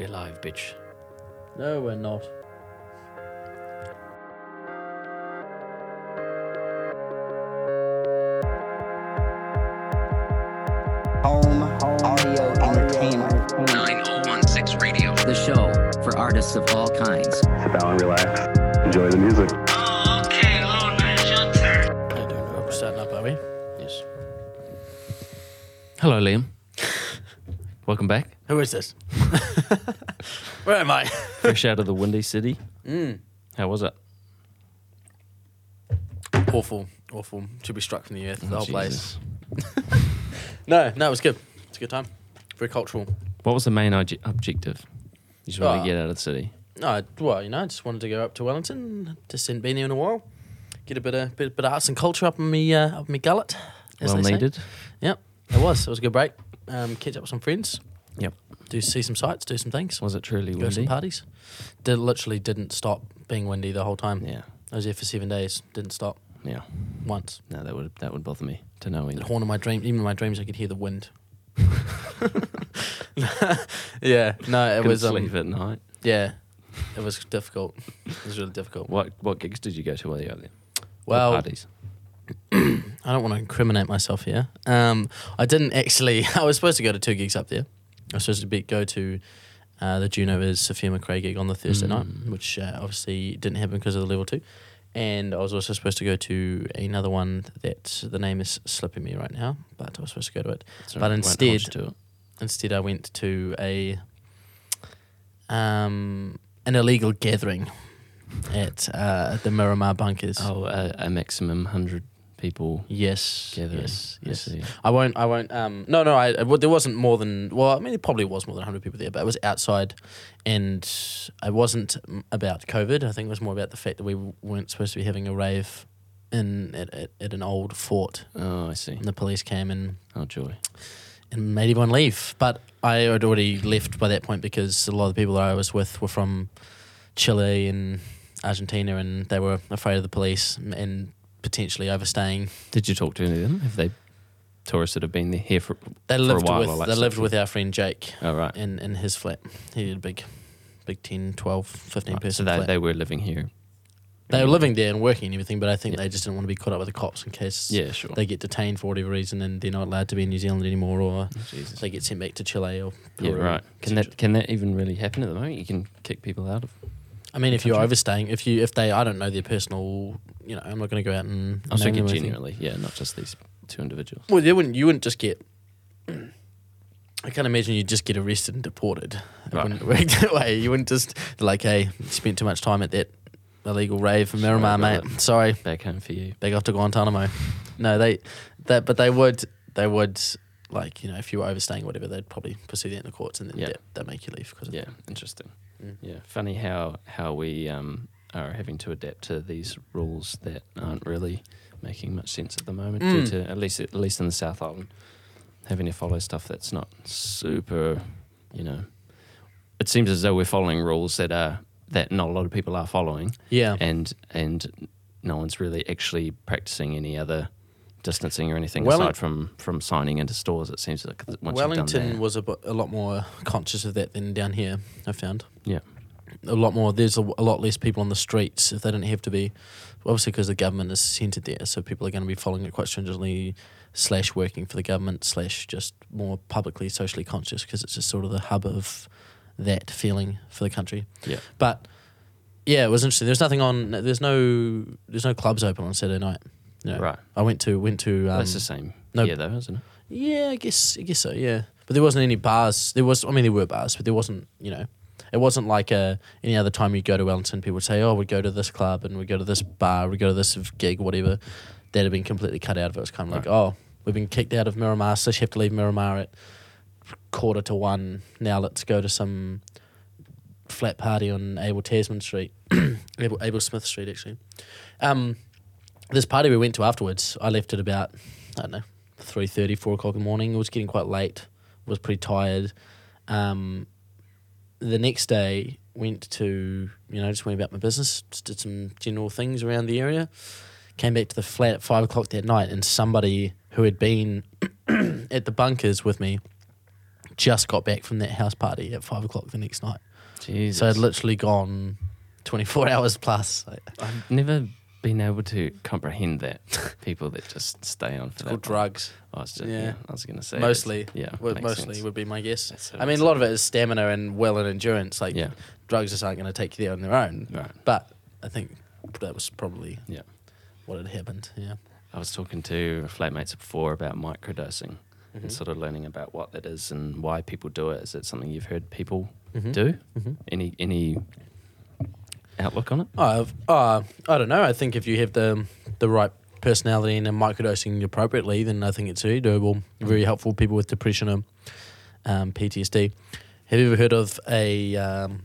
We're live, bitch. No, we're not. Home Audio Entertainment. 9016 Radio. The show for artists of all kinds. sit down, and relax, enjoy the music. Oh, okay, oh, nice your turn. I don't know. We're starting up, are we? Yes. Hello, Liam. Welcome back. Who is this? Where am I? Fresh out of the Windy City. Mm. How was it? Awful, awful. To be struck from the earth, the Oh, whole place. No, no, it was good. It's a good time. Very cultural. What was the main obje- objective? You just want Ah. to get out of the city. No, well, you know, I just wanted to go up to Wellington. Just hadn't been there in a while. Get a bit of bit, bit of arts and culture up in me uh, up in me gullet. as well they say. needed. Yep, it was. It was a good break. Um, catch up with some friends. Yep. Do see some sights. Do some things. Was it truly Go to some windy? parties. Did literally didn't stop being windy the whole time. Yeah. I was there for seven days. Didn't stop Yeah. once. No, that would that would bother me to know. The horn of my dream. Even in my dreams, I could hear the wind. yeah. No, it Couldn't was. Um, sleep at night. yeah. It was difficult. It was really difficult. What what gigs did you go to while you were there? Well, parties. I don't want to incriminate myself here. Um, I didn't actually. I was supposed to go to two gigs up there. I was supposed to be, go to uh, the Juno is Sophia McRae gig on the Thursday night, Mm. which uh, obviously didn't happen because of the level two. And I was also supposed to go to another one that the name is slipping me right now, but I was supposed to go to it. That's but all right, won't hold instead- it. Instead, I went to a um, an illegal gathering at uh, the Miramar Bunkers. Oh, a, a maximum hundred people Yes, gathering. yes, I yes. see. I won't. I won't. Um, no, no. I, well, there wasn't more than. Well, I mean, it probably was more than hundred people there, but it was outside, and it wasn't about COVID. I think it was more about the fact that we weren't supposed to be having a rave in at, at, at an old fort, Oh, I see. and the police came and Oh, joy. and made everyone leave. But I had already left by that point because a lot of the people that I was with were from Chile and Argentina, and they were afraid of the police and potentially overstaying. Did you talk to any of them? Have they tourists that have been there here for? They For a lived while, with like they lived with our friend Jake Oh, right. in, in his flat. He had a big, big 10, 12, 15 Right, So they, flat. they were living here. They were living there and working and everything, but I think Yeah. they just didn't want to be caught up with the cops in case Yeah, sure. they get detained for whatever reason and they're not allowed to be in New Zealand anymore, or Jesus. they get sent back to Chile or Yeah, right. Can that can that even really happen at the moment? You can kick people out of. I mean, if you're country? overstaying, if you if they, I don't know their personal, you know, I'm not going to go out and. I was name thinking them or anything. generally, yeah, not just these two individuals. Well, you wouldn't. You wouldn't just get. I can't imagine you'd just get arrested and deported. It Right. wouldn't work that way. You wouldn't just like, hey, spent too much time at that illegal rave in Miramar, mate. Sorry, Back home for you. back off to Guantanamo. no, they, that, but they would, they would, like, you know, if you were overstaying or whatever, they'd probably pursue that in the courts and then Yeah. they they'd make you leave because of Yeah, interesting. Mm. Yeah, funny how how we um, are having to adapt to these rules that aren't really making much sense at the moment. Due Mm. to at least at least in the South Island, having to follow stuff that's not super, you know. It seems as though we're following rules that are that not a lot of people are following, Yeah. and and no one's really actually practicing any other distancing or anything Welling- aside from from signing into stores. It seems like once you've Wellington done that, was a, bit- a lot more conscious of that than down here. I found. yeah, a lot more. There's a, a lot less people on the streets if they didn't have to be. Obviously, because the government is centred there, so people are going to be following it quite stringently. Slash working for the government. Slash just more publicly socially conscious because it's just sort of the hub of that feeling for the country. yeah. But yeah, it was interesting. There's nothing on. There's no. There's no clubs open on Saturday night. Know, Right. I went to went to. Um, That's the same. no- yeah, though, isn't it? yeah, I guess I guess so. Yeah, but there wasn't any bars. There was, I mean, there were bars, but there wasn't. You know, it wasn't like uh any other time you go to Wellington. People would say, "Oh, we'd go to this club and we go to this bar, we go to this gig, whatever." That had been completely cut out of it. It was kind of like, Right. "Oh, we've been kicked out of Miramar, so you have to leave Miramar at quarter to one. Now let's go to some flat party on Abel Tasman Street, Abel, Abel Smith Street, actually." Um, this party we went to afterwards, I left at about I don't know three thirty, four o'clock in the morning. It was getting quite late. Was pretty tired. Um, the next day, went to you know just went about my business, just did some general things around the area. Came back to the flat at five o'clock that night, and somebody who had been at the bunkers with me just got back from that house party at five o'clock the next night. Jesus. So I'd literally gone twenty four hours plus. I've never been able to comprehend that. People that just stay on for that. Called drugs. I was just, Yeah. yeah. I was going to say. Mostly, Yeah. Mostly sense. would be my guess. I mean, a lot of it is stamina and will and endurance. Like Yeah. drugs just aren't going to take you there on their own. Right. But I think that was probably Yeah. what had happened. Yeah. I was talking to flatmates before about microdosing Mm-hmm. and sort of learning about what that is and why people do it. Is it something you've heard people Mhm. do? Mhm. Any any outlook on it? I've- uh, I don't know. I think if you have the the right personality and microdosing appropriately, then I think it's very doable, very helpful. for People with depression or um, PTSD. Have you ever heard of a um,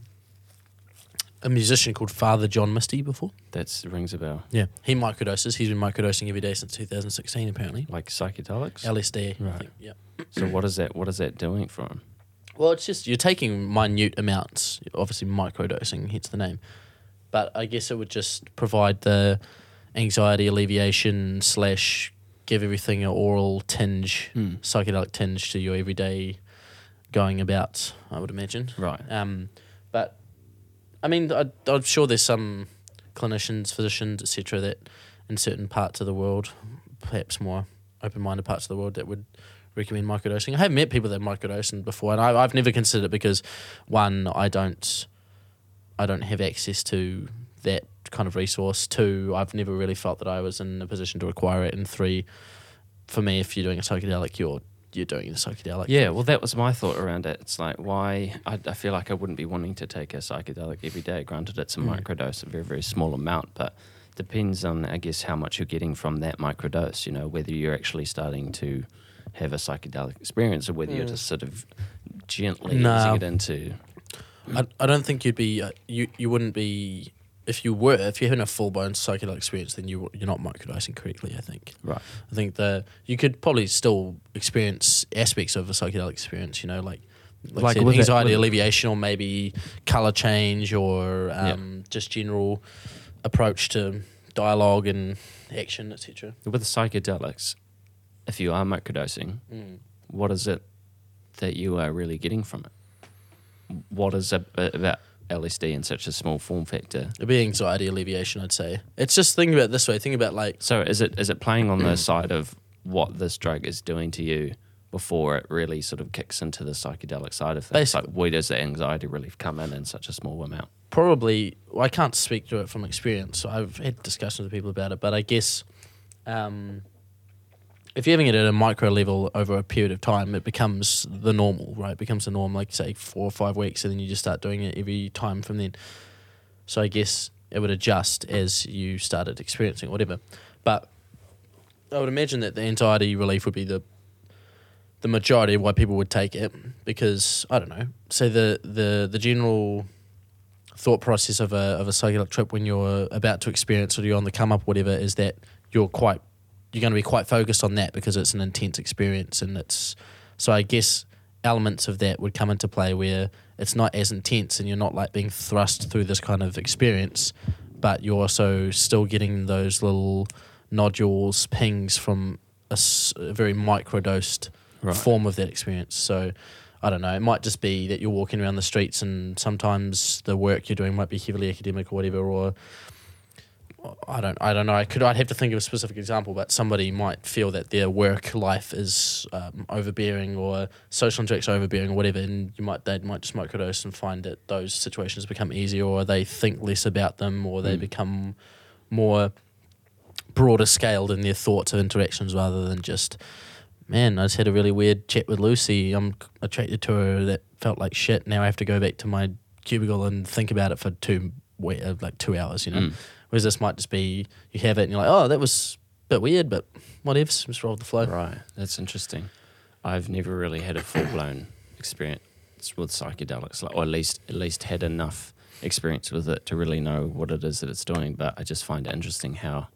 a musician called Father John Misty before? That rings a bell. Yeah, he microdoses. He's been microdosing every day since 2016, apparently. Like psychedelics. LSD. Right. yeah. so what is that? What is that doing for him? Well, it's just you're taking minute amounts, obviously microdosing, hence the name. But I guess it would just provide the anxiety alleviation slash give everything an oral tinge, Hmm. psychedelic tinge to your everyday going about. I would imagine. Right. Um, but I mean, I, I'm sure there's some clinicians, physicians, etc., that in certain parts of the world, perhaps more open-minded parts of the world, that would recommend microdosing. I have met people that microdose before, and I, I've never considered it because one, I don't, I don't have access to that kind of resource. Two, I've never really felt that I was in a position to acquire it. And three, for me, if you're doing a psychedelic, you're you're doing a psychedelic. Yeah, well, that was my thought around it. It's like, why? I, I feel like I wouldn't be wanting to take a psychedelic every day. Granted, it's a Mm. microdose, a very, very small amount, but depends on, I guess, how much you're getting from that microdose. You know, whether you're actually starting to have a psychedelic experience or whether you're just sort of gently Mm. No. easing it into. I, I don't think you'd be uh, you you wouldn't be if you were if you're having a full blown psychedelic experience then you you're not microdosing correctly. I think. Right. I think that you could probably still experience aspects of a psychedelic experience. You know, like like, Like said, it- anxiety alleviation or maybe color change or um, just general approach to dialogue and action, etc. With psychedelics, if you are microdosing, Mm. what is it that you are really getting from it? What is it about LSD in such a small form factor? It'd be anxiety alleviation, I'd say. It's just think about it this way. Think about like So is it is it playing on the side of what this drug is doing to you before it really sort of kicks into the psychedelic side of things? Basically. Like where does the anxiety relief come in in such a small amount? probably well, I can't speak to it from experience. So I've had discussions with people about it, but I guess um, if you're having it at a micro level over a period of time, it becomes the normal, right? It becomes the norm, like say four or five weeks, and then you just start doing it every time from then. So I guess it would adjust as you started experiencing whatever. But I would imagine that the anxiety relief would be the the majority of why people would take it because I don't know. Say the the the general thought process of a of a psychedelic trip when you're about to experience or you're on the come up, whatever, is that you're quite you're going to be quite focused on that because it's an intense experience and it's so I guess elements of that would come into play where it's not as intense and you're not like being thrust through this kind of experience, but you're also still getting those little nodules, pings from a, s- a very microdosed Right. form of that experience. So I don't know. It might just be that you're walking around the streets and sometimes the work you're doing might be heavily academic or whatever, or I don't, I don't know. I could, I'd have to think of a specific example, but somebody might feel that their work life is um, overbearing or social interactions are overbearing or whatever, and you might, they might just microdose and find that those situations become easier, or they think less about them, or they Mm. become more broader scaled in their thoughts of interactions rather than just man, I just had a really weird chat with Lucy. I'm attracted to her. That felt like shit. Now I have to go back to my cubicle and think about it for two, uh, like two hours. You know, Mm. Whereas this might just be you have it and you're like, oh, that was a bit weird, but whatever. Just roll with the flow. Right. That's interesting. I've never really had a full blown experience with psychedelics, like, or at least at least had enough experience with it to really know what it is that it's doing. But I just find it interesting how,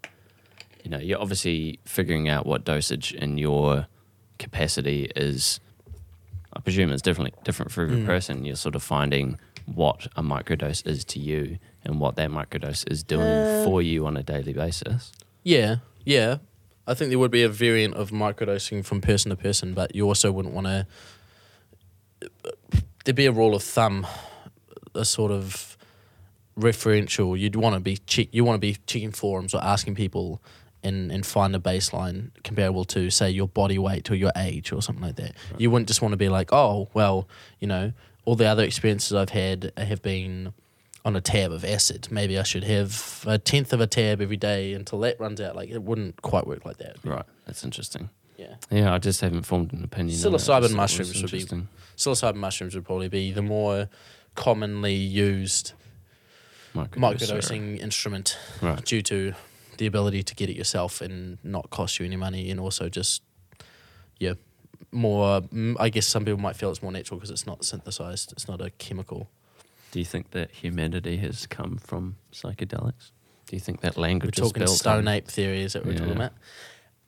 you know, you're obviously figuring out what dosage in your capacity is. I presume it's different different for every Mm. person. You're sort of finding what a microdose is to you and what that microdose is doing Uh, for you on a daily basis. Yeah, yeah. I think there would be a variant of microdosing from person to person, but you also wouldn't want to. there'd be a rule of thumb, a sort of referential. You'd want to be check, you want to be checking forums or asking people and and find a baseline comparable to say your body weight or your age or something like that. You wouldn't just want to be like, oh well, you know, all the other experiences I've had have been on a tab of acid. Maybe I should have a tenth of a tab every day until that runs out. Like it wouldn't quite work like that. Right. That's interesting. Yeah. Yeah, I just haven't formed an opinion. on it. I just Psilocybin mushrooms would be- Psilocybin mushrooms would probably be the more commonly used microdosing instrument Right. due to the ability to get it yourself and not cost you any money and also just yeah more mm, i guess some people might feel it's more natural because it's not synthesized it's not a chemical Do you think that humanity has come from psychedelics? Do you think that language? we're is talking built stone on- ape theories that we're talking about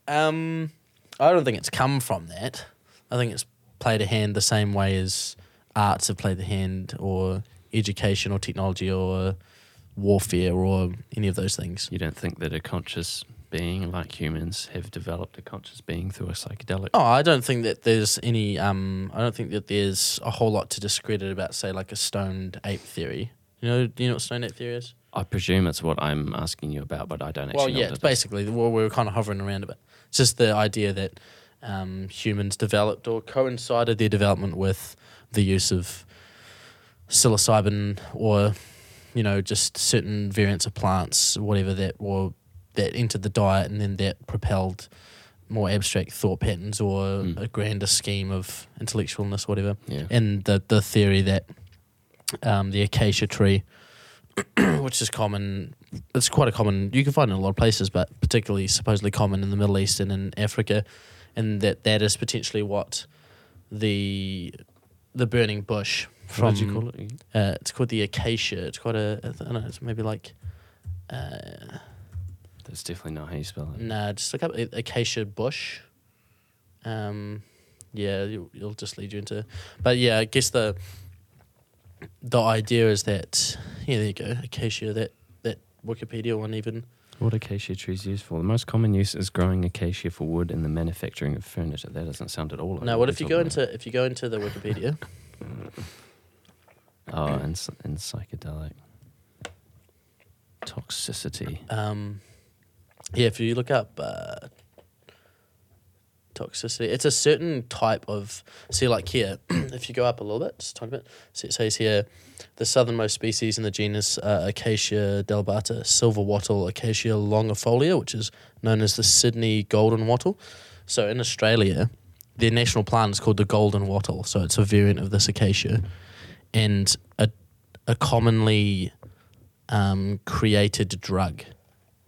um i don't think it's come from that i think it's played a hand the same way as arts have played the hand or education or technology or warfare or any of those things You don't think that a conscious being like humans have developed a conscious being through a psychedelic? Oh, I don't think that there's any. Um, I don't think that there's a whole lot to discredit about, say, like a stoned ape theory. You know, do you know what stoned ape theory is? I presume it's what I'm asking you about, but I don't actually well, yeah, it's basically what we were kind of hovering around about. It's just the idea that um, humans developed or coincided their development with the use of psilocybin or, you know, just certain variants of plants, whatever that or that entered the diet, and then that propelled more abstract thought patterns or Mm. a grander scheme of intellectualness, whatever. Yeah. And the the theory that um, the acacia tree, which is common, it's quite a common. You can find in a lot of places, but particularly supposedly common in the Middle East and in Africa, and that that is potentially what the the burning bush from what did you call it? uh, it's called the acacia. It's quite a I don't know. It's maybe like. Uh, That's definitely not how you spell it. Nah, just look up a- acacia bush. Um, yeah, you'll, you'll just lead you into. But yeah, I guess the the idea is that yeah, there you go, acacia. That that Wikipedia one even. What acacia trees used for? The most common use is growing acacia for wood and the manufacturing of furniture. That doesn't sound at all. Like No, what we're if you go talking into if you go into the Wikipedia? about. Oh, and, s- and psychedelic toxicity. Um, yeah, if you look up uh, toxicity, it's a certain type of. See, like here, if you go up a little bit, just a tiny bit, it says here, the southernmost species in the genus uh, Acacia dealbata, silver wattle Acacia longifolia, which is known as the Sydney golden wattle. So in Australia, their national plant is called the golden wattle. So it's a variant of this acacia, and a a commonly um, created drug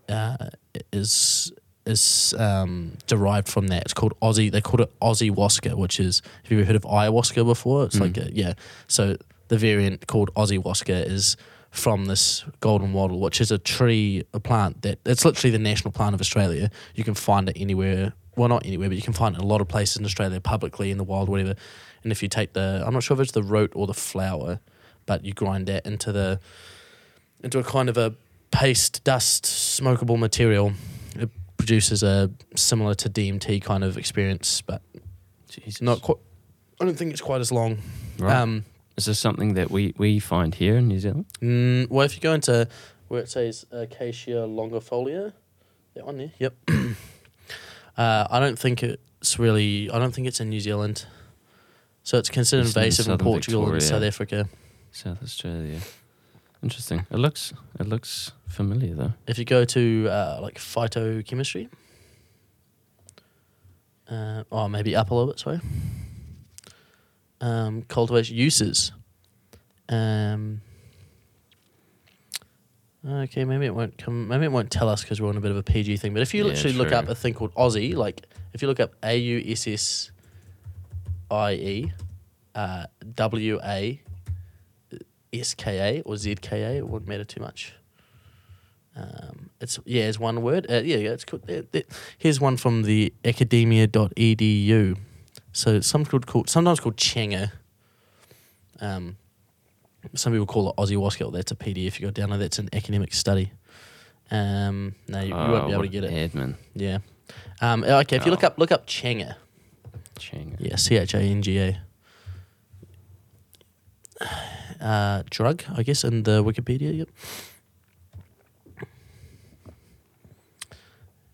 uh, is is um, derived from that. It's called Aussie. They called it Aussie Waska, which is. Have you ever heard of ayahuasca before? It's like a, yeah. So the variant called Aussie Waska is from this golden wattle, which is a tree, a plant that it's literally the national plant of Australia. You can find it anywhere. Well, not anywhere, but you can find it in a lot of places in Australia, publicly in the wild, whatever. And if you take the, I'm not sure if it's the root or the flower, but you grind that into the into a kind of a paste dust smokable material. It produces a similar to DMT kind of experience, but Jesus. not quite. I don't think it's quite as long. Right. Um, Is this something that we, we find here in New Zealand? mm, well, if you go into where it says Acacia longifolia, that one there. Yep. uh, I don't think it's really. I don't think it's in New Zealand. So it's considered It's invasive in southern Portugal and South Africa. South Australia. Interesting. It looks it looks familiar though. If you go to uh, like phytochemistry, uh, or maybe up a little bit, sorry. Um, cultivation uses. Um, okay, maybe it won't come. Maybe it won't tell us because we're on a bit of a PG thing. But if you Yeah, literally look up a thing called Aussie, like if you look up A U S S I E uh, W A S K A or Z K A, it wouldn't matter too much. Um, it's yeah, it's one word. Uh, yeah, yeah, it's. Uh, uh, here's one from the academia.edu. So some called called sometimes called Changa. Um, some people call it Aussie Waska. That's a PDF you got down there. That's an academic study. Um, no, you, you won't be able to get it. Admin. Yeah. Um, okay, if you look Oh. up look up Changa. Chang. Yeah, C H A N G A. uh, drug, I guess, in the Wikipedia. Yep.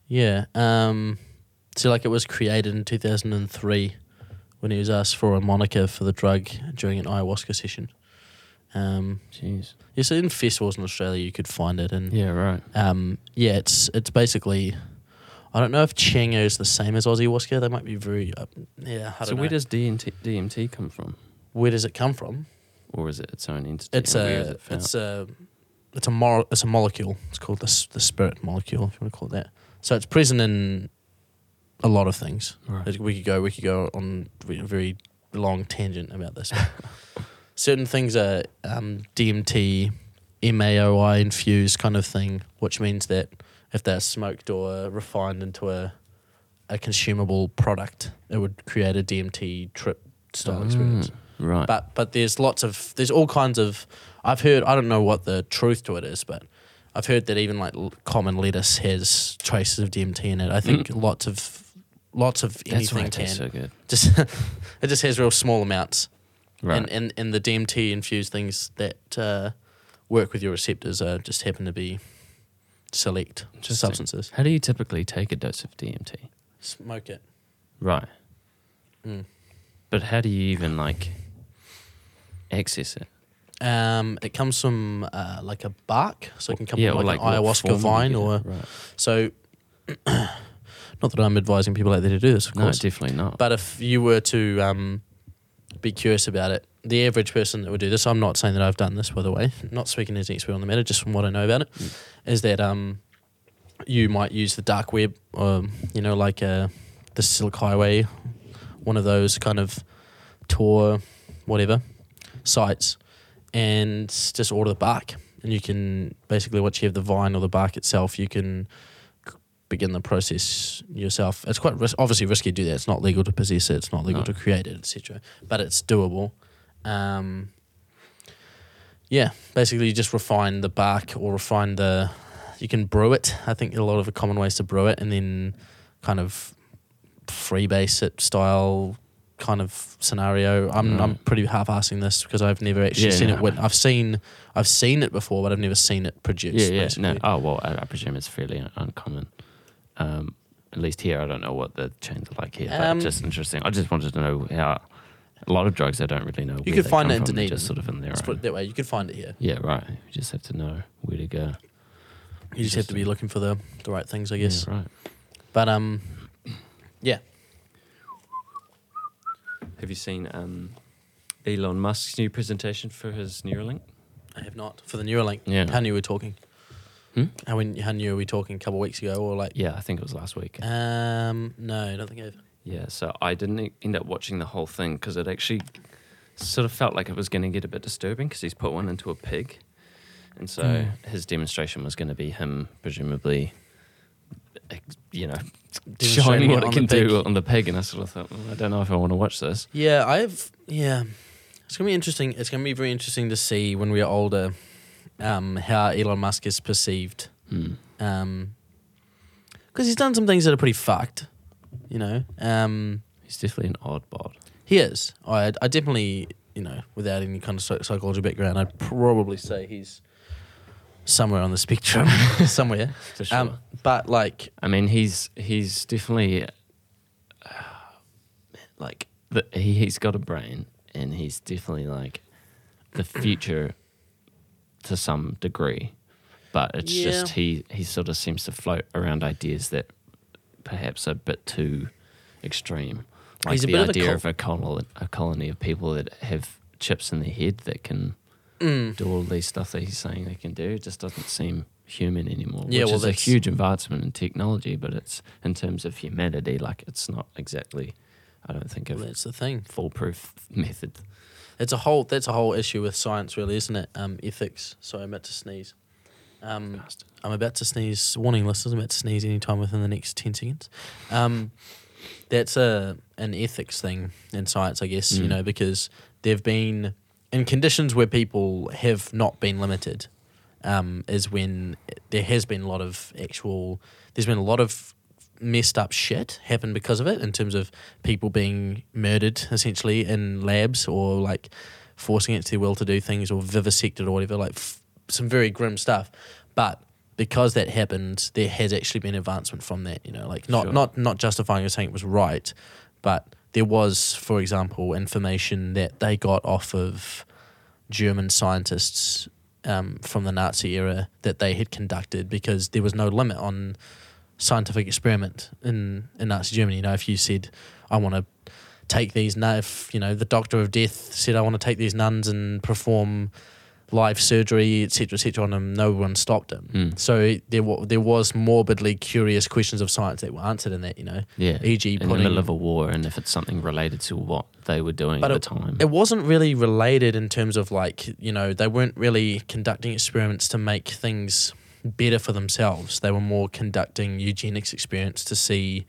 Yeah. Um, so, like, it was created in 2003 when he was asked for a moniker for the drug during an ayahuasca session. Um, Jeez. yeah, so in festivals in Australia, you could find it. And Yeah, right. um, yeah, it's it's basically. I don't know if Chengo is the same as Aussie Waska. They might be very. Uh, yeah, I So know. where does DMT, DMT come from? where does it come from? Or is it its own entity? It's and a it it's a it's a mor- it's a molecule. It's called the the spirit molecule, if you want to call it that. So it's present in a lot of things. Right. We could go we could go on a very long tangent about this. Certain things are um, DMT, MAOI infused kind of thing, which means that if they're smoked or refined into a a consumable product, it would create a DMT trip style experience. Mm, right. But but there's lots of there's all kinds of I've heard I don't know what the truth to it is, but I've heard that even like l- common lettuce has traces of DMT in it. I think lots of lots of Mm. That's why anything it tastes can. so good. Just it just has real small amounts. Right. And, and and the DMT infused things that uh, work with your receptors are just happen to be select substances. How do you typically take a dose of DMT? Smoke it. Right. Mm. But how do you even like access it? Um, it comes from uh, like a bark, so it can come yeah, from like, like an what ayahuasca form you vine, get it? or right. so. not that I'm advising people out there to do this, of no, course. definitely not. But if you were to um, be curious about it, the average person that would do this, I'm not saying that I've done this, by the way, not speaking as an expert on the matter, just from what I know about it, is Mm. that um, you might use the dark web, or, you know, like uh, the Silk Highway, one of those kind of Tor, whatever, sites, and just order the bark. And you can basically, once you have the vine or the bark itself, you can begin the process yourself. It's quite ris- obviously risky to do that. It's not legal to possess it. It's not legal No. to create it, etc. But it's doable. Um, yeah, basically, you just refine the bark or refine the. You can brew it. I think a lot of the common ways to brew it, and then kind of freebase it style kind of scenario. I'm Right. I'm pretty half-assing this because I've never actually Yeah, seen no. it. When, I've seen I've seen it before, but I've never seen it produced. yeah, yeah. basically. No. Oh well, I, I presume it's fairly uncommon. Um, at least here, I don't know what the chains are like here. But Um, just interesting. I just wanted to know how. A lot of drugs I don't really know. You could find it in Dunedin. Just sort of in their Let's put it that way. You could find it here. Yeah, right. You just have to know where to go. You just have to be looking for the the right things, I guess. Yeah, right. But um, yeah. Have you seen um, Elon Musk's new presentation for his Neuralink? I have not for the Neuralink. Yeah. How new we talking? Hmm? How when how new are we talking? A couple of weeks ago or like? Yeah, I think it was last week. Um, no, I don't think I've. Yeah, so I didn't e- end up watching the whole thing because it actually sort of felt like it was going to get a bit disturbing because he's put one into a pig. And so Mm. his demonstration was going to be him, presumably, you know, showing what it can do on the pig. And I sort of thought, well, I don't know if I want to watch this. Yeah, I've yeah. It's gonna be interesting. It's gonna be very interesting to see when we are older, um, how Elon Musk is perceived. Hmm. Um, because he's done some things that are pretty fucked. You know. Um, He's definitely an odd bod. he is. I I definitely you know without any kind of psy- psychology background, I'd probably say he's somewhere on the spectrum, somewhere. For sure. Um, but like I mean, he's he's definitely uh, like the, he he's got a brain, and he's definitely like the future to some degree. But it's Yeah. just he he sort of seems to float around ideas that perhaps are a bit too extreme. Like He's a the bit of a idea col- of a colony, a colony of people that have chips in their head that can mm, do all these stuff that he's saying they can do. It just doesn't seem human anymore. Yeah, which well, is a huge advancement in technology, but it's in terms of humanity, like it's not exactly. I don't think well, that's the thing. foolproof method. It's a whole that's a whole issue with science, really, isn't it? Um, ethics. Sorry, I'm about to sneeze. Um, I'm about to sneeze. Warning, listeners, I'm about to sneeze anytime within the next ten seconds. Um, that's a an ethics thing in science, I guess. You Mm. know, because there've been in conditions where people have not been limited, um, is when there has been a lot of actual. There's been a lot of messed up shit happen because of it in terms of people being murdered essentially in labs or like forcing it to their will to do things or vivisected or whatever, like f- some very grim stuff. But because that happened, there has actually been advancement from that. You know, like not Sure. not not justifying or saying it was right, but there was, for example, information that they got off of German scientists um, from the Nazi era that they had conducted because there was no limit on scientific experiment in, in Nazi Germany. You know, if you said, I want to take these, if, you know, the doctor of death said, I want to take these nuns and perform live surgery, etc., etc., on them, no one stopped him. Mm. So there, wa- there was morbidly curious questions of science that were answered in that, you know. Yeah. E.g. in the middle of a war, and if it's something related to what they were doing at it- the time. It wasn't really related in terms of like, you know, they weren't really conducting experiments to make things better for themselves. They were more conducting eugenics experiments to see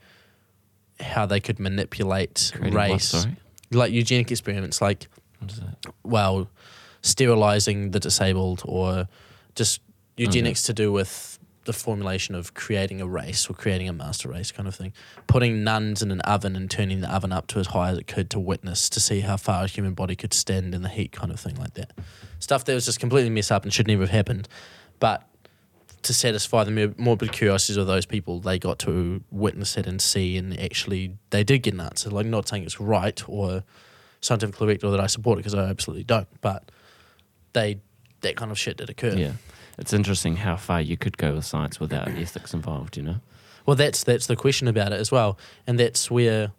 how they could manipulate Creating race. sorry? Like eugenic experiments, like, What well, sterilizing the disabled or just eugenics mm-hmm. to do with the formulation of creating a race or creating a master race kind of thing. Putting nuns in an oven and turning the oven up to as high as it could to witness to see how far a human body could stand in the heat kind of thing like that. Stuff that was just completely messed up and should never have happened. But to satisfy the mor- morbid curiosities of those people, they got to witness it and see, and actually they did get an answer. Like, not saying it's right or scientifically correct or that I support it because I absolutely don't, but they that kind of shit did occur. Yeah. It's interesting how far you could go with science without ethics involved, you know? Well, that's that's the question about it as well, and that's where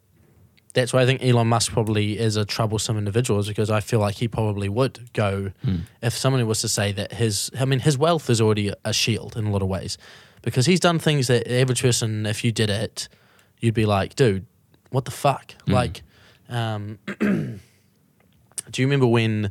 that's why I think Elon Musk probably is a troublesome individual, is because I feel like he probably would go if someone was to say that his I mean his wealth is already a shield in a lot of ways, because he's done things that the average person, if you did it, you'd be like, dude, what the fuck? Like, um, do you remember when?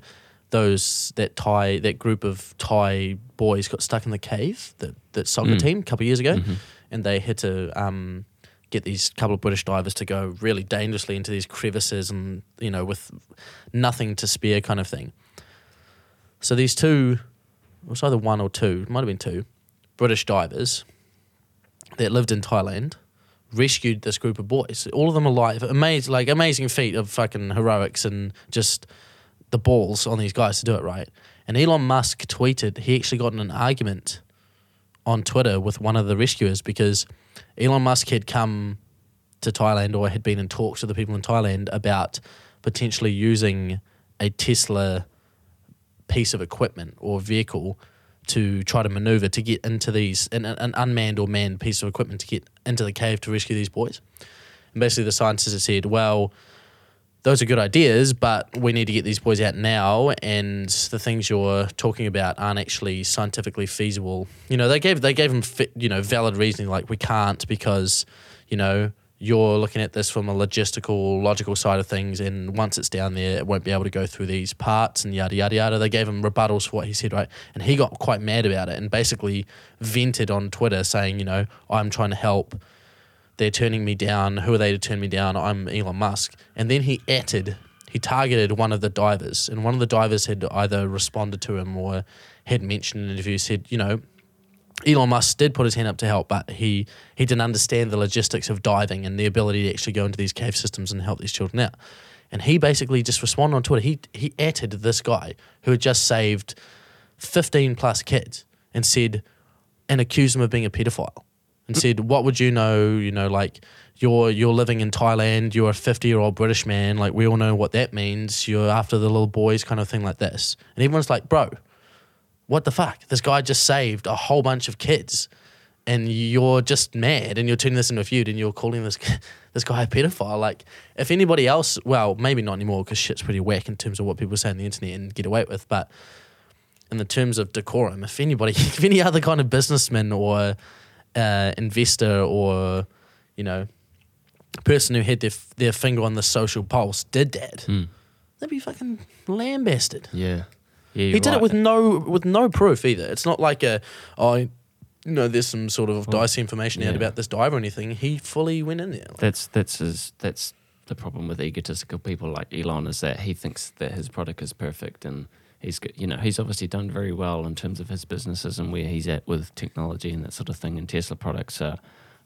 Those that Thai that group of Thai boys got stuck in the cave that that soccer Mm. team a couple of years ago, Mhm. and they had to um, get these couple of British divers to go really dangerously into these crevices and you know with nothing to spare kind of thing. So these two, it was either one or two, might have been two, British divers that lived in Thailand rescued this group of boys, all of them alive. Amazing, like amazing feat of fucking heroics and just the balls on these guys to do it right. And Elon Musk tweeted he actually got in an argument on Twitter with one of the rescuers because Elon Musk had come to Thailand or had been in talks with the people in Thailand about potentially using a Tesla piece of equipment or vehicle to try to maneuver to get into these an, an unmanned or manned piece of equipment to get into the cave to rescue these boys. And basically, the scientists have said, well, those are good ideas, but we need to get these boys out now, and the things you're talking about aren't actually scientifically feasible. You know, they gave they gave them you know valid reasoning like we can't because you know you're looking at this from a logistical, logical side of things, and once it's down there, it won't be able to go through these parts and yada yada yada. They gave him rebuttals for what he said, right? And he got quite mad about it and basically vented on Twitter saying, you know, I'm trying to help they're turning me down. Who are they to turn me down? I'm Elon Musk. And then he atted, he targeted one of the divers, and one of the divers had either responded to him or had mentioned in an interview, said, you know, Elon Musk did put his hand up to help, but he, he didn't understand the logistics of diving and the ability to actually go into these cave systems and help these children out. And he basically just responded on Twitter. He he atted this guy who had just saved 15 plus kids and said, and accused him of being a pedophile and said, "What would you know? You know, like you're you're living in Thailand. You're a 50 year old British man. Like we all know what that means. You're after the little boys, kind of thing like this." And everyone's like, "Bro, what the fuck? This guy just saved a whole bunch of kids." And you're just mad, and you're turning this into a feud, and you're calling this this guy a pedophile. Like, if anybody else, well, maybe not anymore, because shit's pretty whack in terms of what people say on the internet and get away with. But in the terms of decorum, if anybody, if any other kind of businessman or uh, investor or you know person who had their their finger on the social pulse did that, Hmm. they'd be fucking lambasted. Yeah. Yeah. he did it with no with no proof either. It's not like a oh, you know, there's some sort of dicey information out about this dive or anything. He fully went in there. That's that's his that's the problem with egotistical people like Elon is that he thinks that his product is perfect and he's you know he's obviously done very well in terms of his businesses and where he's at with technology and that sort of thing and Tesla products are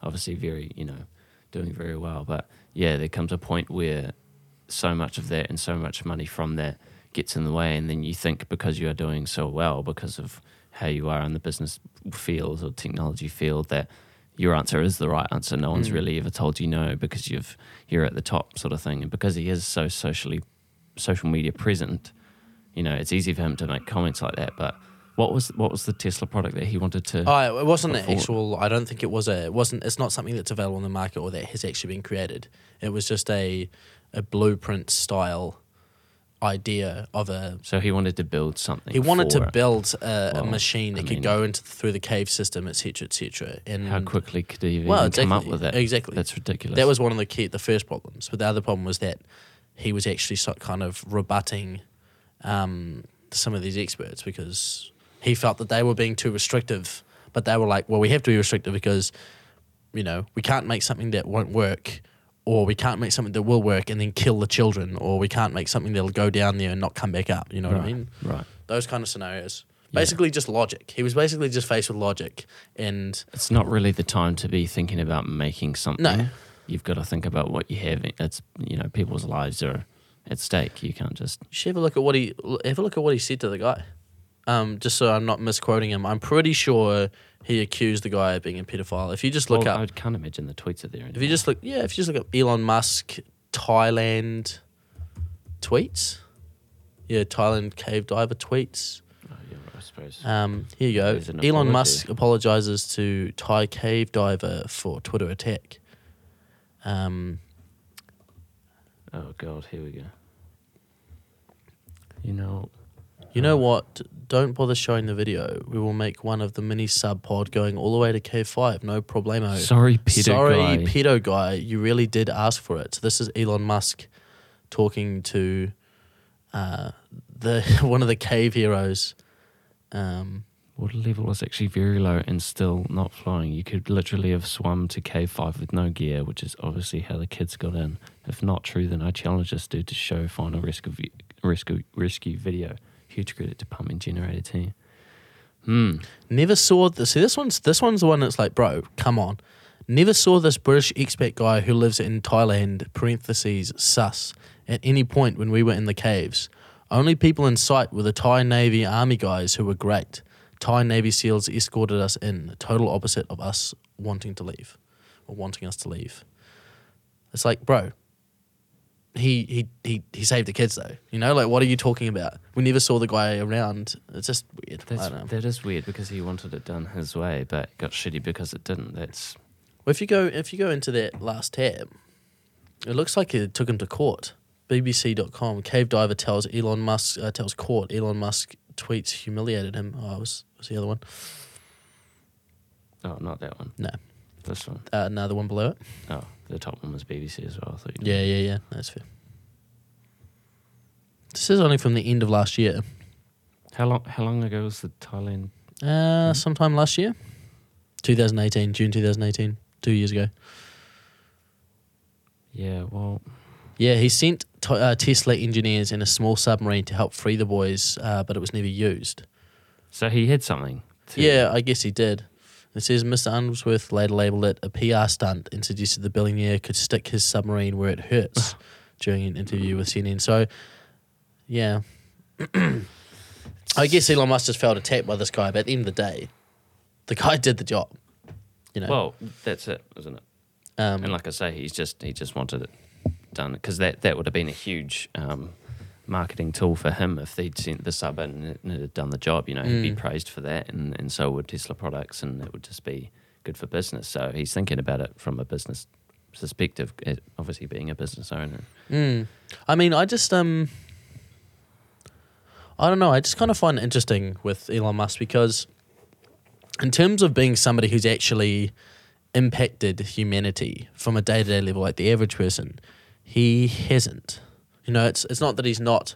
obviously very you know doing very well but yeah there comes a point where so much of that and so much money from that gets in the way, and then you think because you are doing so well because of how you are in the business field or technology field that your answer is the right answer. No one's Mm. really ever told you no because you've you're at the top sort of thing, and because he is so socially social media present, you know, it's easy for him to make comments like that. But what was what was the Tesla product that he wanted to? Oh, it wasn't an actual. I don't think it was a. It wasn't. It's not something that's available on the market or that has actually been created. It was just a a blueprint style idea of a. so he wanted to build something. He wanted to it. build a, a machine that I could mean- go into through the cave system, etc., etc. And How quickly could he even Well, come up with that? exactly. That's ridiculous. That was one of the key, the first problems. But the other problem was that he was actually kind of rebutting um, some of these experts because he felt that they were being too restrictive. But they were like, well, we have to be restrictive because, you know, we can't make something that won't work, or we can't make something that will work and then kill the children, or we can't make something that'll go down there and not come back up. You know what I mean? Right. Those kind of scenarios. Yeah. Basically, just logic. He was basically just faced with logic, and It's not really the time to be thinking about making something. No. You've got to think about what you have. It's you know people's lives are at stake. You can't just You should have a look at what he have a look at what he said to the guy. Um, just so I'm not misquoting him, I'm pretty sure he accused the guy of being a pedophile. If you just look Well, I can't imagine the tweets are there. if you just look, yeah, if you just look up Elon Musk Thailand tweets, yeah, Thailand cave diver tweets. oh, yeah, I suppose. Um, here you go. Elon apology. Musk apologizes to Thai cave diver for Twitter attack. Um, oh God, here we go. You know, You know what? Don't bother showing the video. We will make one of the mini sub pod going all the way to K5. No problemo. sorry, pedo Sorry, guy. pedo guy. You really did ask for it. So this is Elon Musk talking to uh, the one of the cave heroes. Um, Water level was actually very low and still not flying. You could literally have swum to K5 with no gear, which is obviously how the kids got in. If not true, then I challenge this dude to show final rescue, rescue, rescue video. Huge credit to Pumping Generator team. Hmm. never saw the see this one's this one's the one that's like, bro, come on. Never saw this British expat guy who lives in Thailand, parentheses, sus, at any point when we were in the caves. Only people in sight were the Thai Navy Army guys who were great. Thai Navy SEALs escorted us in, the total opposite of us wanting to leave, or wanting us to leave. It's like, bro, he he he he saved the kids though. You know, like what are you talking about? We never saw the guy around. It's just weird. I That's, don't know. that is weird because he wanted it done his way, but got shitty because it didn't. That's Well, if you go if you go into that last tab, it looks like it took him to court. BBC.com cave diver tells Elon Musk uh, tells court Elon Musk tweets humiliated him. Oh, was was the other one? oh, not that one. No, This one. uh, no, the one below it. Oh, the top one was BBC as well. I thought Yeah, yeah, yeah. That's fair. This is only from the end of last year. How long? How long ago was the Thailand? Uh, sometime last year, 2018, June 2018, two years ago. Yeah. Well, Yeah, he sent t- uh, Tesla engineers in a small submarine to help free the boys, uh, but it was never used. so he had something. To, Yeah, I guess he did. It says Mr. Unsworth later labelled it a PR stunt and suggested the billionaire could stick his submarine where it hurts during an interview with CNN. So, yeah. I guess Elon Musk just felt attacked by this guy, but at the end of the day, the guy did the job. You know? Well, that's it, isn't it? um, And like I say, he's just he just wanted it done because that that would have been a huge um, marketing tool for him if they'd sent the sub in and it, had done the job. You know, he'd be Mm. praised for that, and and so would Tesla products, and it would just be good for business. So he's thinking about it from a business perspective, eh, obviously being a business owner. Mm. I mean, I just um, I don't know. I just kind of find it interesting with Elon Musk because, in terms of being somebody who's actually impacted humanity from a day to day level, like the average person, he hasn't. You know, it's it's not that he's not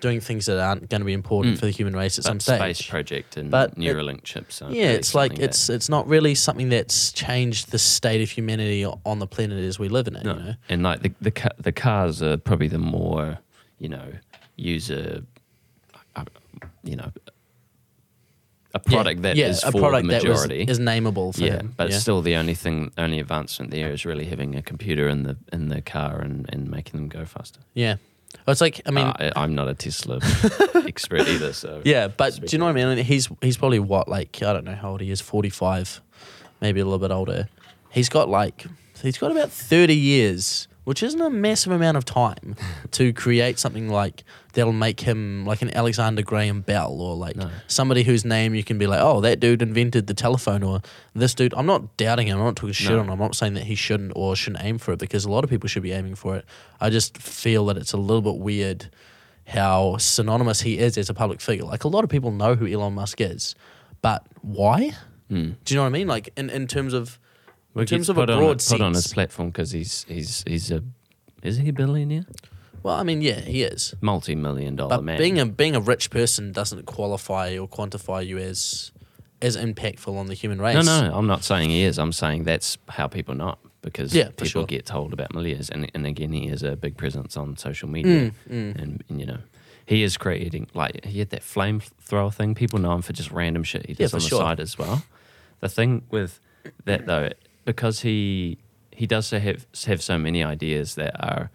doing things that aren't going to be important Mm. for the human race at But some stage. space project and But it- Neuralink chips. yeah, it's like it's it's not really something that's changed the state of humanity on the planet as we live in it. No, You know? and like the the the cars are probably the more you know user, uh, you know, a product that is a for product the that majority. is nameable for yeah, him. but yeah. still, the only thing, only advancement there is really having a computer in the in the car and, and making them go faster. Yeah. It's like I mean, Uh, I'm not a Tesla expert either, so yeah, but do you know what I mean? He's he's probably what like I don't know how old he is, forty five, maybe a little bit older. He's got like he's got about thirty years, which isn't a massive amount of time to create something like that'll make him like an Alexander Graham Bell or like No. somebody whose name you can be like, oh, that dude invented the telephone or this dude. I'm not doubting him. I'm not talking shit No. on him. I'm not saying that he shouldn't or shouldn't aim for it because a lot of people should be aiming for it. I just feel that it's a little bit weird how synonymous he is as a public figure. Like a lot of people know who Elon Musk is, but why? Hmm. Do you know what I mean? Like in, in terms of Well, in terms of a put on, broad put on his platform because he's he's he's a is he a billionaire, well, I mean, yeah, he is. multi million dollar But man. being a being a rich person doesn't qualify or quantify you as as impactful on the human race. no, no, I'm not saying he is. I'm saying that's how people know him, because Yeah, people sure. get told about Milias, and and again, he has a big presence on social media, Mm, And, and you know. He is creating like he had that flamethrower thing. People know him for just random shit he does for on the sure. side as well. The thing with that though, because he he does have have so many ideas that are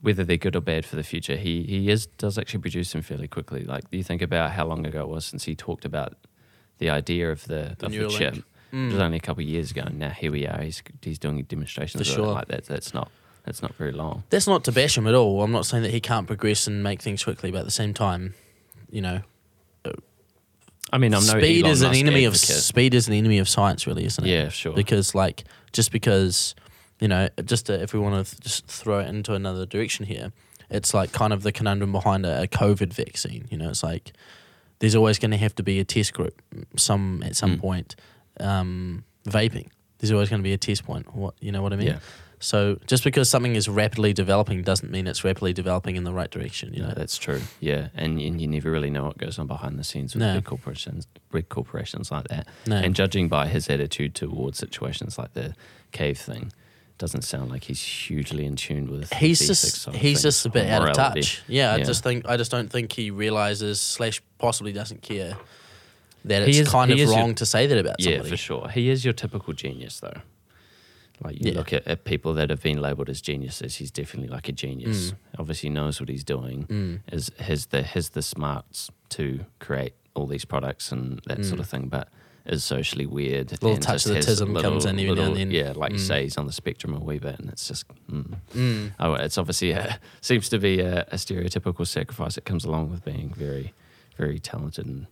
whether they're good or bad for the future. He he is does actually produce them fairly quickly. Like you think about how long ago it was since he talked about the idea of the, The of the chip. Mm. It was only a couple of years ago. and Now here we are. He's he's doing demonstrations For sure. like that. That's not that's not very long. That's not to bash him at all. I'm not saying that he can't progress and make things quickly, but at the same time, you know, I mean, I'm no speed Elon is an Musk enemy of speed is an enemy of science, really, isn't it? Yeah, sure. Because like just because you know, just to, if we want to just throw it into another direction here, it's like kind of the conundrum behind a, a COVID vaccine. You know, it's like there's always going to have to be a test group, some at some Mm. point. Um, vaping, there's always going to be a test point. What you know what I mean? Yeah. So just because something is rapidly developing doesn't mean it's rapidly developing in the right direction. You No, know, that's true. Yeah, and, and you never really know what goes on behind the scenes with No. big corporations, big corporations like that. No. And judging by his attitude towards situations like the cave thing, doesn't sound like he's hugely in tune with. the he's just he's just a bit out of touch. Yeah, I just think I just don't think he realizes slash possibly doesn't care that He it's is- kind of is your- wrong to say that about Yeah, for sure. He is your typical genius, though. Like you Yeah. look at, at people that have been labelled as geniuses, he's definitely like a genius. Mm. Obviously knows what he's doing. Is has the has the smarts to create all these products and that sort of thing, but is socially weird. A Little touch of the tism comes in every now and then. Yeah, like you Mm. say, he's on the spectrum a wee bit, and it's just. Mm. Mm. Oh, it's obviously a, seems to be a, a stereotypical sacrifice that comes along with being very, very talented and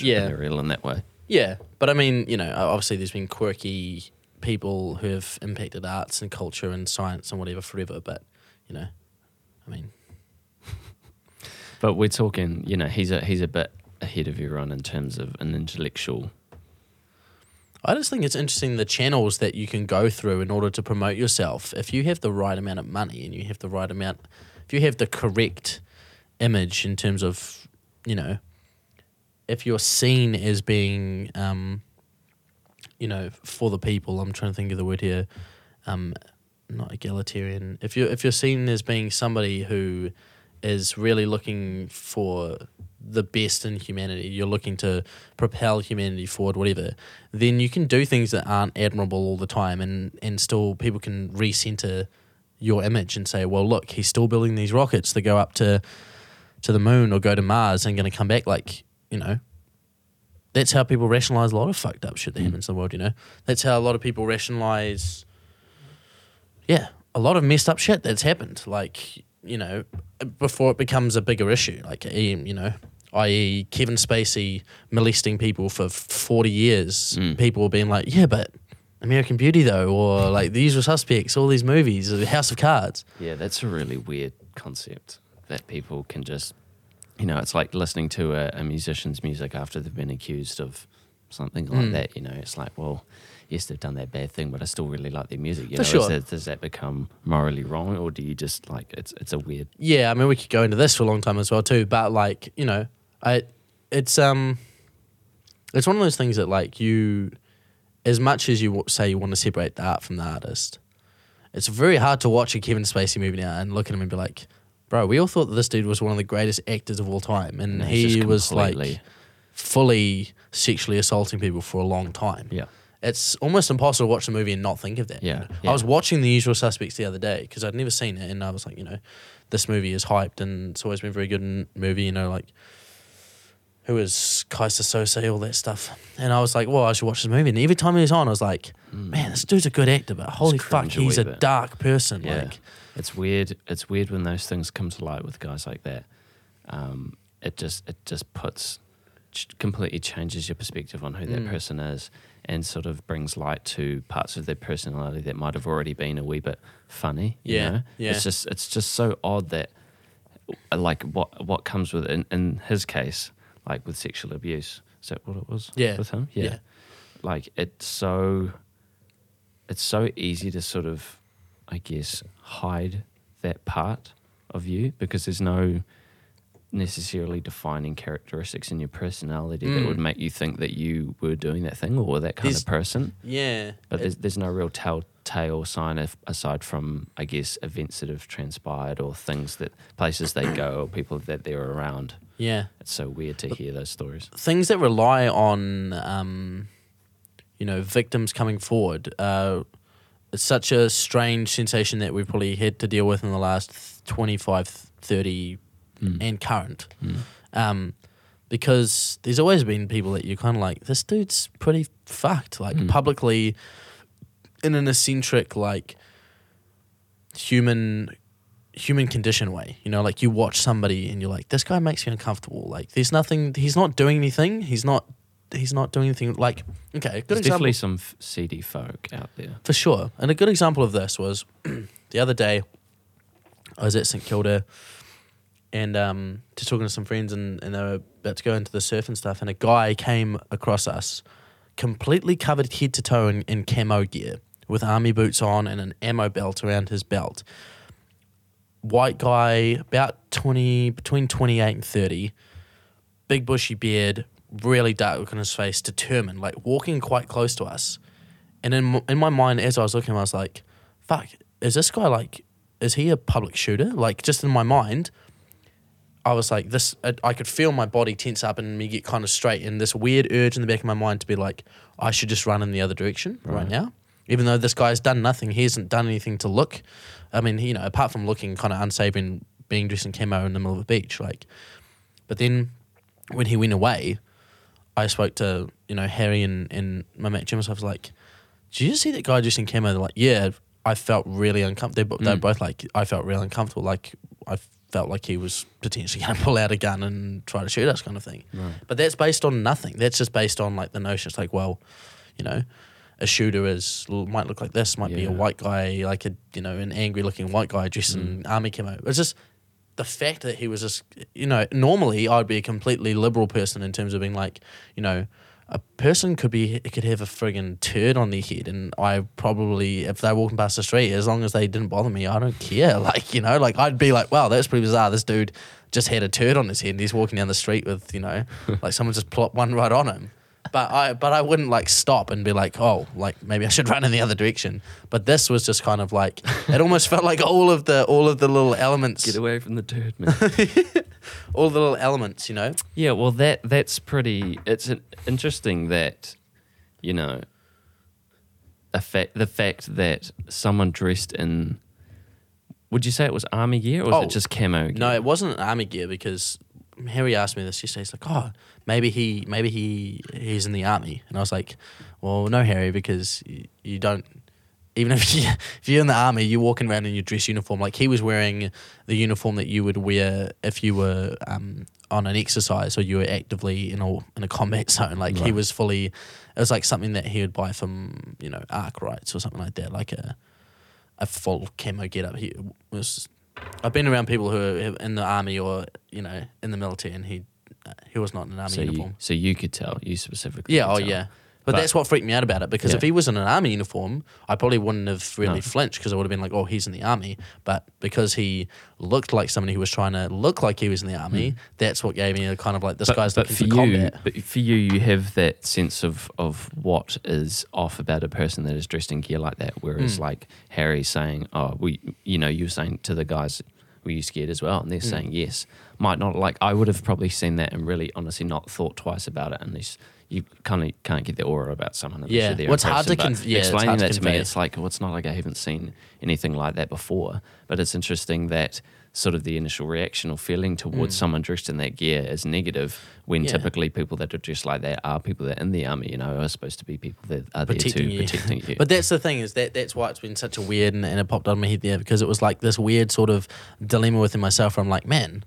Yeah. entrepreneurial in that way. Yeah, but I mean, you know, obviously there's been quirky people who have impacted arts and culture and science and whatever forever, but you know, I mean, But we're talking, you know, he's a he's a bit ahead of everyone in terms of an intellectual. I just think it's interesting the channels that you can go through in order to promote yourself. If you have the right amount of money and you have the right amount, if you have the correct image in terms of, you know, if you're seen as being, um, you know, for the people. I'm trying to think of the word here, um, not egalitarian. If you if you're seen as being somebody who is really looking for the best in humanity, you're looking to propel humanity forward, whatever, then you can do things that aren't admirable all the time and, and still people can recenter your image and say, well, look, he's still building these rockets that go up to to the moon or go to Mars and to come back like, you know, that's how people rationalize a lot of fucked up shit that happens in the world, you know? That's how a lot of people rationalize, yeah, a lot of messed up shit that's happened. Like, you know, before it becomes a bigger issue. Like, you know, i.e., Kevin Spacey molesting people for 40 years. Mm. People being like, yeah, but American Beauty, though, or like The Usual Suspects, all these movies, or House of Cards. Yeah, that's a really weird concept that people can just, you know, it's like listening to a, a musician's music after they've been accused of something like Mm. that. You know, it's like, well, yes, they've done that bad thing, but I still really like their music. You For know, sure. that, does that become morally wrong, or do you just like it's it's a weird? Yeah, I mean we could go into this for a long time as well too, but like you know, I it's um, it's one of those things that like you, as much as you say you want to separate the art from the artist, it's very hard to watch a Kevin Spacey movie now and look at him and be like, bro, we all thought that this dude was one of the greatest actors of all time, and No, he was like fully sexually assaulting people for a long time. Yeah, It's almost impossible to watch the movie and not think of that. Yeah, yeah. I was watching The Usual Suspects the other day because I'd never seen it, and I was like, you know, this movie is hyped and it's always been a very good movie. You know, like who is Keyser Söze, all that stuff. And I was like, well, I should watch this movie. And every time he was on, I was like, man, this dude's a good actor, but holy fuck, he's a bit. dark person. Yeah, Like, it's weird. It's weird when those things come to light with guys like that. Um, it just it just puts ch- completely changes your perspective on who that Mm. person is, and sort of brings light to parts of their personality that might have already been a wee bit funny. you Yeah, know? yeah. It's just it's just so odd that uh, like what what comes with in, in his case, like with sexual abuse. Is that what it was? Yeah, with him. yeah. like it's so it's so easy to sort of i guess hide that part of you because there's no necessarily defining characteristics in your personality that Mm. would make you think that you were doing that thing or were that kind There's- of person yeah. but It- there's, there's no real telltale sign of, aside from i guess events that have transpired or things that places they go or people that they're around yeah. it's so weird to hear those stories things that rely on um, you know victims coming forward uh, it's such a strange sensation that we've probably had to deal with in the last 25 30 Mm. and current Mm. um, because there's always been people that you're kind of like this dude's pretty fucked like Mm. publicly in an eccentric like human human condition way you know like you watch somebody and you're like this guy makes me uncomfortable like there's nothing he's not doing anything he's not he's not doing anything like okay good there's example definitely some f- seedy folk out there for sure. And a good example of this was the other day I was at St Kilda and um, just talking to some friends and, and they were about to go into the surf and stuff and a guy came across us completely covered head to toe in, in camo gear with army boots on and an ammo belt around his belt. White guy, about 20, between 28 and 30, big bushy beard, really dark look on his face, determined, like walking quite close to us. And in in my mind, as I was looking, I was like, "Fuck, is this guy like? Is he a public shooter?" Like, just in my mind, I was like, "This." I, I could feel my body tense up and me get kind of straight, and this weird urge in the back of my mind to be like, "I should just run in the other direction right, Right. now." Even though this guy's done nothing, he hasn't done anything to look. I mean, you know, apart from looking kind of unsavory and being dressed in camo in the middle of a beach, like. But then, when he went away, I spoke to you know Harry and, and my mate Jim. and stuff. I was like, "Did you see that guy just in camo?" They're like, "Yeah." I felt really uncomfortable. They're Mm. both like, I felt really uncomfortable. Like I felt like he was potentially going to pull out a gun and try to shoot us, kind of thing. Right. But that's based on nothing. That's just based on like the notion. It's like, well, you know, a shooter is might look like this, might be a white guy, like a you know an angry looking white guy dressed in army camo. It's just the fact that he was just you know normally I'd be a completely liberal person in terms of being like you know a person could be could have a friggin' turd on their head and I probably if they're walking past the street as long as they didn't bother me I don't care. Like you know like I'd be like wow that's pretty bizarre. This dude just had a turd on his head and he's walking down the street with you know like someone just plopped one right on him but I but I wouldn't like stop and be like, oh, like maybe I should run in the other direction. But this was just kind of like it almost felt like all of the all of the little elements, Get away from the dirt, man. all the little elements, you know. yeah, well, that that's pretty. It's interesting that, you know, a the fact that someone dressed in. Would you say it was army gear or was Oh, it just camo? Gear? No, it wasn't army gear because Harry asked me this yesterday. He's like, oh, maybe he maybe he he's in the army, and I was like, well, no, Harry, because you, you don't. Even if you if you're in the army, you're walking around in your dress uniform. Like he was wearing the uniform that you would wear if you were um, on an exercise or you were actively in a in a combat zone. Like he was fully. It was like something that he would buy from you know Arkwrights or something like that, like a a full camo get up. He was. I've been around people who are in the army or you know in the military, and he he was not in an army so uniform. you, so you could tell you specifically. Yeah, oh tell. yeah. But, But- that's what freaked me out about it because Yeah. if he was in an army uniform, I probably wouldn't have really No. flinched because I would have been like, "Oh, he's in the army." But because he looked like somebody who was trying to look like he was in the army, that's what gave me a kind of like this. But, guy's but looking for for you, combat. but for you, you have that sense of of what is off about a person that is dressed in gear like that. Whereas, Hmm. like Harry saying, "Oh, we," you know, you were saying to the guys, "Were you scared as well?" And they're Hmm. saying yes. Might not like I would have probably seen that and really, honestly, not thought twice about it unless. You kind of can't get the aura about someone. unless Yeah. you're there Well, it's hard to conv- yeah, explaining hard to that to me, it's like well, it's not like I haven't seen anything like that before. But it's interesting that sort of the initial reaction or feeling towards someone dressed in that gear is negative when Mm. Yeah. typically people that are dressed like that are people that are in the army, you know, are supposed to be people that are there protecting to you. protecting you. But that's the thing is that that's why it's been such a weird and, and it popped on my head there because it was like this weird sort of dilemma within myself. Where I'm like, man,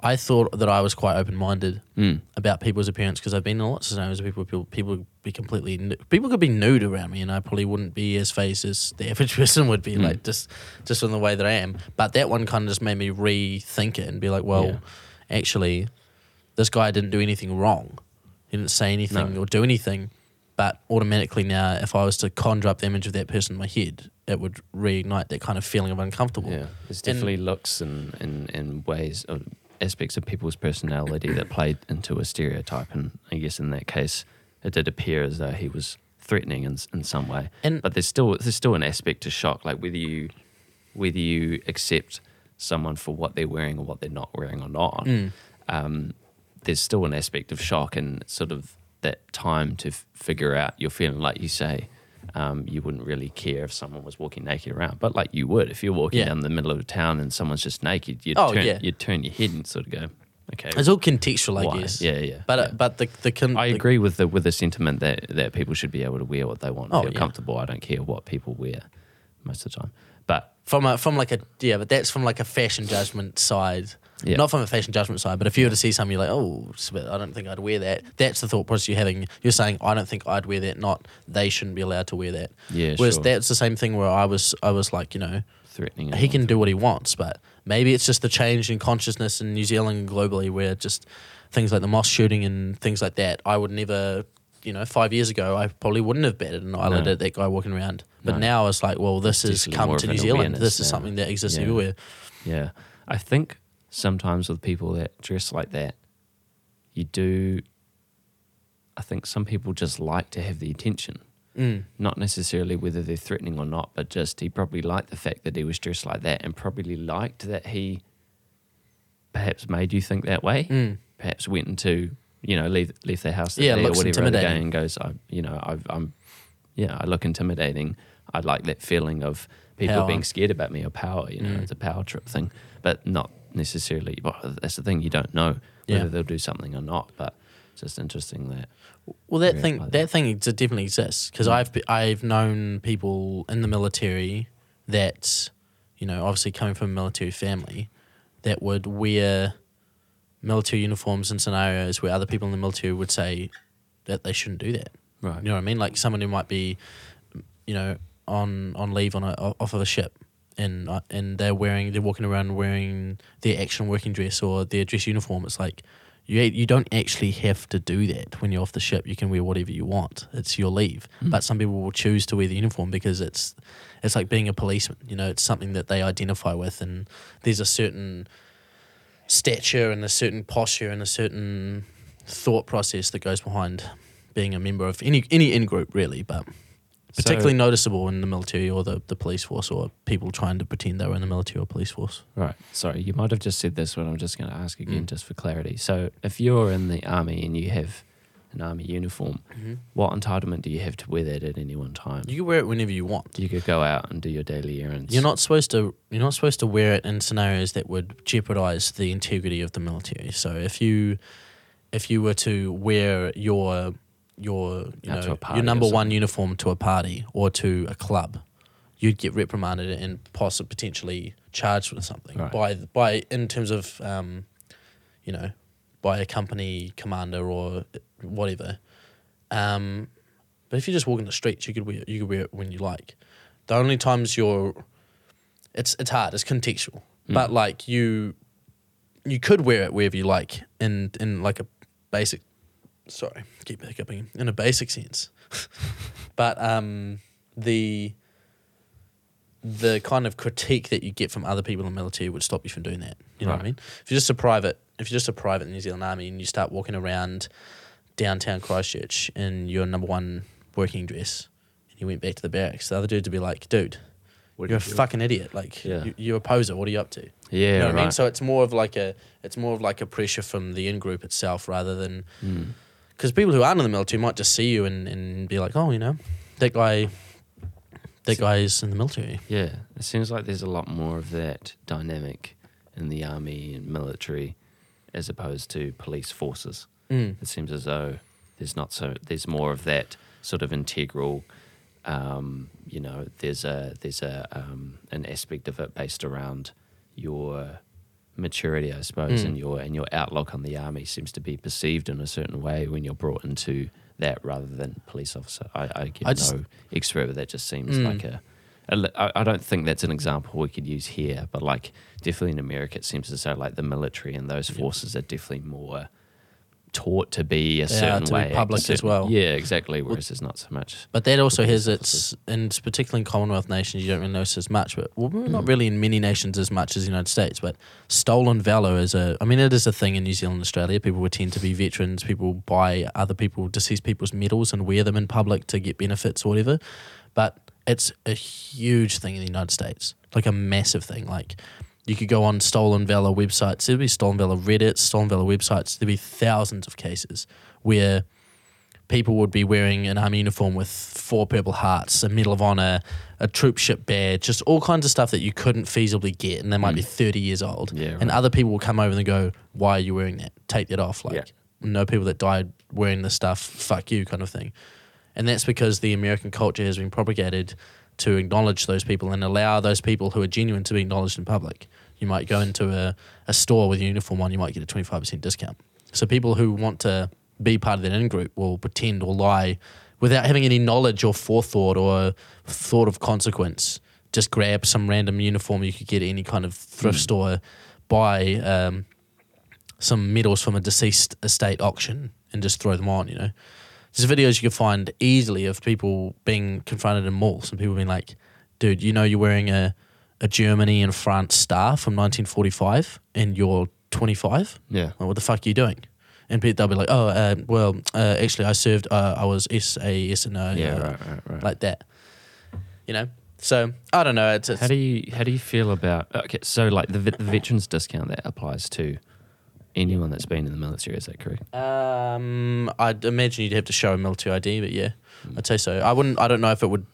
I thought that I was quite open minded Mm. about people's appearance because I've been in lots of scenarios where people people people would be completely nu- people could be nude around me and I probably wouldn't be as phased as the average person would be Mm. like just just from the way that I am. But that one kind of just made me rethink it and be like, well, Yeah. actually, this guy didn't do anything wrong. He didn't say anything No. or do anything. But automatically now, if I was to conjure up the image of that person in my head, it would reignite that kind of feeling of uncomfortable. Yeah, there's And- definitely looks and, and, and ways of aspects of people's personality that played into a stereotype, and I guess in that case, it did appear as though he was threatening in, in some way. And- but there's still there's still an aspect to shock, like whether you whether you accept someone for what they're wearing or what they're not wearing or not. Mm. Um, there's still an aspect of shock and sort of that time to f- figure out your feeling, like you say. Um, you wouldn't really care if someone was walking naked around, but like you would if you're walking Yeah. down the middle of a town and someone's just naked. You'd Oh, turn, yeah. you'd turn your head and sort of go, okay. It's all contextual, I Why? guess. Yeah, yeah, But. Uh, but the the con- I the- agree with the with the sentiment that that people should be able to wear what they want, Oh, feel yeah. comfortable. I don't care what people wear most of the time, but from a from like a yeah, but that's from like a fashion judgment side. Yeah. Not from a fashion judgment side, but if you were to see something, you're like, oh, it's a bit- I don't think I'd wear that. That's the thought process you're having. You're saying, I don't think I'd wear that. Not they shouldn't be allowed to wear that. Yeah, Whereas sure. that's the same thing where I was, I was like, you know, threatening. he can do what he wants, but maybe it's just the change in consciousness in New Zealand and globally, where just things like the mosque shooting and things like that, I would never, you know, five years ago, I probably wouldn't have batted an eyelid No. at that guy walking around. But No. now it's like, well, this has come to New Zealand. This is now. something that exists Yeah. everywhere. Yeah. I think sometimes with people that dress like that, you do. I think some people just like to have the attention. Mm. Not necessarily whether they're threatening or not, but just he probably liked the fact that he was dressed like that and probably liked that he perhaps made you think that way. Mm. Perhaps went into, you know, leave, leave their house Yeah, or whatever day and goes, I, you know, I've, I'm, yeah, I look intimidating. I like that feeling of people Power. being scared about me or power. You know, Mm. it's a power trip thing, but not necessarily. Well, that's the thing. You don't know whether Yeah. they'll do something or not. But it's just interesting that. Well, that thing that that. thing definitely exists because mm. I've I've known people in the military that, you know, obviously coming from a military family, that would wear military uniforms in scenarios where other people in the military would say that they shouldn't do that. Right. You know what I mean? Like someone who might be, you know, on on leave on a off of a ship, and uh, and they're wearing they're walking around wearing their action working dress or their dress uniform. It's like you you don't actually have to do that when you're off the ship. You can wear whatever you want. It's your leave. But some people will choose to wear the uniform because it's it's like being a policeman. You know, it's something that they identify with, and there's a certain stature and a certain posture and a certain thought process that goes behind being a member of any any in group really, but particularly So- noticeable in the military or the, the police force or people trying to pretend they were in the military or police force. Right. Sorry, you might have just said this, but I'm just going to ask again Mm. just for clarity. So, if you're in the army and you have an army uniform, what entitlement do you have to wear that at any one time? You can wear it whenever you want. You could go out and do your daily errands. You're not supposed to. You're not supposed to wear it in scenarios that would jeopardize the integrity of the military. So if you, if you were to wear your your you Out know your number one uniform to a party or to a club, you'd get reprimanded and possibly potentially charged with something Right. by by in terms of um, you know, by a company commander or whatever. Um, but if you just walk in the streets, you could wear you could wear it when you like. The only times you're, it's it's hard. It's contextual, but like you, you could wear it wherever you like in in like a basic. Sorry, keep hiccuping. In a basic sense, but um, the the kind of critique that you get from other people in the military would stop you from doing that. You know what I mean? If you're just a private, if you're just a private New Zealand Army and you start walking around downtown Christchurch in your number one working dress, and you went back to the barracks, the other dudes would be like, "Dude, What you're a you fucking idiot! Like, Yeah. you, you're a poser. What are you up to?" Yeah, you know what right. I mean? So it's more of like a, it's more of like a pressure from the in group itself rather than Mm. Because people who aren't in the military might just see you and, and be like, "Oh, you know, that guy, that guy is in the military." Yeah, it seems like there's a lot more of that dynamic in the army and military as opposed to police forces. Mm. It seems as though there's not so there's more of that sort of integral. Um, you know, there's a there's a um, an aspect of it based around your maturity, I suppose, Mm. and your and your outlook on the army seems to be perceived in a certain way when you're brought into that rather than police officer. I, I get I just- no expert, but that just seems Mm. like a. a li- I, I don't think that's an example we could use here, but like definitely in America, it seems as though like the military and those forces are definitely more taught to be a certain way. public as well. Yeah, exactly. Whereas there's not so much. But that also has its, and particularly in Commonwealth nations, you don't really notice as much. But well, not mm. really in many nations as much as the United States. But stolen valor is a, I mean, it is a thing in New Zealand, Australia. People would tend to be veterans. People buy other people, deceased people's medals and wear them in public to get benefits or whatever. But it's a huge thing in the United States, like a massive thing. Like you could go on stolen valor websites. There'd be stolen valor Reddit, stolen valor websites. There'd be thousands of cases where people would be wearing an army uniform with four purple hearts, a medal of honor, a troopship badge, just all kinds of stuff that you couldn't feasibly get, and they might be mm. thirty years old. Yeah, And other people will come over and go, "Why are you wearing that? Take that off!" Like, Yeah. no people that died wearing this stuff. Fuck you, kind of thing. And that's because the American culture has been propagated to acknowledge those people and allow those people who are genuine to be acknowledged in public. You might go into a, a store with a uniform on, you might get a 25% discount. So people who want to be part of that in group will pretend or lie without having any knowledge or forethought or thought of consequence. Just grab some random uniform you could get at any kind of thrift store, buy um, some medals from a deceased estate auction, and just throw them on, you know. There's videos you can find easily of people being confronted in malls and people being like, dude, you know you're wearing a, a Germany and France star from 1945 and you're 25? Yeah. Well, what the fuck are you doing? And they'll be like, oh, uh, well, uh, actually, I served, uh, I was SAS and uh, Yeah, right, right, right. like that. You know? So, I don't know. It's, it's How do you how do you feel about okay? So like the, the veterans discount that applies to anyone that's been in the military. Is that correct? Um, I'd imagine you'd have to show a military ID, but yeah, I'd say so. I wouldn't. I don't know if it would.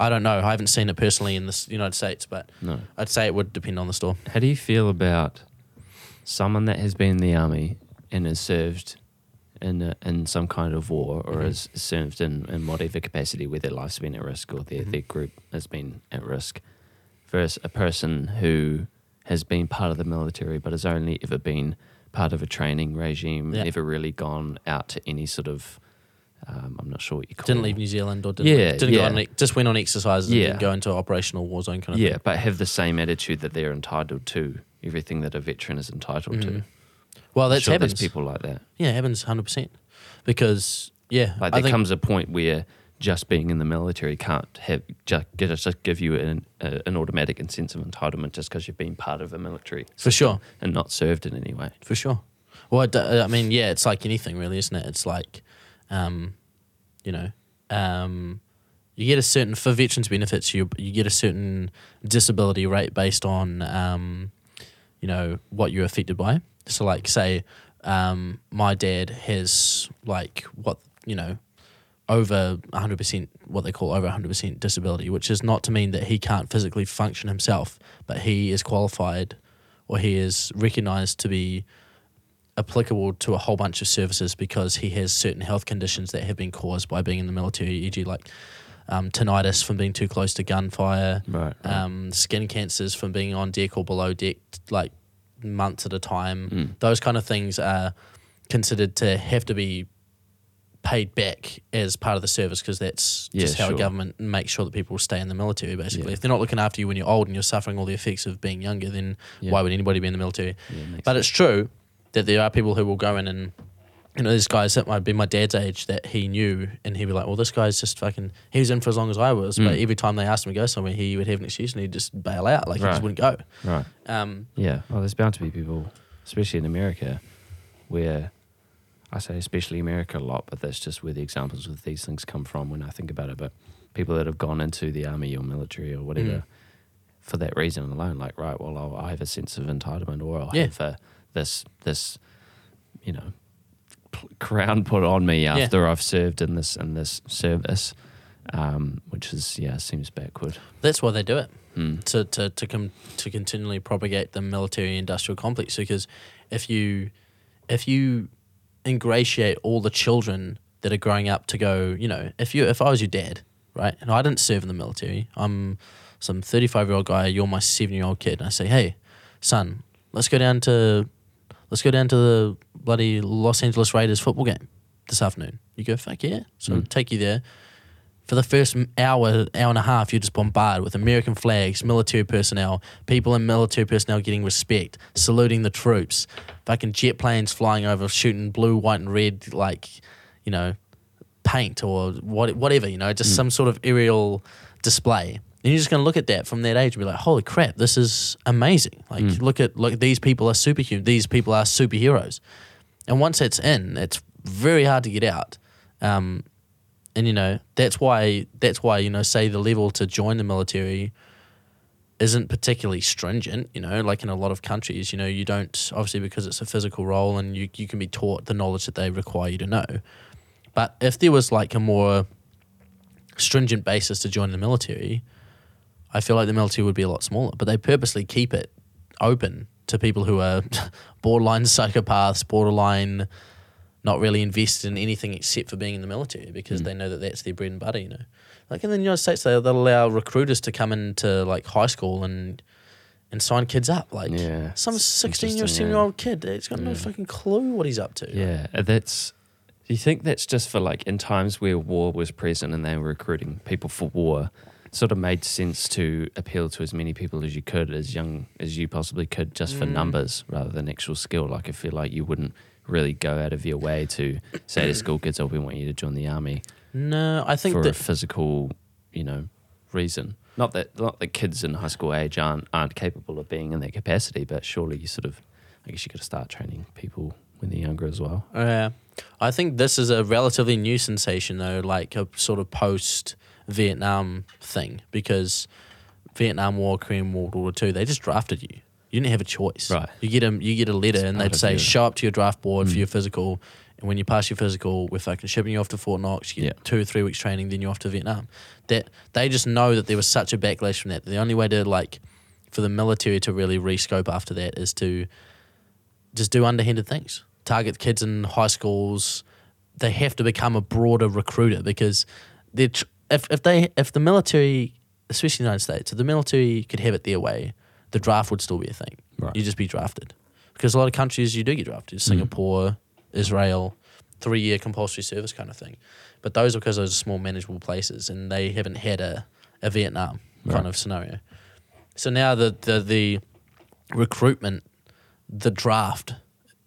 I don't know. I haven't seen it personally in the United States, but No. I'd say it would depend on the store. How do you feel about someone that has been in the army and has served in a, in some kind of war or Mhm. has served in, in whatever capacity where their life's been at risk or their, Mhm. their group has been at risk versus a person who has been part of the military but has only ever been part of a training regime, Yeah. never really gone out to any sort of um, I'm not sure what you call Didn't it. leave New Zealand or didn't Yeah, didn't go yeah. on, e- just went on exercises and Yeah. didn't go into operational war zone kind of yeah, thing. but have the same attitude that they're entitled to everything that a veteran is entitled to. Mhm. Well, that's sure happens. people like that. Yeah, happens hundred percent. Because yeah, Like I there think comes a point where just being in the military can't have just, just give you an, a, an automatic sense of entitlement just because you've been part of a military for sure. and not served in any way. For sure. Well, I mean, yeah, it's like anything, really, isn't it? It's like, um, you know, um, you get a certain for veterans benefits. You you get a certain disability rate based on, um, you know, what you're affected by. So, like, say, um, my dad has like what you know, over 100% what they call over 100% disability, which is not to mean that he can't physically function himself, but he is qualified or he is recognized to be applicable to a whole bunch of services because he has certain health conditions that have been caused by being in the military, e.g., like um, tinnitus from being too close to gunfire, Right. um, skin cancers from being on deck or below deck, like months at a time. Mm. Those kind of things are considered to have to be paid back as part of the service because that's Yeah, just how sure. a government makes sure that people stay in the military. Basically, Yeah. if they're not looking after you when you're old and you're suffering all the effects of being younger, then Yeah. why would anybody be in the military? Makes But sense. it's true that there are people who will go in and you know, there's guys that might be my dad's age that he knew, and he'd be like, "Well, this guy's just fucking." He was in for as long as I was, but Mm. every time they asked him to go somewhere, he would have an excuse and he'd just bail out, like he just wouldn't go. right. Um, Yeah. Well, there's bound to be people, especially in America, where I say especially America a lot, but that's just where the examples of these things come from when I think about it. But people that have gone into the army or military or whatever Mm. for that reason alone, like right, well, I'll, I have a sense of entitlement, or I'll Yeah. have uh this this, you know, p- crown put on me after I've served in this in this service, um, which is yeah seems backward. that's why they do it. Mm. to to to com- to continually propagate the military industrial complex because if you if you ingratiate all the children that are growing up to go, you know, if you if I was your dad, right, and I didn't serve in the military, I'm some 35 year old guy, you're my seven year old kid, and I say, hey, son, let's go down to let's go down to the bloody Los Angeles Raiders football game this afternoon. You go, fuck yeah. So hmm. I'll take you there. For the first hour, hour and a half, you're just bombarded with American flags, military personnel, people in military personnel getting respect, saluting the troops, fucking jet planes flying over, shooting blue, white, and red, like, you know, paint or what, whatever, you know, just some sort of aerial display. And you're just going to look at that from that age and be like, holy crap, this is amazing. Like, look at, look, these people are superhuman. These people are superheroes. And once it's in, it's very hard to get out. Um, and you know that's why that's why you know say the level to join the military isn't particularly stringent. You know, like in a lot of countries, you know, you don't obviously because it's a physical role and you you can be taught the knowledge that they require you to know. But if there was like a more stringent basis to join the military, I feel like the military would be a lot smaller. But they purposely keep it open to people who are borderline psychopaths, borderline not really invested in anything except for being in the military because they know that that's their bread and butter, you know. Like in the United States, they, they'll allow recruiters to come into like high school and and sign kids up. Like Yeah, some 16 year, interesting, 17 year old kid, he's got no fucking clue what he's up to. Yeah, that's. Do you think that's just for like in times where war was present and they were recruiting people for war? Sort of made sense to appeal to as many people as you could, as young as you possibly could, just Mm. for numbers rather than actual skill. Like I feel like you wouldn't really go out of your way to say to school kids, "Oh, we want you to join the army." No, I think for a physical, you know, reason. Not that not that kids in high school age aren't aren't capable of being in that capacity, but surely you sort of, I guess you got to start training people when they're younger as well. Oh, yeah. I think this is a relatively new sensation though, like a sort of post Vietnam thing, because Vietnam War, Korean War, World War Two, they just drafted you. You didn't have a choice. Right. You get a you get a letter and they'd say show up to your draft board Mm. for your physical, and when you pass your physical, we're fucking shipping you off to Fort Knox. You get Yeah. two or three weeks training, then you're off to Vietnam. That they just know that there was such a backlash from that. The only way to like for the military to really rescope after that is to just do underhanded things. Target kids in high schools. They have to become a broader recruiter because they're tr- if if they if the military, especially the United States, if the military could have it their way, the draft would still be a thing. Right. You just be drafted because a lot of countries you do get drafted. Singapore, Israel, three year compulsory service kind of thing. But those are because those are small manageable places and they haven't had a, a Vietnam kind of scenario. So now the the, the recruitment, the draft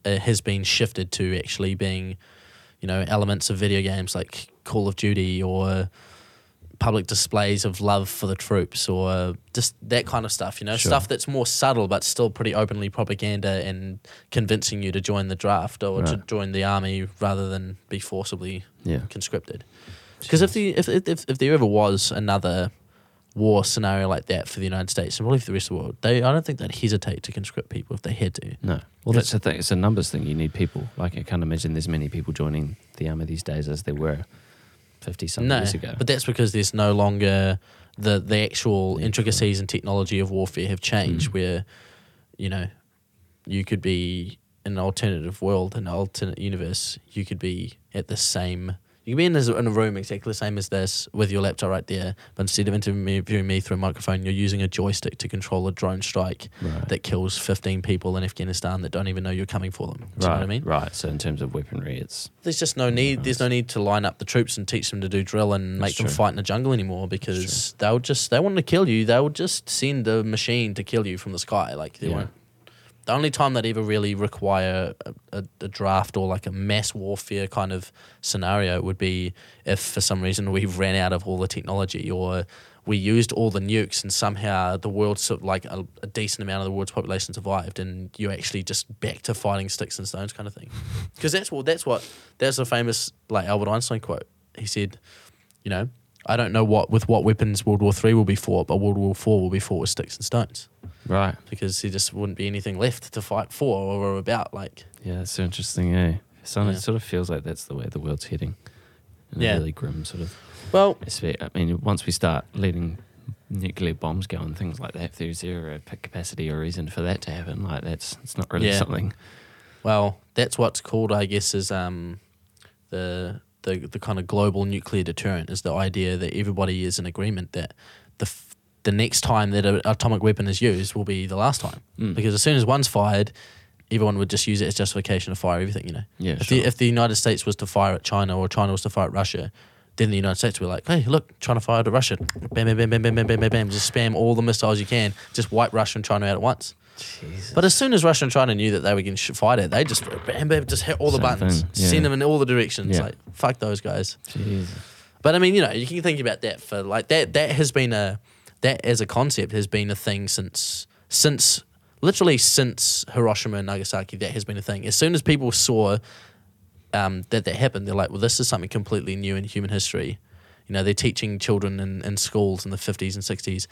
uh, has been shifted to actually being, you know, elements of video games like Call of Duty or public displays of love for the troops or just that kind of stuff, you know, Sure. stuff that's more subtle but still pretty openly propaganda and convincing you to join the draft or to join the army rather than be forcibly Yeah. conscripted. Because if the if, if if if there ever was another war scenario like that for the United States and probably for the rest of the world, they I don't think they'd hesitate to conscript people if they had to. No. Well, that's the thing. It's a numbers thing. You need people. Like I can't imagine there's many people joining the army these days as there were fifty some no, years ago. but that's because there's no longer the the actual intricacies and technology of warfare have changed. Mm. Where you know you could be in an alternative world, an alternate universe. You could be at the same. You could be in, this, in a room exactly the same as this with your laptop right there, but instead of interviewing me through a microphone, you're using a joystick to control a drone strike Right. that kills 15 people in Afghanistan that don't even know you're coming for them. Do you know right. what I mean? Right. So in terms of weaponry, it's There's just no need. There's no need to line up the troops and teach them to do drill and make That's them fight in the jungle anymore because they'll just they want to kill you. They'll just send a machine to kill you from the sky. Like they Yeah. won't. The only time they'd ever really require a, a, a draft or like a mass warfare kind of scenario would be if for some reason we ran out of all the technology or we used all the nukes and somehow the world's sort of like a, a decent amount of the world's population survived and you're actually just back to fighting sticks and stones kind of thing. Because that's what that's what that's a famous like Albert Einstein quote. He said, you know, I don't know what with what weapons World War Three will be fought, but World War Four will be fought with sticks and stones right. because there just wouldn't be anything left to fight for or about. Like, Yeah, it's so interesting. Eh. So Yeah. it sort of feels like that's the way the world's heading. In Yeah. a really grim sort of well, aspect. I mean, once we start letting nuclear bombs go and things like that, if there's zero capacity or reason for that to happen? Like that's it's not really Yeah. something. Well, that's what's called, I guess, is um, the the the kind of global nuclear deterrent is the idea that everybody is in agreement that the f- the next time that an atomic weapon is used will be the last time Mm. because as soon as one's fired, everyone would just use it as justification to fire everything. You know, Yeah, if sure. the if the United States was to fire at China or China was to fire at Russia. Then the United States were like, "Hey, look, China fired at Russia. Bam, bam, bam, bam, bam, bam, bam, bam, bam. Just spam all the missiles you can. Just wipe Russia and China out at once." Jesus. But as soon as Russia and China knew that they were going to fight it, they just bam, bam, just hit all the Same buttons, thing, yeah. send them in all the directions. Yeah. Like fuck those guys. Jesus. But I mean, you know, you can think about that for like that. That has been a that as a concept has been a thing since since literally since Hiroshima and Nagasaki. That has been a thing. As soon as people saw um, that that happened, they're like, well, this is something completely new in human history. You know, they're teaching children in, in schools in the fifties and sixties.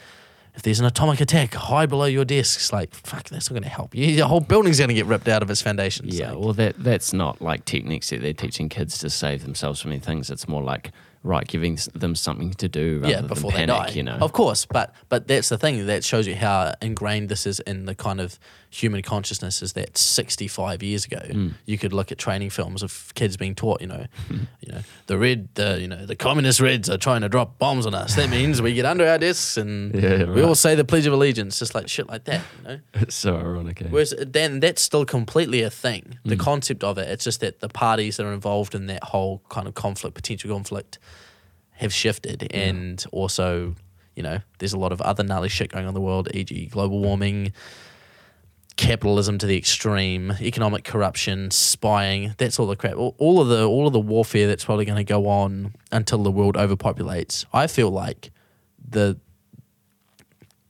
If there's an atomic attack, hide below your desks. Like, fuck, that's not going to help you. The whole building's going to get ripped out of its foundations. Yeah, Like, well, that that's not like techniques that they're teaching kids to save themselves from any things. It's more like right, giving them something to do rather yeah, before than they die. You know, Of course, but but that's the thing that shows you how ingrained this is in the kind of human consciousness. Is that sixty five years ago, Mm. you could look at training films of kids being taught, you know, you know, the red, the you know, the communist reds are trying to drop bombs on us. That means we get under our desks and Yeah, we all say the Pledge of Allegiance, just like shit like that, you know. it's so ironic. eh? Whereas then that's still completely a thing. The Mm. concept of it, it's just that the parties that are involved in that whole kind of conflict, potential conflict, have shifted, and also, you know, there's a lot of other gnarly shit going on in the world, e.g., global warming, capitalism to the extreme, economic corruption, spying. That's all the crap. All, all of the all of the warfare that's probably going to go on until the world overpopulates. I feel like the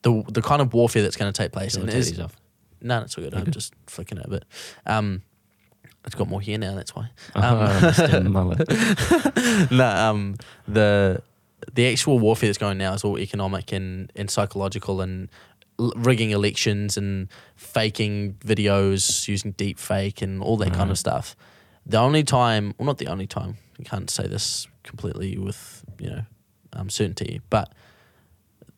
the the kind of warfare that's going to take place and is no, that's all good. I'm just flicking it a bit. Um, it's got more here now. That's why. Oh, Um, mullet. no, um, the the actual warfare that's going now is all economic and, and psychological and rigging elections and faking videos using deep fake and all that kind of stuff. The only time, well, not the only time, I can't say this completely with you know um, certainty, but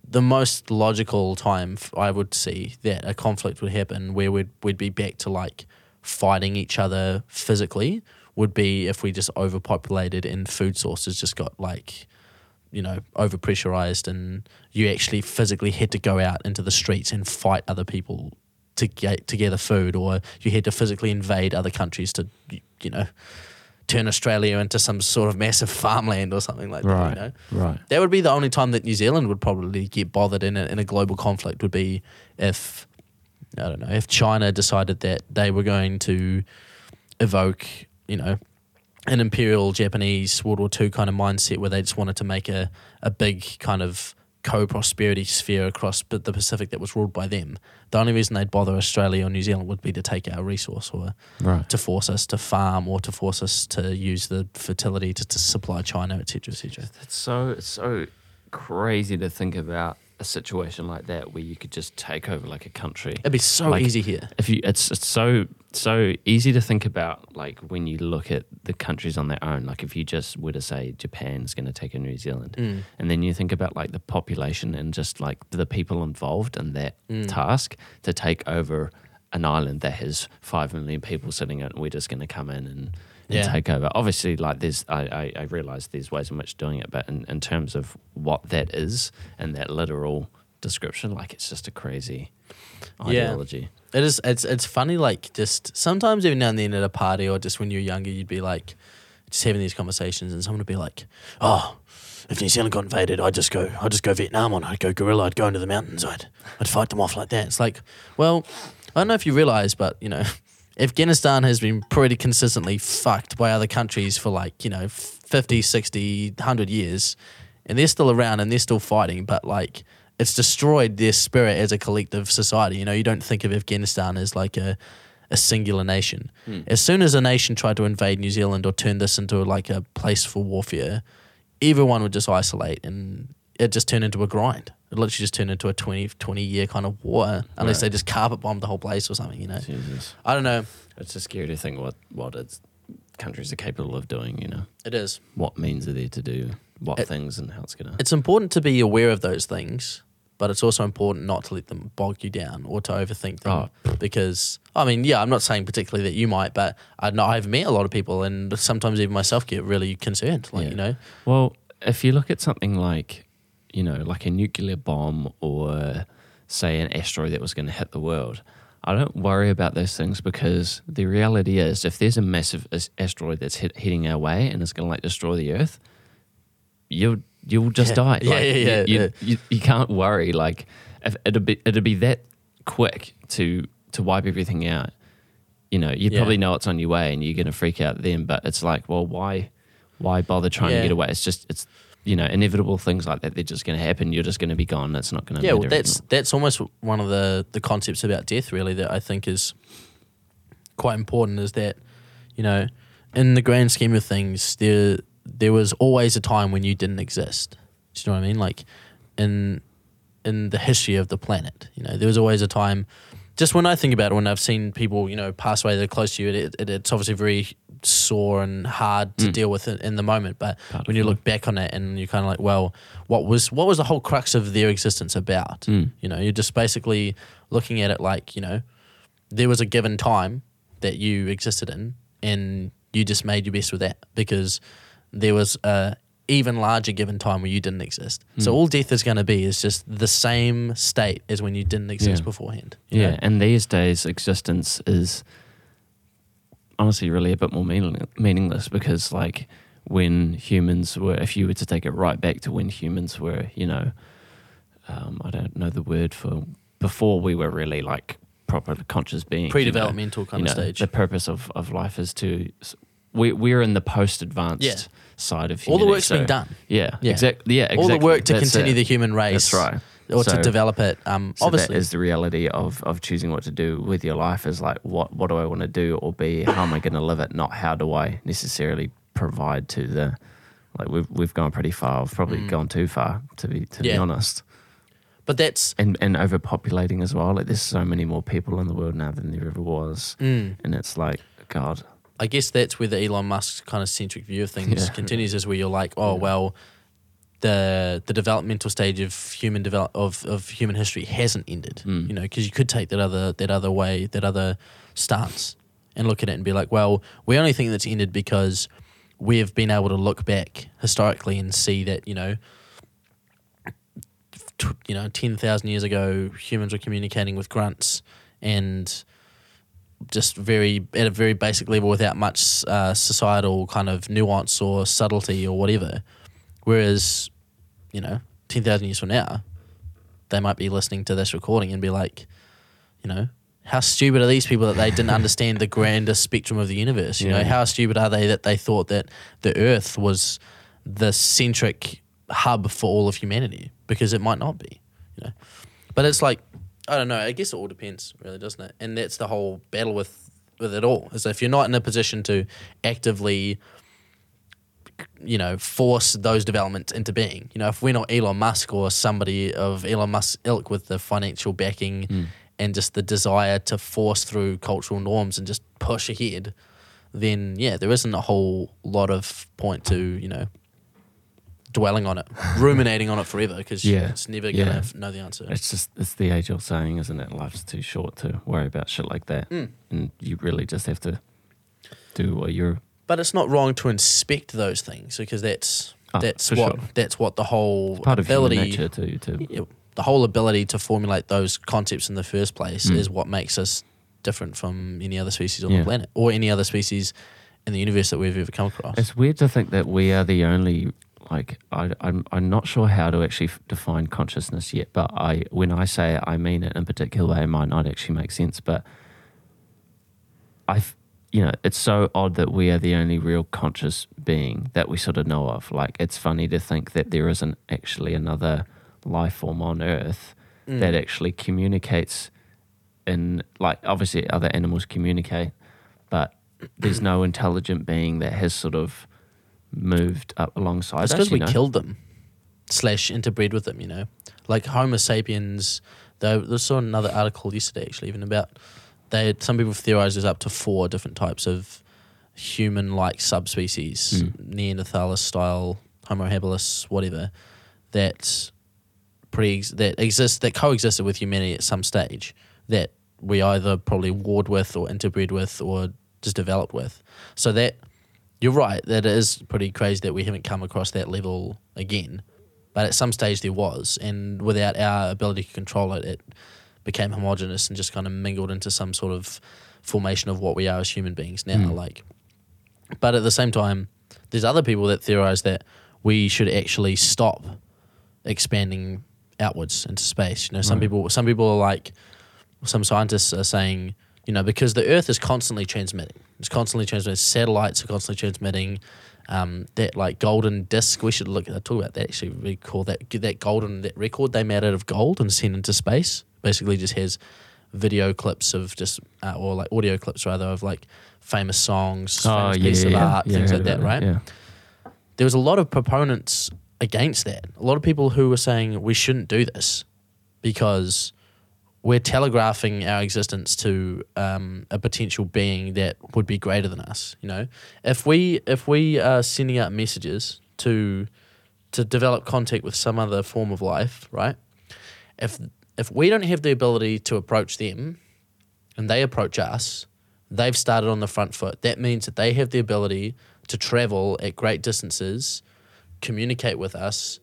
the most logical time I would see that a conflict would happen where we'd we'd be back to like fighting each other physically would be if we just overpopulated and food sources just got like you know overpressurized and you actually physically had to go out into the streets and fight other people to get to gather food or you had to physically invade other countries to you know turn Australia into some sort of massive farmland or something like that Right, you know right. that would be the only time that New Zealand would probably get bothered in a, in a global conflict would be if I don't know if China decided that they were going to evoke you know an imperial Japanese World War II kind of mindset where they just wanted to make a, a big kind of co-prosperity sphere across the Pacific that was ruled by them. The only reason they'd bother Australia or New Zealand would be to take our resource or Right. to force us to farm or to force us to use the fertility to, to supply China, etc., etc. It's so it's so crazy to think about a situation like that where you could just take over like a country. It'd be so Like, easy here. If you, it's, it's so so easy to think about. Like when you look at the countries on their own. Like if you just were to say Japan's going to take over New Zealand, Mm. and then you think about like the population and just like the people involved in that Mm. task to take over an island that has five million people sitting in it, and we're just going to come in and Yeah. take over. Obviously, like there's, I, I, I realize there's ways in which doing it, but in, in terms of what that is and that literal description, like it's just a crazy Yeah. ideology. It is. It's it's funny. Like just sometimes even now and then at a party or just when you're younger, you'd be like just having these conversations, and someone would be like, "Oh, if New Zealand got invaded, I'd just go. I'd just go Vietnam on. I'd go guerrilla. I'd go into the mountains. I'd I'd fight them off like that." It's like, well, I don't know if you realize, but you know. Afghanistan has been pretty consistently fucked by other countries for like, you know, 50, 60, 100 years. And they're still around and they're still fighting, but like it's destroyed their spirit as a collective society. You know, you don't think of Afghanistan as like a, a singular nation. Hmm. As soon as a nation tried to invade New Zealand or turn this into like a place for warfare, everyone would just isolate and it just turned into a grind. It literally just turned into a 20, 20 year kind of war, unless Right. they just carpet bombed the whole place or something, you know. Jesus. I don't know. It's just scary to think what, what it's, countries are capable of doing, you know, It is. what means are there to do, what It- things and how it's going to. It's important to be aware of those things, but it's also important not to let them bog you down or to overthink them. Oh. Because I mean, yeah, I'm not saying particularly that you might, but I know I've met a lot of people, and sometimes even myself get really concerned. Like Yeah. you know, Well, if you look at something like, you know, like a nuclear bomb or say an asteroid that was going to hit the world, I don't worry about those things because the reality is, if there's a massive asteroid that's hit, heading our way and it's going to like destroy the Earth, you you'll just Yeah. die. Yeah, Like, yeah, yeah, You, yeah. You, you can't worry. Like, if it'd be it'd be that quick to to wipe everything out. You know, you Yeah. probably know it's on your way and you're going to freak out then. But it's like, well, why why bother trying Yeah. to get away? It's just it's you know inevitable things like that. They're just going to happen. You're just going to be gone. It's not going to yeah, well, that's that's almost one of the the concepts about death, really, that I think is quite important. Is that you know, in the grand scheme of things, there there was always a time when you didn't exist. Do you know what I mean? Like in in the history of the planet, you know, there was always a time. Just when I think about it, when I've seen people, you know, pass away that are close to you, it, it, it's obviously very sore and hard to hmm. deal with in, the moment. But Part when you life. look back on it, and you're kind of like, well, what was what was the whole crux of their existence about? Hmm. You know, you're just basically looking at it like, you know, there was a given time that you existed in, and you just made your best with that because there was a even larger given time where you didn't exist. So hmm. all death is going to be is just the same state as when you didn't exist Yeah. beforehand. Yeah, know? and these days existence is honestly really a bit more meaning, meaningless because like when humans were, if you were to take it right back to when humans were, you know, um, I don't know the word for before we were really like proper conscious beings. you know. Pre-developmental kind You of stage. The purpose of, of life is to we we're in the post advanced Yeah. side of All the humanity, work's been done. Yeah, Yeah. exactly. Yeah, all the work to That's continue it. the human race. That's right. Or to develop it. Um, so obviously. that is the reality of of choosing what to do with your life. Is like what what do I want to do or be? How am I going to live it? Not how do I necessarily provide to the like we've we've gone pretty far. We've probably gone too far to be to be Mm. Honest. but that's And and overpopulating as well. Like there's so many more people in the world now than there ever was, Mm. and it's like God. I guess that's where the Elon Musk kind of centric view of things Yeah. continues, is where you're like, oh well, the the developmental stage of human develop of, of human history hasn't ended. Mm. You know, because you could take that other that other way, that other stance, and look at it and be like, well, we only think that's ended because we have been able to look back historically and see that you know. t- You know, ten thousand years ago, humans were communicating with grunts, and just very at a very basic level without much uh, societal kind of nuance or subtlety or whatever. Whereas, you know, ten thousand years from now, they might be listening to this recording and be like, you know, how stupid are these people that they didn't understand the grander spectrum of the universe? You know, how stupid are they that they thought that the Earth was the centric hub for all of humanity? Because it might not be, you know. But it's like I don't know. I guess it all depends, really, doesn't it? And that's the whole battle with with it all. Is if you're not in a position to actively, you know, force those developments into being. You know, if we're not Elon Musk or somebody of Elon Musk's ilk with the financial backing and just the desire to force through cultural norms and just push ahead, then yeah, there isn't a whole lot of point to you know dwelling on it, ruminating on it forever because Yeah. it's never Yeah. gonna know the answer. It's just it's the age old saying, isn't it? Life's too short to worry about shit like that, Mm. and you really just have to do what you're. But it's not wrong to inspect those things because that's Ah, that's for what sure. that's what the whole Part of ability nature to to yeah, the whole ability to formulate those concepts in the first place Mm. is what makes us different from any other species on Yeah. the planet or any other species in the universe that we've ever come across. It's weird to think that we are the only like I I'm I'm not sure how to actually f- define consciousness yet, but I when I say it, I mean it in a particular way. It might not actually make sense, but I f- you know it's so odd that we are the only real conscious being that we sort of know of. Like it's funny to think that there isn't actually another life form on Earth Mm. that actually communicates in like obviously other animals communicate, but there's no intelligent being that has sort of moved up alongside us. because we know? killed them, slash interbred with them. You know, like Homo sapiens. Though there saw another article yesterday, actually, even about they. Some people theorize there's up to four different types of human-like subspecies, Mm. Neanderthalis style, Homo habilis, whatever, that pre that exist that coexisted with humanity at some stage that we either probably warred with or interbred with or just developed with. So that you're right that it is pretty crazy that we haven't come across that level again. But at some stage there was, and without our ability to control it, it became homogenous and just kind of mingled into some sort of formation of what we are as human beings now. Like, but at the same time, there's other people that theorize that we should actually stop expanding outwards into space. You know, some people, some people are like, some scientists are saying, you know, because the Earth is constantly transmitting, it's constantly transmitting. Satellites are constantly transmitting. Um, that like golden disc, we should look at talk about that. Actually, we call that that golden that record they made out of gold and sent into space. Basically, just has video clips of just uh, or like audio clips rather of like famous songs, famous pieces of art, things heard like that, about right? Yeah. there was a lot of proponents against that. A lot of people who were saying we shouldn't do this because we're telegraphing our existence to um, a potential being that would be greater than us. You know, if we if we are sending out messages to to develop contact with some other form of life, right? If if we don't have the ability to approach them, and they approach us, they've started on the front foot. That means that they have the ability to travel at great distances, communicate with us,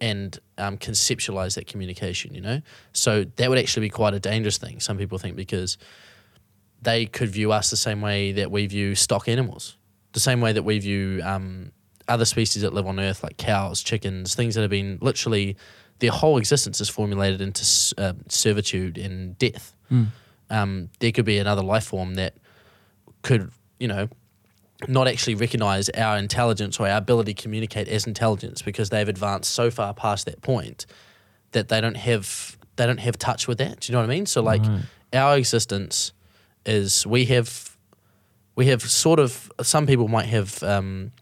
and um, conceptualize that communication, you know? So that would actually be quite a dangerous thing, some people think, because they could view us the same way that we view stock animals, the same way that we view um, other species that live on Earth, like cows, chickens, things that have been literally, their whole existence is formulated into uh, servitude and death. Um, there could be another life form that could, you know, not actually recognize our intelligence or our ability to communicate as intelligence because they've advanced so far past that point that they don't have they don't have touch with that. Do you know what I mean? So like our existence is we have we have sort of some people might have um,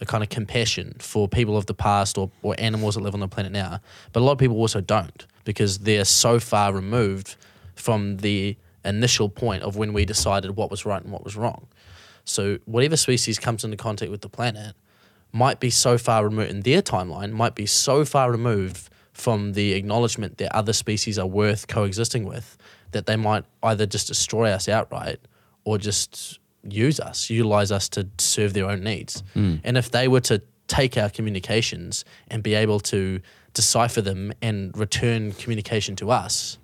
a kind of compassion for people of the past or, or animals that live on the planet now, but a lot of people also don't because they're so far removed from the initial point of when we decided what was right and what was wrong. So whatever species comes into contact with the planet might be so far removed in their timeline, might be so far removed from the acknowledgement that other species are worth coexisting with that they might either just destroy us outright or just use us, utilize us to serve their own needs. And if they were to take our communications and be able to decipher them and return communication to us,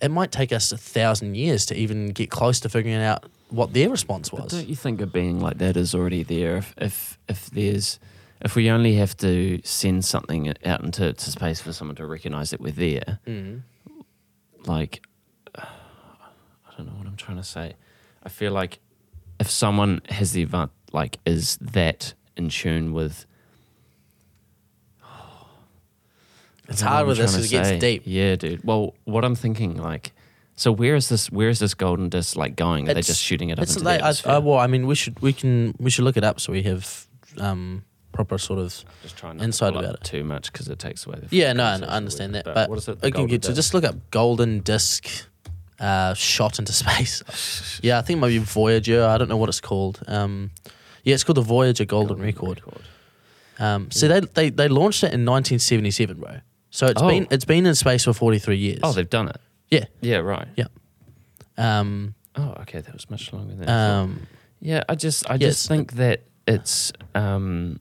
it might take us a thousand years to even get close to figuring out what their response But was. don't you think a being like that is already there? If if if there's if we only have to send something out into to space for someone to recognize that we're there, Mm. like I don't know what I'm trying to say. I feel like if someone has the event like is that in tune with It's I don't know hard with this because it gets say. deep. Yeah, dude. Well, what I'm thinking, like, so where is this? Where is this golden disc like going? Are they It's- just shooting it up It's into like, the I? I, well, I mean, we should we can we should look it up so we have um, proper sort of just trying insight about it. too much because it takes away the. yeah. No, I understand that, but what is it? The I can get to just look up golden disc uh, shot into space. yeah, I think maybe Voyager. I don't know what it's called. Um, yeah, it's called the Voyager Golden, Record. Um, so they, they they launched it in 1977, bro. So it's Oh. been it's been in space for 43 years. Oh, they've done it. yeah. Yeah, right. Yeah. Um, Oh, okay, that was much longer than. Um, yeah, I just, I yeah, just think that it's. um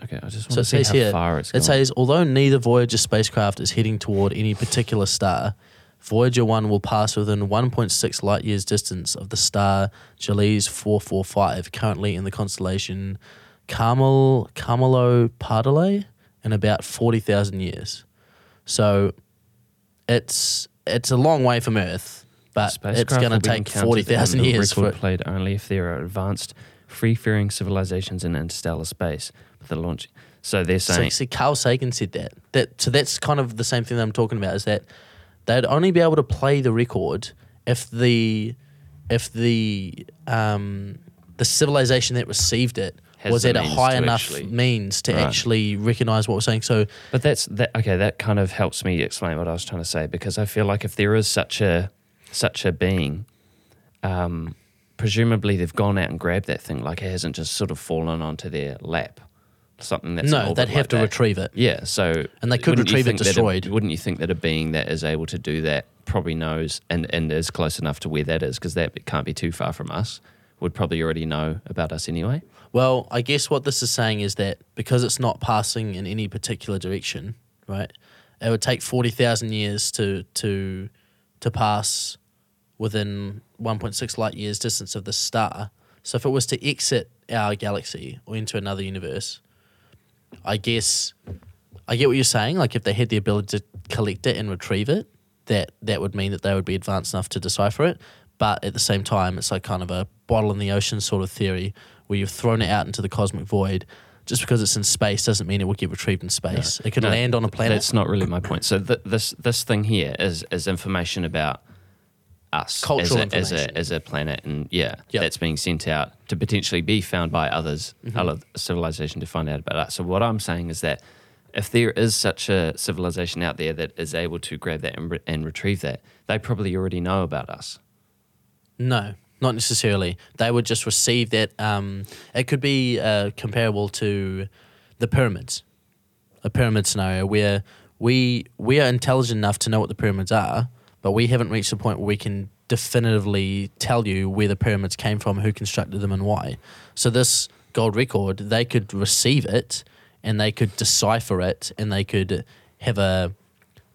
Okay, I just want it to see how here, far it's going. it says, although neither Voyager spacecraft is heading toward any particular star, Voyager 1 will pass within 1.6 light years distance of the star Gliese 445, currently in the constellation Carmel, Camelopardalis, in about 40,000 years. So it's it's a long way from Earth, but it's going to take 40,000 years for Record it. played only if there are advanced, free-faring civilizations in interstellar space. The launch, so they're So, saying see, Carl Sagan said that. That so that's kind of the same thing that I'm talking about. Is that they'd only be able to play the record if the if the um, the civilization that received it Has was the at a means high to enough actually- means to Right. actually recognize what we're saying. So But that's that. Okay, that kind of helps me explain what I was trying to say because I feel like if there is such a such a being, um, presumably they've gone out and grabbed that thing. Like it hasn't just sort of fallen onto their lap. Something that's no, they'd have like to that. retrieve it. Yeah, so And they could retrieve it that a- destroyed. wouldn't you think that a being that is able to do that probably knows and, and is close enough to where that is because that can't be too far from us? Would probably already know about us anyway. Well, I guess what this is saying is that because it's not passing in any particular direction, right? It would take forty thousand years to to to pass within one point six light years distance of the star. So if it was to exit our galaxy or into another universe, I guess I get what you're saying. Like if they had the ability to collect it and retrieve it, that that would mean that they would be advanced enough to decipher it. But at the same time, it's like kind of a bottle in the ocean sort of theory where you've thrown it out into the cosmic void. Just because it's in space doesn't mean it will get retrieved in space. it could No, land on a planet. That's not really my point. So th- this this thing here is is information about us Cultural as a, as information. a as a planet, and yeah, Yep. that's being sent out to potentially be found by others, Mm-hmm. other civilization to find out about us. So what I'm saying is that if there is such a civilization out there that is able to grab that and, re- and retrieve that, they probably already know about us. No, not necessarily. They would just receive that. Um, it could be uh, comparable to the pyramids, a pyramid scenario where we we are intelligent enough to know what the pyramids are, but we haven't reached the point where we can definitively tell you where the pyramids came from, who constructed them, and why. So this gold record, they could receive it and they could decipher it and they could have a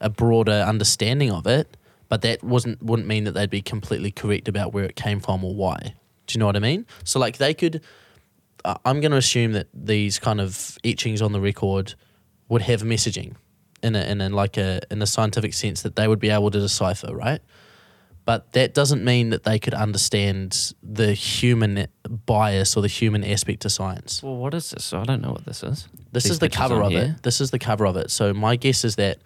a broader understanding of it, but that wasn't wouldn't mean that they'd be completely correct about where it came from or why. Do you know what I mean? So like they could, I'm going to assume that these kind of etchings on the record would have messaging in a in a like a in a scientific sense that they would be able to decipher, right? But that doesn't mean that they could understand the human bias or the human aspect to science. Well, what is this? I don't know what this is. This These is the cover of here. it. This is the cover of it. So my guess is that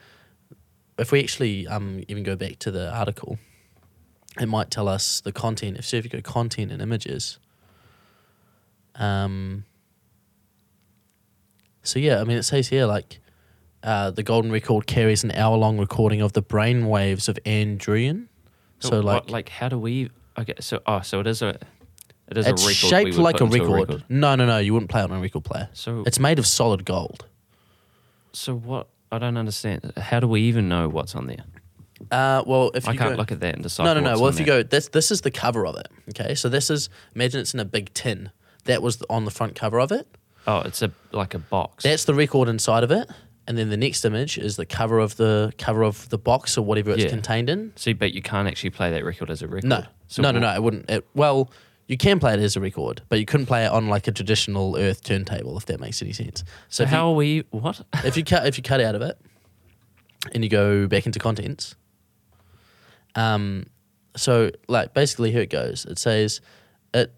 if we actually um, even go back to the article, it might tell us the content. If so, if you go content and images, um, so yeah, I mean it says here like uh, the golden record carries an hour long recording of the brain waves of Ann Druyan. So what- like, like how do we? Okay, so oh, so it is a it is it's a record. shaped like put a record. No, no, no. You wouldn't play it on a record player. So It's made of solid gold. so what? I don't understand. How do we even know what's on there? Uh, well, if I can't go, look at that and decide. No, no, no. Well, if you there. go, this this is the cover of it. Okay, so this is imagine it's in a big tin. That was on the front cover of it. oh, it's a like a box. That's the record inside of it, and then the next image is the cover of the cover of the box or whatever it's Yeah. contained in. See, but you can't actually play that record as a record. No, So no, no, no. It wouldn't. It, well, you can play it as a record, but you couldn't play it on like a traditional Earth turntable, if that makes any sense. So if how are we? What? if you cut if you cut out of it and you go back into contents um so like basically here it goes it says it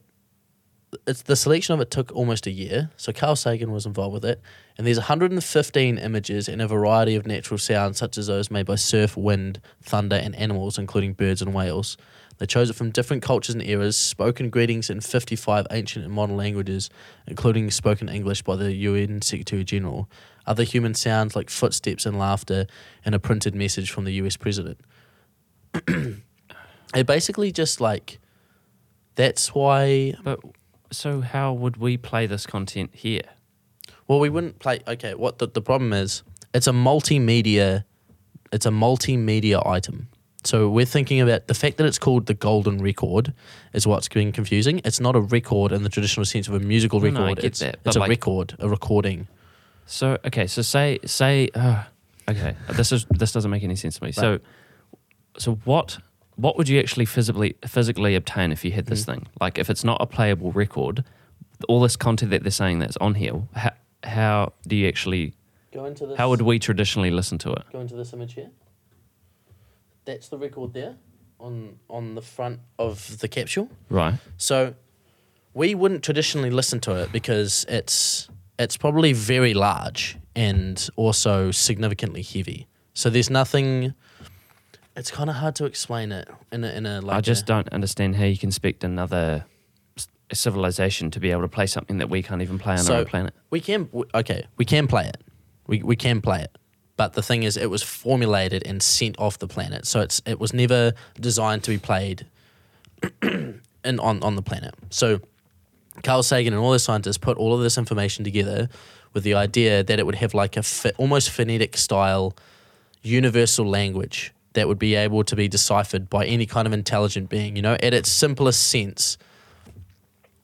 it's the selection of it took almost a year so carl sagan was involved with it and there's 115 images and a variety of natural sounds such as those made by surf wind thunder and animals including birds and whales. They chose it from different cultures and eras spoken greetings in 55 ancient and modern languages including spoken english by the un secretary general. Other human sounds like footsteps and laughter and a printed message from the us president. It basically just like that's why But so how would we play this content here? Well we wouldn't play okay what the, the problem is it's a multimedia it's a multimedia item so we're thinking about the fact that it's called the golden record is what's being confusing it's not a record in the traditional sense of a musical No, no, I record get it's, that, it's a like- record a recording So okay, so say say uh, okay, this is this doesn't make any sense to me. So so what what would you actually physically physically obtain if you had Mm-hmm. this thing? Like if it's not a playable record, all this content that they're saying that's on here, how, how do you actually go into this how would we traditionally listen to it? go into this image here. That's the record there on on the front of the capsule. Right. So we wouldn't traditionally listen to it because it's it's probably very large and also significantly heavy. So there's nothing. It's kind of hard to explain it in a in a like. I just a- don't understand how you can expect another s- civilization to be able to play something that we can't even play on So- our own planet. We can w- okay, we can play it. We we can play it. But the thing is it was formulated and sent off the planet. So it's it was never designed to be played in on on the planet. So Carl Sagan and all the scientists put all of this information together with the idea that it would have like a ph- almost phonetic style universal language that would be able to be deciphered by any kind of intelligent being. You know, at its simplest sense,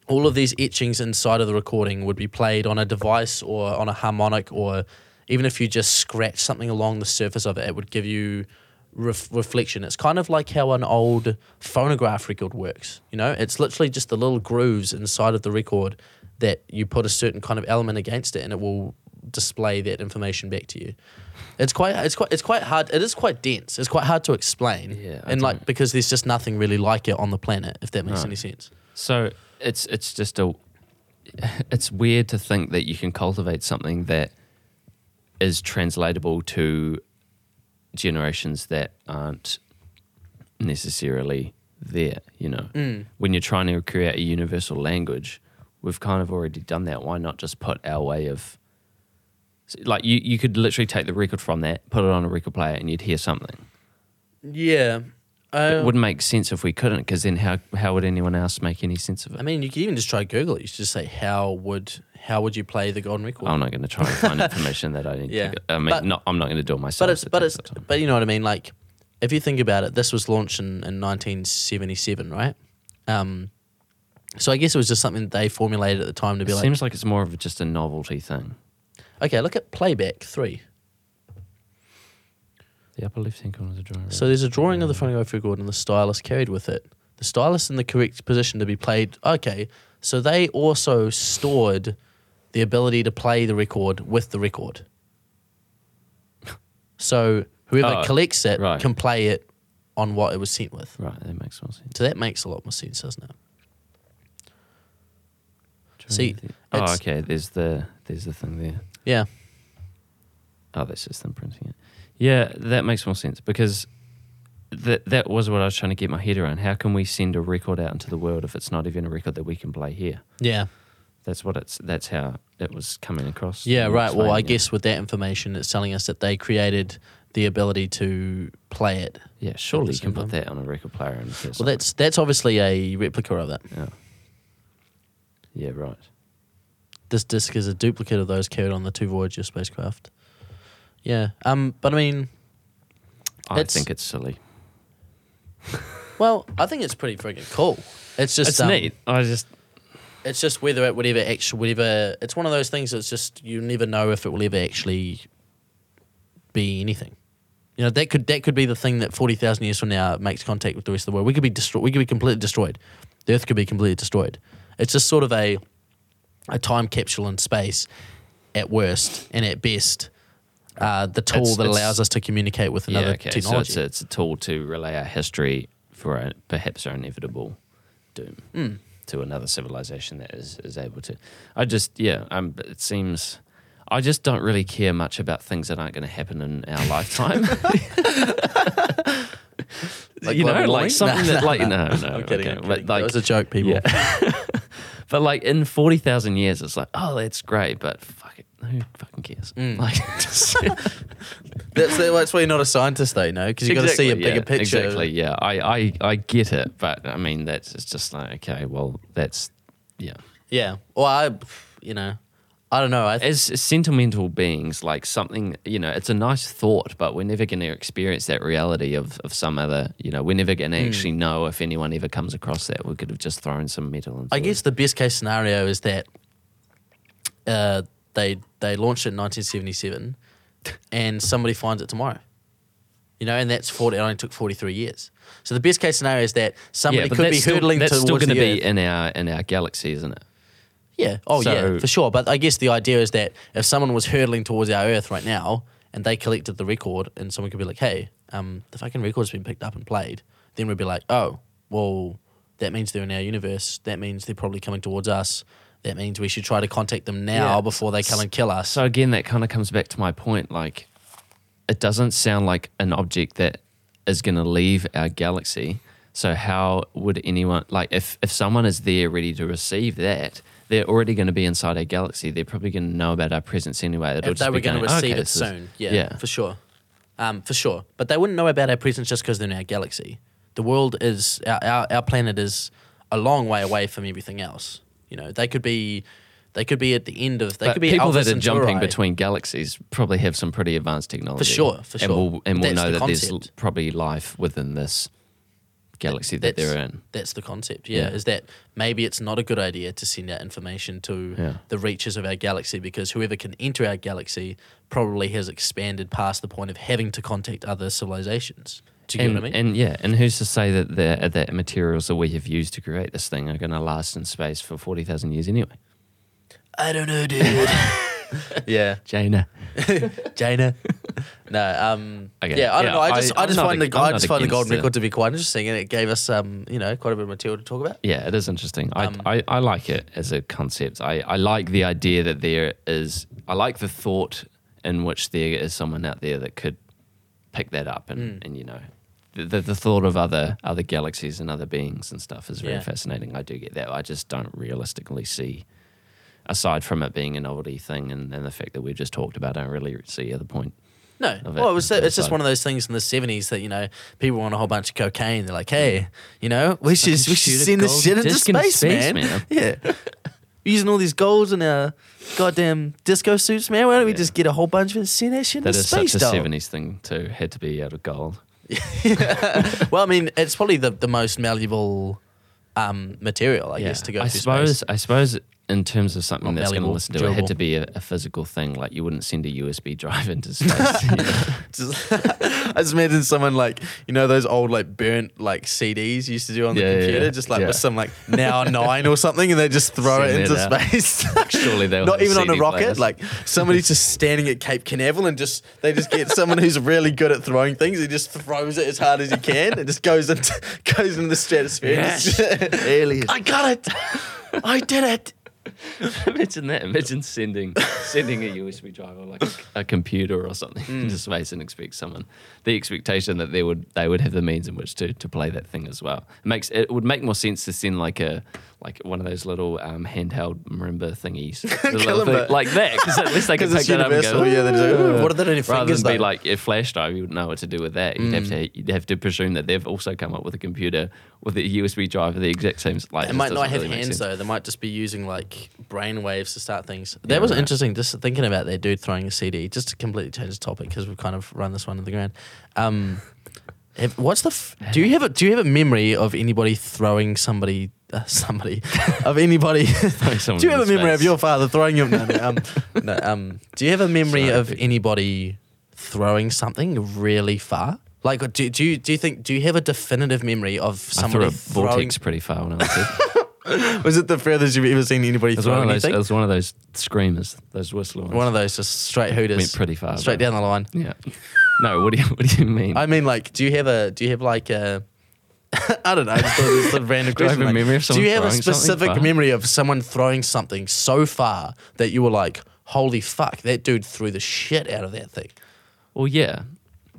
all of these etchings inside of the recording would be played on a device or on a harmonic, or even if you just scratch something along the surface of it, it would give you ref- reflection. It's kind of like how an old phonograph record works. You know, it's literally just the little grooves inside of the record that you put a certain kind of element against it, and it will display that information back to you. It's quite, it's quite, it's quite hard. It is quite dense. It's quite hard to explain. Yeah, I and like because there's just nothing really like it on the planet. If that makes any sense. So it's it's just a it's weird to think that you can cultivate something that is translatable to generations that aren't necessarily there, you know. Mm. When you're trying to create a universal language, we've kind of already done that. Why not just put our way of like you, you could literally take the record from that, put it on a record player, and you'd hear something. Yeah. Uh, it wouldn't make sense if we couldn't, because then how how would anyone else make any sense of it? I mean, you could even just try Google it. You should just say, "How would how would you play the golden record?" I'm not going to try and find information that I need. Yeah. to, I mean, But- not, I'm not going to do it myself. but it's but it's but you know what I mean. Like, if you think about it, this was launched in, in 1977, right? Um, so I guess it was just something that they formulated at the time to It be like, seems like it's more of just a novelty thing. okay, look at playback three. The upper left hand corner of the drawing. So there's a drawing of the phonograph record and the stylus carried with it. The stylus in the correct position to be played. Okay, so they also stored the ability to play the record with the record. So whoever Oh, collects it right. can play it on what it was sent with. right, that makes more sense. So that makes a lot more sense, doesn't it? See, Drawing of the- oh, it's- okay. There's the there's the thing there. Yeah. Oh, that's just them printing it. Yeah, that makes more sense because that that was what I was trying to get my head around. How can we send a record out into the world if it's not even a record that we can play here? Yeah. That's what it's. That's how it was coming across. Yeah, right. Well, I it. guess with that information, it's telling us that they created the ability to play it. Yeah, surely you can put that on a record player and. Well, something. that's that's obviously a replica of that. Yeah. Yeah. Right. This disc is a duplicate of those carried on the two Voyager spacecraft. Yeah. Um. But I mean, I It's- think it's silly. well, I think it's pretty freaking cool. It's just it's um, neat. I just It's just whether it would ever actually, would ever. It's one of those things that's just you never know if it will ever actually be anything. You know that could that could be the thing that forty thousand years from now makes contact with the rest of the world. We could be destroyed. We could be completely destroyed. The Earth could be completely destroyed. It's just sort of a a time capsule in space, at worst, and at best, uh, the tool It's- that it's- allows us to communicate with another yeah. Okay. So it's a, it's a tool to relay our history for a, perhaps our inevitable doom Mm. to another civilization that is is able to. I just yeah. Um. It seems. I just don't really care much about things that aren't going to happen in our lifetime. Like you know, like something No, that, like, no. no, no, I'm kidding. okay, I'm kidding. like, that was a joke, people. Yeah. but like in forty thousand years, it's like, oh, that's great, but who fucking cares? Mm. Like, just, That's that's why you're not a scientist, though. You know, because you've got to see a bigger yeah, picture. Exactly. Yeah, I, I, I get it, but I mean, that's it's just like okay, well, that's yeah. Yeah. Well, I, you know, I don't know. I As sentimental beings, like something, you know, it's a nice thought, but we're never going to experience that reality of, of some other, you know, we're never going to actually know if anyone ever comes across that. We could have just thrown some metal into I it. guess the best case scenario is that uh, they they launched it in 1977, and somebody finds it tomorrow. You know, and that's 40. It only took 43 years. So the best case scenario is that somebody but could be still- hurtling That's towards still going to be Earth. in our in our galaxy, isn't it? Yeah. Oh, yeah, for sure. But I guess the idea is that if someone was hurtling towards our Earth right now and they collected the record, and someone could be like, "Hey, um, the fucking record's been picked up and played," then we'd be like, "Oh, well, that means they're in our universe. That means they're probably coming towards us. That means we should try to contact them now Yeah. before they come and kill us." So again, that kind of comes back to my point. Like, it doesn't sound like an object that is going to leave our galaxy. So how would anyone like if if someone is there ready to receive that? They're already going to be inside our galaxy. They're probably going to know about our presence anyway. It'll if just they be were going to going, receive "Okay, it this is-" soon, yeah, yeah. for sure, um, for sure. But they wouldn't know about our presence just because they're in our galaxy. The world is our, our our planet is a long way away from everything else. You know, they could be they could be at the end of they But could be people Alpha that are jumping between galaxies probably have some pretty advanced technology. For sure, for And sure. we'll, and we'll know the that there's concept. l- probably life within this galaxy that that's, they're in. That's the concept. Yeah, Yeah. is that maybe it's not a good idea to send out information to Yeah. the reaches of our galaxy because whoever can enter our galaxy probably has expanded past the point of having to contact other civilizations. Do you and, get what I mean? and yeah, and who's to say that the that materials that we have used to create this thing are going to last in space for forty thousand years anyway? I don't know, dude. yeah, Jaina. Jaina. No, um, Okay, yeah, I don't yeah, know. I just, I- I, just find the, I just find the golden record to be quite interesting, and it gave us, um, you know, quite a bit of material to talk about. Yeah, it is interesting. I, Um, I, I like it as a concept. I, I like the idea that there is, I like the thought in which there is someone out there that could pick that up and, Mm. and you know, the, the, thought of other other galaxies and other beings and stuff is very Yeah. fascinating. I do get that. I just don't realistically see, aside from it being a novelty thing and, and the fact that we've just talked about, I don't really see the point. No, well, it was, it's just one of those things in the seventies that you know people want a whole bunch of cocaine. They're like, hey, you know, we should we should send this shit into space, space, man. man. Yeah, using all these golds in our goddamn disco suits, man. Why don't we Yeah. just get a whole bunch of it and send that shit That is space, such a dog? seventies thing too. Had to be out of gold. well, I mean, it's probably the the most malleable um, material, I guess, to go I through suppose. space. I suppose in terms of something Not that's going to listen to it, it had to be a, a physical thing. Like you wouldn't send a USB drive into space. you know? Just- I just imagine someone like you know those old like burnt like CDs you used to do on the Yeah, yeah, computer, yeah. just like Yeah. with some like now nine or something, and they just throw it Send into it out. space. Surely they'll not even on a rocket. players. Like somebody's just standing at Cape Canaveral and just they just get someone who's really good at throwing things. He just throws it as hard as he can. It just goes into goes into the stratosphere. Yes. Aliens. I got it. I did it. Imagine that. Imagine sending sending a USB drive or like a, a computer or something Hmm. into space and expect someone the expectation that they would they would have the means in which to, to play that thing as well. It makes it would make more sense to send like a like one of those little um, handheld marimba thingies, The little Kalimba. thing- like that, because at least they can 'Cause pick that up and go. yeah, they just go, "Ooh, what are they doing Rather fingers, than be like a flash drive, you wouldn't know what to do with that. You'd have to you'd have to presume that they've also come up with a computer with a USB drive of the exact same. Like They might not have really hands though. They might just be using like brain waves to start things. That Yeah, was right. interesting. Just thinking about that dude throwing a CD. Just to completely change the topic because we've kind of run this one to the ground. Um, have- what's the? F- do you have a Do you have a memory of anybody throwing somebody? Uh, somebody of anybody? do you have a memory of your father throwing him? No, no, um, no, um, do you have a memory Sorry, of anybody throwing something really far? Like, do, do you do you think do you have a definitive memory of somebody I threw a throwing? vortex pretty far when I was kid. Was it the furthest you've ever seen anybody throw one of those, it was one of those screamers, those whistler ones. One of those just straight hooters. Went pretty far, Straight down the line. yeah. No, what do you what do you mean? I mean, like, do you have a? Do you have like a? I don't know. Just thought this was a random Do I have question. a like, memory of do someone you have a throwing something specific far? memory of someone throwing something so far that you were like, "Holy fuck, that dude threw the shit out of that thing"? well, yeah,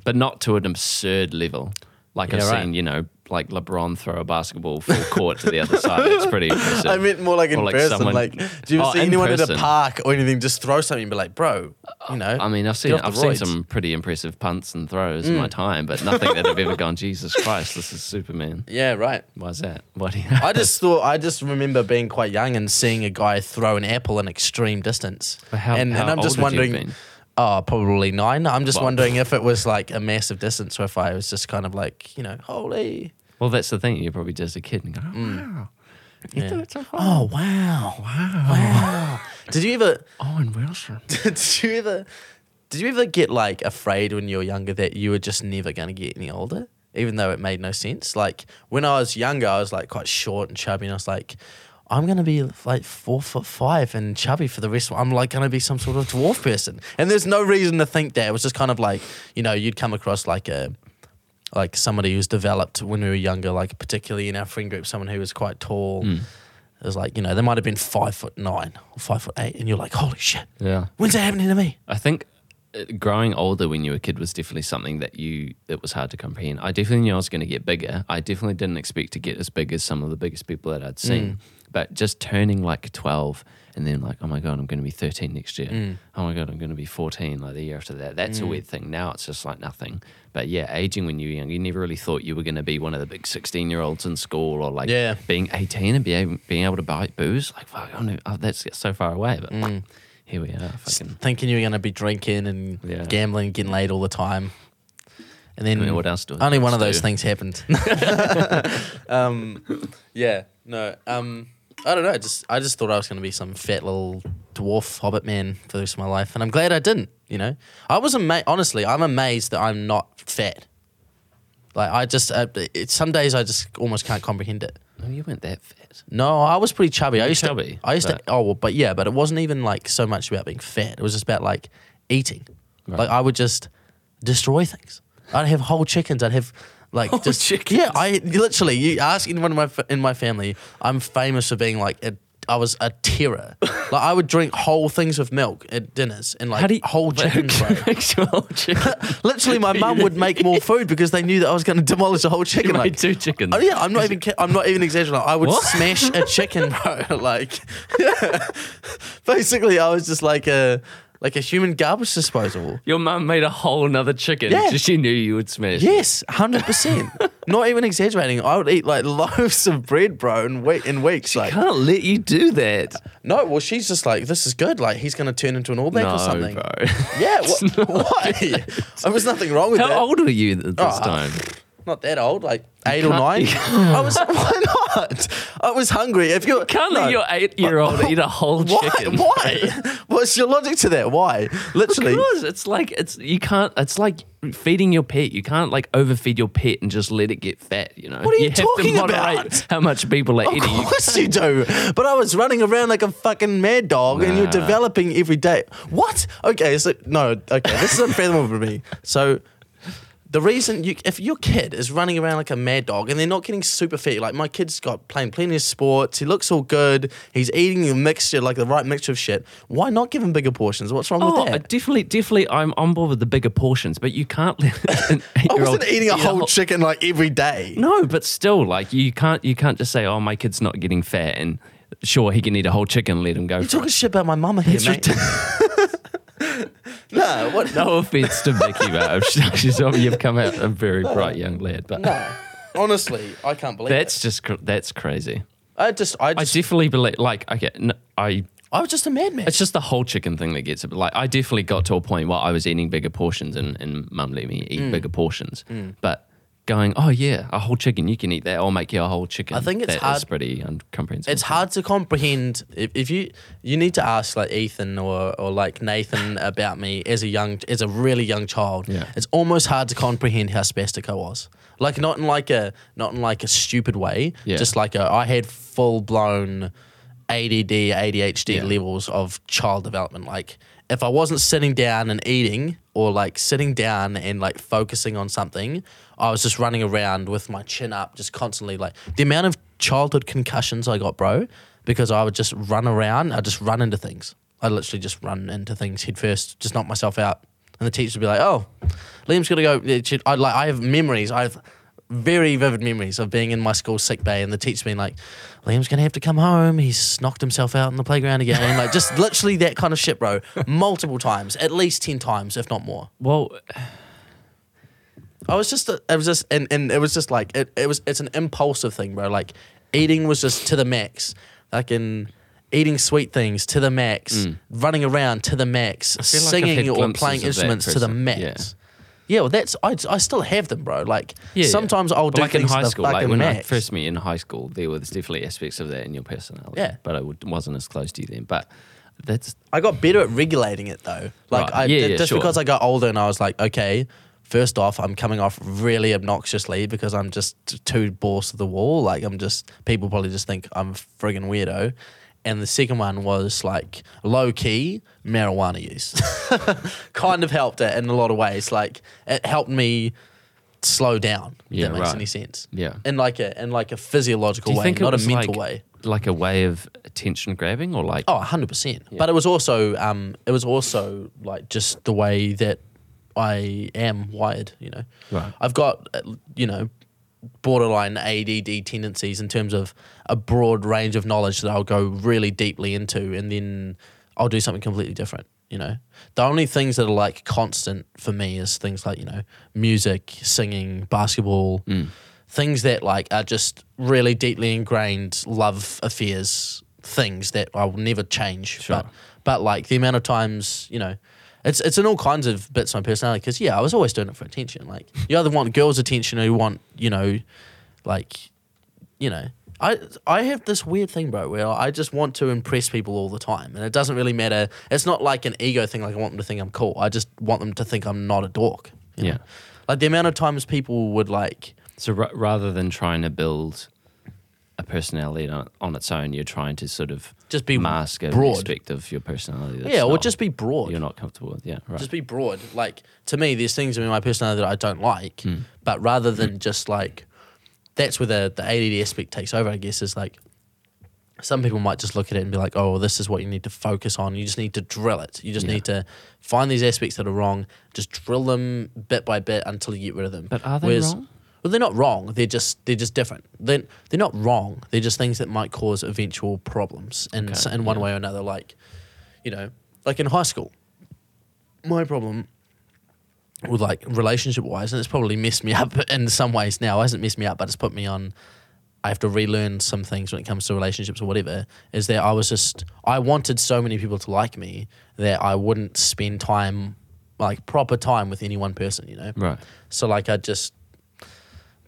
but not to an absurd level. Like I've Yeah, right. seen, you know, like LeBron throw a basketball full court to the other side. It's pretty impressive. I meant more like in Or like person. someone- like, do you ever Oh, see anyone at a park or anything just throw something and be like, "Bro, you know"? I mean, I've seen I've seen roids. some pretty impressive punts and throws in mm. my time, but nothing that I've ever gone. Jesus Christ, this is Superman. yeah, right. Why's that? Why do you? I just thought I just remember being quite young and seeing a guy throw an apple an extreme distance. But how- and, how and I'm just old have you wondering been? Oh, probably nine. I'm just Well- wondering if it was like a massive distance or if I was just kind of like, you know, holy. Well, that's the thing. You're probably just a kid and go, oh, wow. You Yeah. so. Oh wow. Wow. Wow. Did you ever oh, Owen Wilson. did you ever did you ever get like afraid when you were younger that you were just never gonna get any older? Even though it made no sense. Like when I was younger, I was like quite short and chubby and I was like, I'm gonna be like four foot five and chubby for the rest. Of, I'm like gonna be some sort of dwarf person, and there's no reason to think that. It was just kind of like you know you'd come across like a like somebody who's developed when we were younger, like particularly in our friend group, someone who was quite tall. Hmm. It was like you know they might have been five foot nine or five foot eight, and you're like, holy shit, Yeah. when's that happening to me? I think uh, growing older when you were a kid was definitely something that you that was hard to comprehend. I definitely knew I was going to get bigger. I definitely didn't expect to get as big as some of the biggest people that I'd seen. But just turning like 12 and then like, oh my God, I'm going to be 13 next year. Mm. Oh my God, I'm going to be 14 like the year after that. That's a weird thing. Now it's just like nothing. But yeah, aging when you were young, you never really thought you were going to be one of the big 16 year olds in school or like Yeah. being 18 and be able, being able to buy booze. Like, fuck, I know, oh, that's so far away. But Mm. here we are. Fucking, Thinking you were going to be drinking and Yeah. gambling, getting laid all the time. And then I mean, what else do only one of those do? things happened. um, yeah, no. Um, I don't know. Just I just thought I was going to be some fat little dwarf hobbit man for the rest of my life, and I'm glad I didn't. You know, I was amazed. Honestly, I'm amazed that I'm not fat. Like I just, uh, it, some days I just almost can't comprehend it. No, you weren't that fat. No, I was pretty chubby. I used chubby, to. I used but- to. Oh, well, but yeah, but it wasn't even like so much about being fat. It was just about like eating. Right. Like I would just destroy things. I'd have whole chickens. I'd have like Whole just chickens? Yeah, I literally. You ask anyone in my fa- in my family, I'm famous for being like a. I was a terror. like I would drink whole things of milk at dinners and like How do you, whole chickens. bro. Whole chicken. Literally, my mum would make more food because they knew that I was going to demolish a whole chicken. Made like, two chickens. Oh yeah, I'm not even. ki- I'm not even exaggerating. I would What? smash a chicken, bro. Like, yeah. Basically, I was just like a like a human garbage disposal. Your mum made a whole nother chicken. Yeah. She knew you would smash. Yes, hundred percent. Not even exaggerating. I would eat like loaves of bread, bro, in week in weeks. Like, Can't let you do that. no, well, she's just like, this is good. Like, he's gonna turn into an all black no, or something. bro. Yeah, wh- why? There was nothing wrong with How that. How old were you at this Oh, time? Not that old, like eight or nine. I was. Why not? I was hungry. If you Can't no. let your eight-year-old eat a whole Why? chicken. Why? What's your logic to that? Why? Literally. Because it's like it's you can't. It's like feeding your pet. You can't like overfeed your pet and just let it get fat. You know. What are you have talking to moderate about? how much people are Of eating. You course you do. But I was running around like a fucking mad dog and you're developing every day. What? Okay, so no, okay, this is unfathomable for me. So the reason you if your kid is running around like a mad dog and they're not getting super fit, like my kid's got playing plenty of sports, he looks all good, he's eating a mixture, like the right mixture of shit. Why not give him bigger portions? What's wrong Oh, with that? definitely, definitely, I'm on board with the bigger portions, but you can't let an I wasn't eating a eat whole chicken like every day. No, but still, like you can't, you can't just say, "Oh, my kid's not getting fat," and sure, he can eat a whole chicken. Let him go. You're for talking shit about my mama here, mate. no, what? No offense to Vicky, but she's obviously you've come out a very bright young lad. But No. Honestly, I can't believe that's it. just cr- that's crazy. I just, I I definitely believe. Like, okay, no, I. I was just a madman. It's just the whole chicken thing that gets it. Like, I definitely got to a point where I was eating bigger portions, and, and mum let me Mm. eat bigger portions. But going, oh yeah, a whole chicken, you can eat that. I'll make you a whole chicken. I think it's That is hard- pretty incomprehensible. it's hard to comprehend if, if you you need to ask like Ethan or, or like Nathan about me as a young as a really young child. Yeah. It's almost hard to comprehend how spastic I was. Like not in like a not in like a stupid way. Yeah. Just like a, I had full blown ADD, ADHD Yeah. levels of child development. Like if I wasn't sitting down and eating or like sitting down and like focusing on something, I was just running around with my chin up, just constantly like the amount of childhood concussions I got, bro, because I would just run around, I'd just run into things. I'd literally just run into things head first, just knock myself out. And the teacher would be like, "Oh, Liam's gonna go." I like. I have memories. I have very vivid memories of being in my school sick bay and the teacher being like, "Liam's gonna have to come home. He's knocked himself out in the playground again." like just literally that kind of shit, bro. Multiple times, at least ten times, if not more. well, I was just, it was just, and, and it was just like, it, it was, it's an impulsive thing, bro. Like, eating was just to the max. Like, in eating sweet things to the max, mm. running around to the max, feel like singing or playing instruments to the max. Yeah. Yeah. well, that's, I, I still have them, bro. Like, Yeah, sometimes I'll do like in high school, like when I first met in high school, there was definitely aspects of that in your personality. Yeah. but I would, wasn't as close to you then. But that's I got better at regulating it though. Like Right. I Yeah, yeah, just sure. because I got older and I was like, okay, first off, I'm coming off really obnoxiously because I'm just too balls to the wall. Like I'm just people probably just think I'm a friggin' weirdo. And the second one was like low key marijuana use. kind of helped it in a lot of ways. Like it helped me slow down. If Yeah, that makes right. any sense. Yeah. In like a in like a physiological way, not a mental like, way. like a way of attention grabbing, or like Oh, 100%. But it was also um it was also like just the way that I am wired, you know. Right. I've got you know borderline ADD tendencies in terms of a broad range of knowledge that I'll go really deeply into, and then I'll do something completely different. You know, the only things that are like constant for me is things like you know music, singing, basketball, mm. things that like are just really deeply ingrained love affairs, things that I will never change. Sure. But but like the amount of times you know. It's, it's in all kinds of bits of my personality because yeah I was always doing it for attention like you either want girls attention or you want you know like you know I I have this weird thing bro where I just want to impress people all the time and it doesn't really matter it's not like an ego thing like I want them to think I'm cool I just want them to think I'm not a dork you know? Yeah. like the amount of times people would like So ra- rather than trying to build a personality on, on its own, you're trying to sort of Just be mask an broad. aspect of your personality. That's yeah or not- just be broad you're not comfortable with. Yeah, right. just be broad. Like to me, there's things in my personality that I don't like, Hmm. but rather than just like, that's where the the ADD aspect takes over. I guess is like, some people might just look at it and be like, oh, this is what you need to focus on. You just need to drill it. You just Yeah. need to find these aspects that are wrong, just drill them bit by bit until you get rid of them. But are they Whereas- wrong? Well, they're not wrong. They're just they're just different. They're, they're not wrong. They're just things that might cause eventual problems in Okay, in one yeah. way or another. Like, you know, like in high school, my problem with like relationship wise, and it's probably messed me up in some ways now. It hasn't messed me up, but it's put me on. I have to relearn some things when it comes to relationships or whatever. Is that I was just I wanted so many people to like me that I wouldn't spend time like proper time with any one person. You know, right. so like I'd just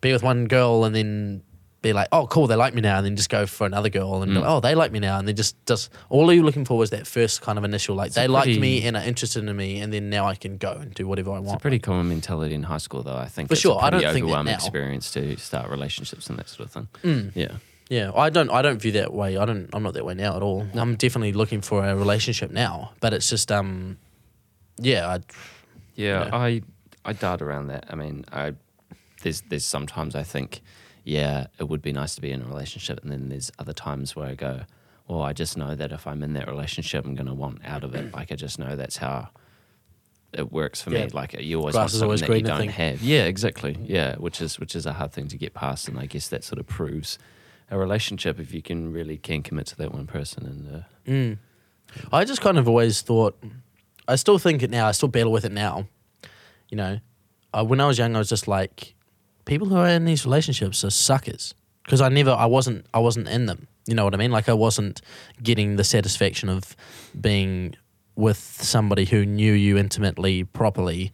be with one girl and then be like, oh cool, they like me now, and then just go for another girl and be Mm. like, oh they like me now, and then just just all you're looking for was that first kind of initial like a they liked pretty- me and are interested in me, and then now I can go and do whatever I want. It's a pretty common mentality in high school, though. I think For it's sure, I don't think that now. experience to start relationships and that sort of thing. Mm. Yeah, Yeah, I don't I don't view that way. I don't I'm not that way now at all. I'm definitely looking for a relationship now, but it's just um yeah, I yeah. Yeah. I I dart around that. I mean, I there's there's sometimes I think, yeah, it would be nice to be in a relationship, and then there's other times where I go, well, I just know that if I'm in that relationship, I'm going to want out of it. Like I just know that's how it works for Yeah. me. Like you always Grass want something always that you don't thing. have. Yeah, exactly. Yeah, which is which is a hard thing to get past, and I guess that sort of proves a relationship if you can really can commit to that one person and. Uh, Mm. I just kind of always thought, I still think it now. I still battle with it now. You know, uh, when I was young, I was just like, people who are in these relationships are suckers because I never, I wasn't, I wasn't in them. You know what I mean? Like I wasn't getting the satisfaction of being with somebody who knew you intimately, properly.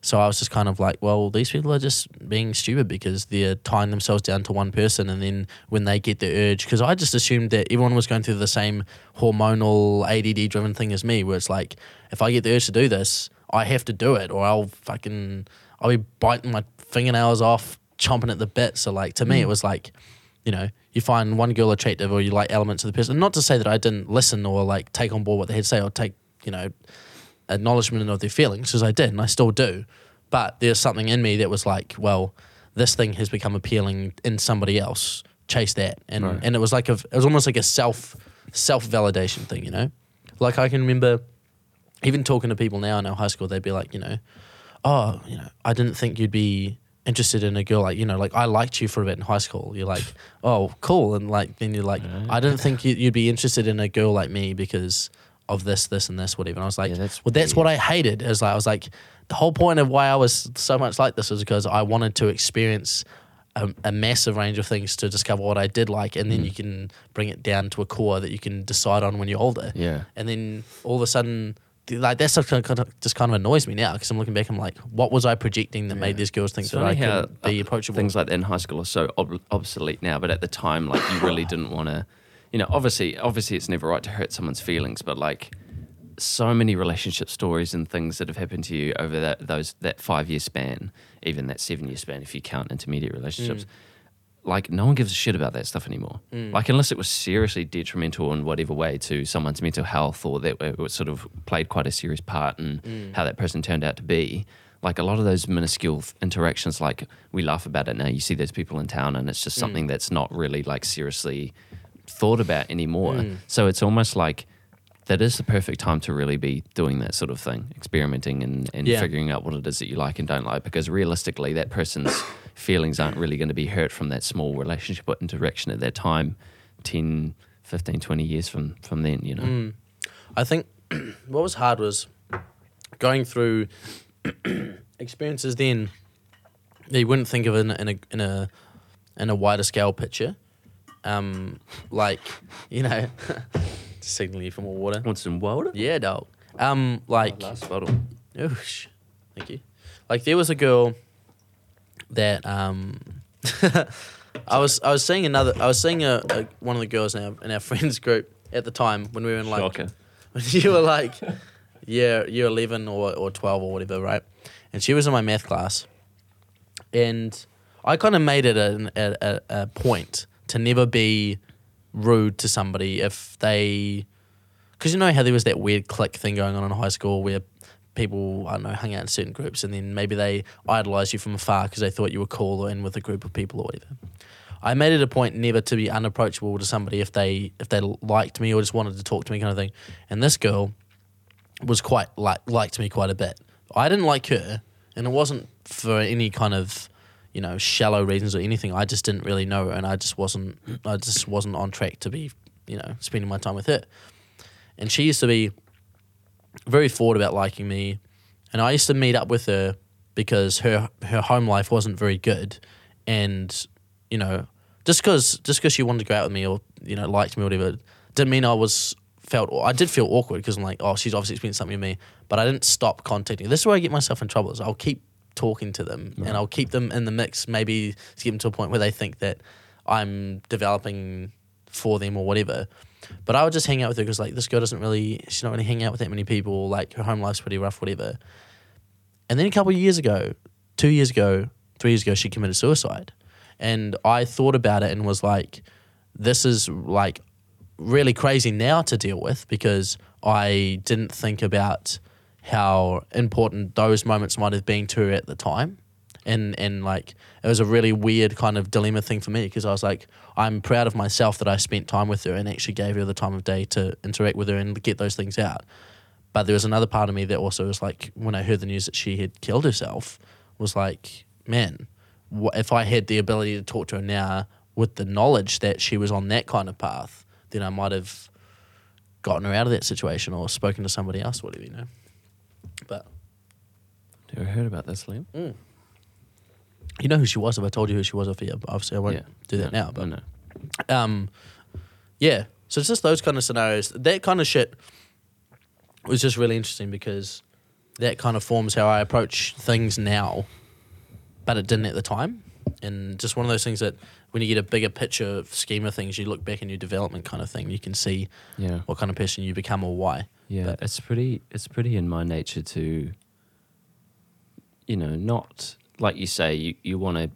So I was just kind of like, well, these people are just being stupid because they're tying themselves down to one person, and then when they get the urge, because I just assumed that everyone was going through the same hormonal ADD driven thing as me, where it's like, if I get the urge to do this, I have to do it, or I'll fucking, I'll be biting my fingernails off, chomping at the bit. So like to me, it mm. was like, you know, you find one girl attractive, or you like elements of the person. Not to say that I didn't listen or like take on board what they had to say, or take, you know, acknowledgement of their feelings because I did and I still do. But there's something in me that was like, well, this thing has become appealing in somebody else. Chase that, and Right. and it was like a, it was almost like a self self validation thing, you know. Like I can remember even talking to people now in our high school, they'd be like, you know, oh, you know, I didn't think you'd be interested in a girl like you know like I liked you for a bit in high school you're like oh cool and like then you're like I didn't think you- you'd be interested in a girl like me because of this this and this whatever and I was like Yeah, that's well that's what. I hated is like I was like the whole point of why I was so much like this was because I wanted to experience a, a massive range of things to discover what I did like and Mm. then you can bring it down to a core that you can decide on when you're older Yeah. and then all of a sudden like that stuff kind of, just kind of annoys me now because I'm looking back I'm like what was I projecting that made these girls think It's that I could be uh, approachable Things like that in high school are so ob- obsolete now, but at the time, like you really didn't want to, you know. Obviously, obviously, it's never right to hurt someone's feelings, but like so many relationship stories and things that have happened to you over that those that five year span, even that seven year span, if you count intermediate relationships. Like no one gives a shit about that stuff anymore. Mm. Like unless it was seriously detrimental in whatever way to someone's mental health, or that it was sort of played quite a serious part in mm. how that person turned out to be. Like a lot of those minuscule interactions like we laugh about it now. You see those people in town and it's just mm. something that's not really like seriously thought about anymore. So it's almost like that is the perfect time to really be doing that sort of thing experimenting and, and Yeah. figuring out what it is that you like and don't like because realistically that person's feelings aren't really going to be hurt from that small relationship or interaction at that time 10 15 20 years from from then you know Mm. I think what was hard was going through experiences then that you wouldn't think of in, in a in a in a wider scale picture. Um, like you know, signaling you for more water. want some water Yeah, dog. Um, like last bottle Oosh. Thank you. Like there was a girl that um I was I was seeing another I was seeing a, a one of the girls in our in our friends group at the time when we were in like Shocker. when you were like year year eleven or or twelve or whatever, right? And she was in my math class, and I kind of made it a, a, a, a point to never be rude to somebody if they, because you know how there was that weird clique thing going on in high school where people I don't know hung out in certain groups and then maybe they idolized you from afar because they thought you were cool or in with a group of people or whatever. I made it a point never to be unapproachable to somebody if they if they liked me or just wanted to talk to me kind of thing. And this girl was quite like liked me quite a bit. I didn't like her, and it wasn't for any kind of you know shallow reasons or anything. I just didn't really know her, and I just wasn't I just wasn't on track to be you know spending my time with her. And she used to be very forward about liking me, and I used to meet up with her because her her home life wasn't very good, and you know just because just because she wanted to go out with me or you know liked me or whatever didn't mean I was felt I did feel awkward because I'm like oh she's obviously experienced something with me, but I didn't stop contacting. This is where I get myself in trouble. Is I'll keep talking to them and I'll keep them in the mix, maybe to get them to a point where they think that I'm developing for them or whatever. But I would just hang out with her because like this girl doesn't really she's not really hanging out with that many people. Like her home life's pretty rough, whatever. And then a couple years ago, two years ago, three years ago, she committed suicide. And I thought about it and was like, this is like really crazy now to deal with because I didn't think about how important those moments might have been to her at the time. And and like it was a really weird kind of dilemma thing for me because I was like, I'm proud of myself that I spent time with her and actually gave her the time of day to interact with her and get those things out. But there was another part of me that also was like, when I heard the news that she had killed herself, was like, man, what, if I had the ability to talk to her now with the knowledge that she was on that kind of path, then I might have gotten her out of that situation or spoken to somebody else, whatever, you know. But you heard about this, Liam? Mm. You know who she was if I told you who she was off here. But obviously, I won't do that No, now. But no. um, yeah. So it's just those kind of scenarios. That kind of shit was just really interesting because that kind of forms how I approach things now, but it didn't at the time. And just one of those things that when you get a bigger picture scheme of things, you look back in your development kind of thing, you can see Yeah. what kind of person you become or why. Yeah, But- it's pretty. It's pretty in my nature to, you know, not like you say. You you want to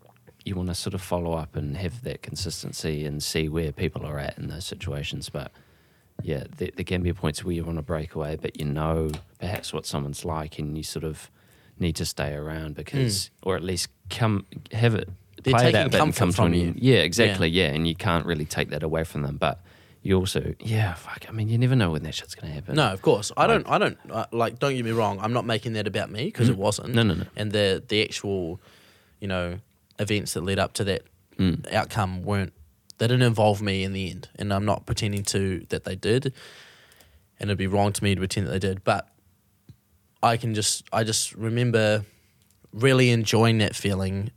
you want to sort of follow up and have that consistency and see where people are at in those situations. But yeah, there, there can be points where you want to break away, but you know perhaps what someone's like, and you sort of need to stay around because, mm. or at least come have it. They're play taking that bit and come to from an you. end. Yeah, exactly. Yeah. and you can't really take that away from them, but. You also, yeah, fuck. I mean, you never know when that shit's gonna happen. No, of course. I don't. I don't uh, like. Don't get me wrong. I'm not making that about me because it wasn't. Mm. No, no, no. And the the actual, you know, events that led up to that Mm. outcome weren't. They didn't involve me in the end, and I'm not pretending to that they did. And it'd be wrong to me to pretend that they did, but I can just. I just remember really enjoying that feeling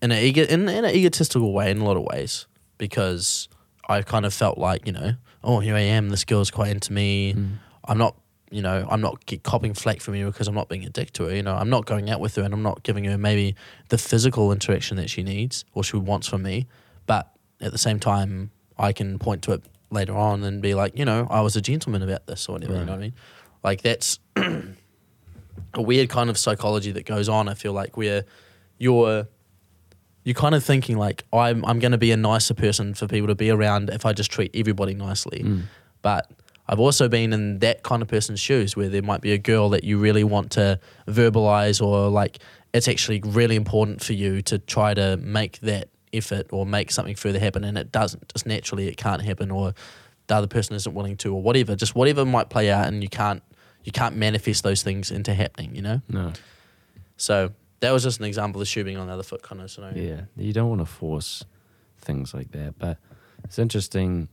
in an ego, in, in an egotistical way in a lot of ways because I kind of felt like you know oh here I am this girl's quite into me. Mm. I'm not you know I'm not copping flack from you because I'm not being a dick to her you know. I'm not going out with her and I'm not giving her maybe the physical interaction that she needs or she wants from me. But at the same time I can point to it later on and be like you know I was a gentleman about this or whatever you know what I mean? Like that's a weird kind of psychology that goes on. I feel like where you're you're kind of thinking like I'm I'm going to be a nicer person for people to be around if I just treat everybody nicely. Mm. But I've also been in that kind of person's shoes where there might be a girl that you really want to verbalize or like it's actually really important for you to try to make that effort or make something further happen and it doesn't. Just naturally it can't happen or the other person isn't willing to or whatever. Just whatever might play out and you can't you can't manifest those things into happening, you know? No. So that was just an example of being on the other foot kind of scenario. Yeah, you don't want to force things like that. But it's interesting.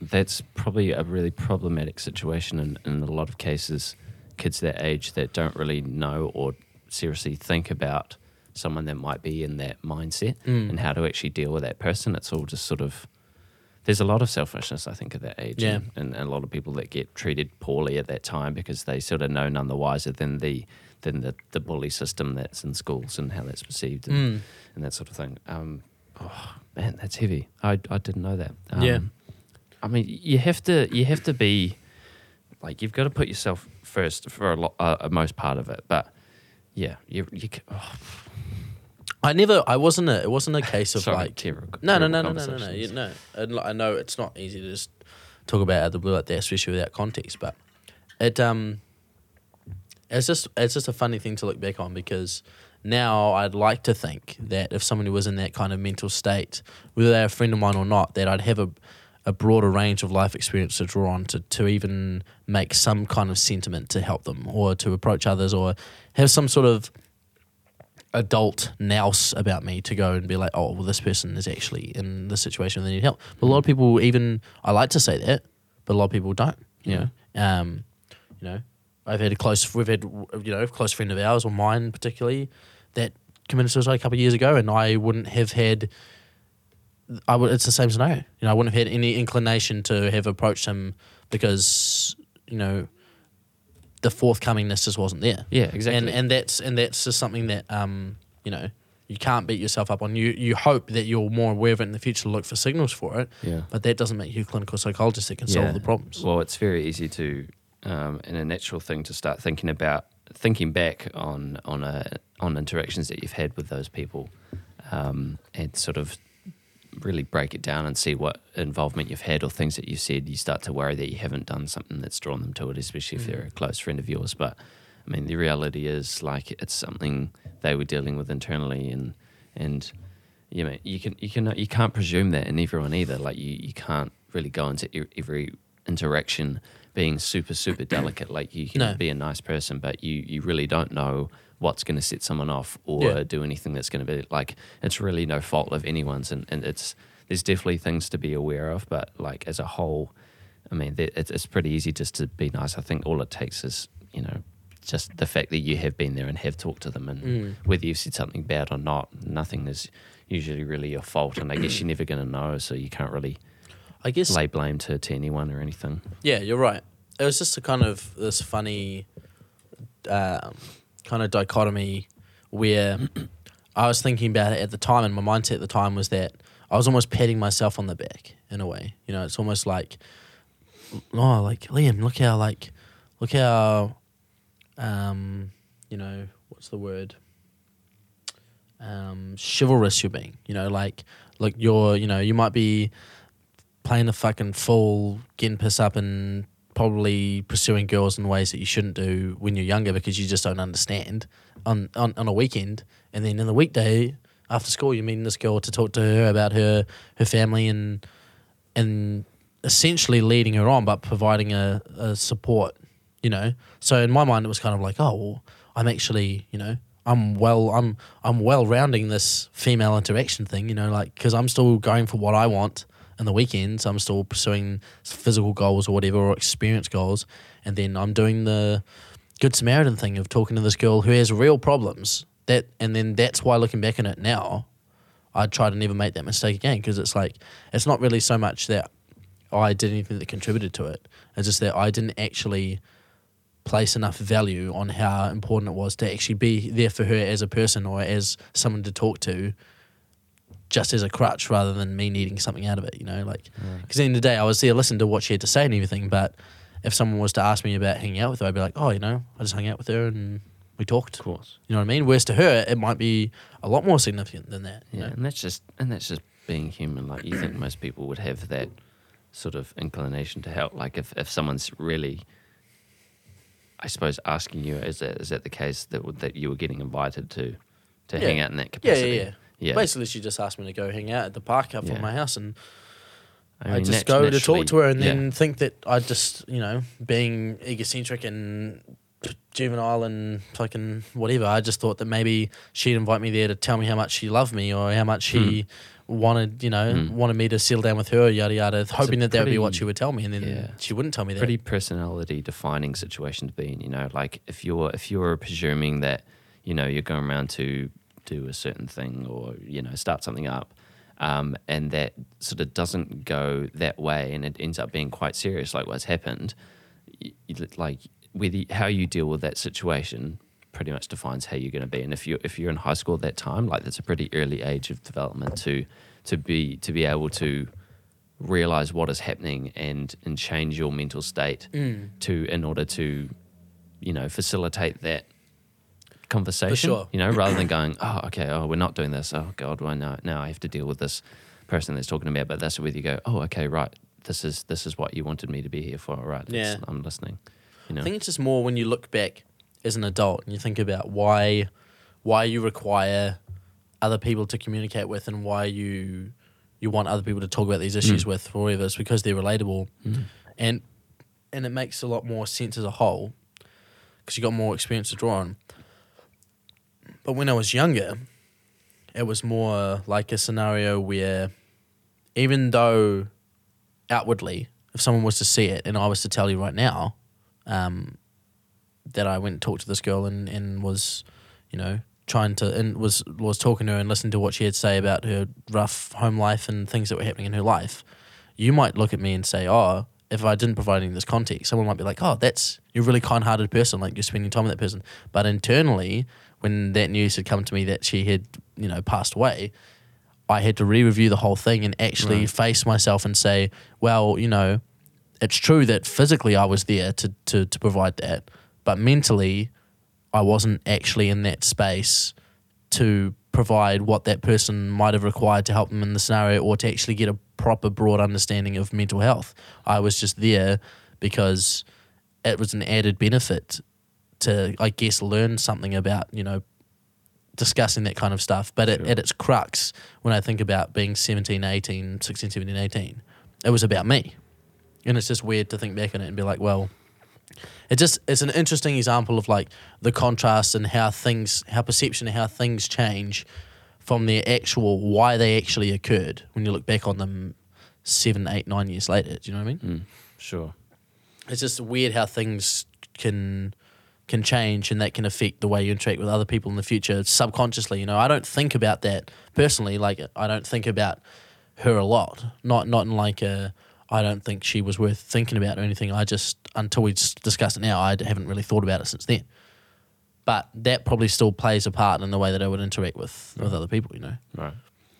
That's probably a really problematic situation in, in a lot of cases. Kids that age that don't really know or seriously think about someone that might be in that mindset Mm. and how to actually deal with that person. It's all just sort of. There's a lot of selfishness, I think, at that age, Yeah. and, and a lot of people that get treated poorly at that time because they sort of know none the wiser than the than the, the bully system that's in schools and how that's perceived and, Mm. and that sort of thing. Um, oh man, that's heavy. I, I didn't know that. Um, Yeah. I mean, you have to you have to be like you've got to put yourself first for a lot, uh, most part of it. But yeah, you you. Oh, I never. I wasn't a. It wasn't a case of sorry, like. terrible, No, no, terrible no, no, no, no, no. You, no. And like, I know it's not easy to just talk about out of the blue like that, especially without context. But it um, it's just it's just a funny thing to look back on because now I'd like to think that if somebody was in that kind of mental state, whether they're a friend of mine or not, that I'd have a a broader range of life experience to draw on to, to even make some kind of sentiment to help them or to approach others or have some sort of adult nous about me to go and be like, oh, well, this person is actually in this situation and they need help. But a lot of people, even I like to say that, but a lot of people don't. You know, um, you know, I've had a close, we've had you know, a close friend of ours or mine particularly that committed suicide a couple of years ago, and I wouldn't have had. I would. It's the same scenario. You know, I wouldn't have had any inclination to have approached him because you know the forthcomingness just wasn't there Yeah, exactly. and and that's and that's just something that um you know you can't beat yourself up on. You you hope that you're more aware of it in the future, to look for signals for it. Yeah. But that doesn't make you a clinical psychologist that can solve the problems. Well, it's very easy to, um, and a natural thing to start thinking about, thinking back on on a on interactions that you've had with those people, um, and sort of really break it down and see what involvement you've had or things that you said. You start to worry that you haven't done something that's drawn them to it, especially if they're a close friend of yours. But I mean, the reality is like it's something they were dealing with internally, and and you know you can you can you can't presume that in everyone either. Like you you can't really go into every interaction being super super delicate. Like you can No. be a nice person, but you you really don't know what's going to set someone off or Yeah. do anything that's going to be like it's really no fault of anyone's, and, and it's there's definitely things to be aware of, but like as a whole, I mean, it's, it's pretty easy just to be nice. I think all it takes is, you know, just the fact that you have been there and have talked to them, and Mm. whether you've said something bad or not, nothing is usually really your fault. And I guess you're never going to know, so you can't really I guess lay blame to, to anyone or anything. Yeah, you're right. It was just a kind of this funny um, kind of dichotomy where I was thinking about it at the time, and my mindset at the time was that I was almost patting myself on the back in a way. You know, it's almost like, oh, like Liam, look how like, look how, um, you know, what's the word? Um, chivalrous you're being. You know, like, like you're, you know, you might be playing the fucking fool, getting pissed up, and probably pursuing girls in ways that you shouldn't do when you're younger because you just don't understand on, on, on a weekend. And then in the weekday after school, you're meeting this girl to talk to her about her, her family and and essentially leading her on, but providing a, a support, you know. So in my mind, it was kind of like, oh, well, I'm actually, you know, I'm well, I'm I'm well rounding this female interaction thing, you know, like because I'm still going for what I want in the weekends. I'm still pursuing physical goals or whatever, or experience goals, and then I'm doing the good Samaritan thing of talking to this girl who has real problems. That and then that's why looking back on it now, I'd try to never make that mistake again because it's like it's not really so much that I did anything that contributed to it. It's just that I didn't actually place enough value on how important it was to actually be there for her as a person or as someone to talk to just as a crutch rather than me needing something out of it, you know, like because at the end of the day I was there listening to what she had to say and everything, but if someone was to ask me about hanging out with her, I'd be like, oh, you know, I just hung out with her and we talked. Of course. You know what I mean? Whereas to her, it might be a lot more significant than that. You Yeah, know? and that's just and that's just being human. Like you think most people would have that sort of inclination to help. Like if, if someone's really, I suppose, asking you, is that is that the case that that you were getting invited to to Yeah. hang out in that capacity? yeah, yeah. Yeah. Basically, she just asked me to go hang out at the park up Yeah. from my house, and I, mean, just go to talk to her, and yeah. then think that I just, you know, being egocentric and juvenile and fucking whatever. I just thought that maybe she'd invite me there to tell me how much she loved me or how much she wanted, you know, Hmm. wanted me to settle down with her, yada yada, hoping that that would be what she would tell me, and then yeah. she wouldn't tell me that. pretty personality defining situation to be in. You know, like if you're if you're presuming that you know you're going around to do a certain thing or you know start something up, um, and that sort of doesn't go that way, and it ends up being quite serious, like what's happened. Like whether how you deal with that situation pretty much defines how you're going to be. And if you if you're in high school at that time, like that's a pretty early age of development to to be to be able to realize what is happening and and change your mental state Mm. to in order to you know facilitate that conversation sure. you know rather than going oh okay oh we're not doing this oh god why now now i have to deal with this person that's talking to me about but that's where you go oh okay right this is this is what you wanted me to be here for right Yeah. i'm listening you know I think it's just more when you look back as an adult and you think about why why you require other people to communicate with and why you you want other people to talk about these issues Mm. with or whatever. It's because they're relatable, and and it makes a lot more sense as a whole because you got more experience to draw on. But when I was younger, it was more like a scenario where even though outwardly, if someone was to see it and I was to tell you right now, um, that I went and talked to this girl and, and was, you know, trying to and was was talking to her and listened to what she had to say about her rough home life and things that were happening in her life, you might look at me and say, Oh, if I didn't provide any of this context, someone might be like, Oh, that's you're a really kind hearted person, like you're spending time with that person. But internally, when that news had come to me that she had, you know, passed away, I had to re-review the whole thing and actually Right. face myself and say, well, you know, it's true that physically I was there to, to, to provide that, but mentally I wasn't actually in that space to provide what that person might have required to help them in the scenario or to actually get a proper broad understanding of mental health. I was just there because it was an added benefit to, I guess, learn something about, you know, discussing that kind of stuff. But at, Sure. at its crux, when I think about being 17, 18, 16, 17, 18, it was about me. And it's just weird to think back on it and be like, well, it just it's an interesting example of like the contrast and how things how perception and how things change from their actual why they actually occurred when you look back on them seven, eight, nine years later. Do you know what I mean? Mm, sure It's just weird how things can can change and that can affect the way you interact with other people in the future subconsciously. You know, I don't think about that personally. Like I don't think about her a lot. Not not in like a I don't think she was worth thinking about or anything. I just until we discussed it now, I haven't really thought about it since then. But that probably still plays a part in the way that I would interact with with other people. You know right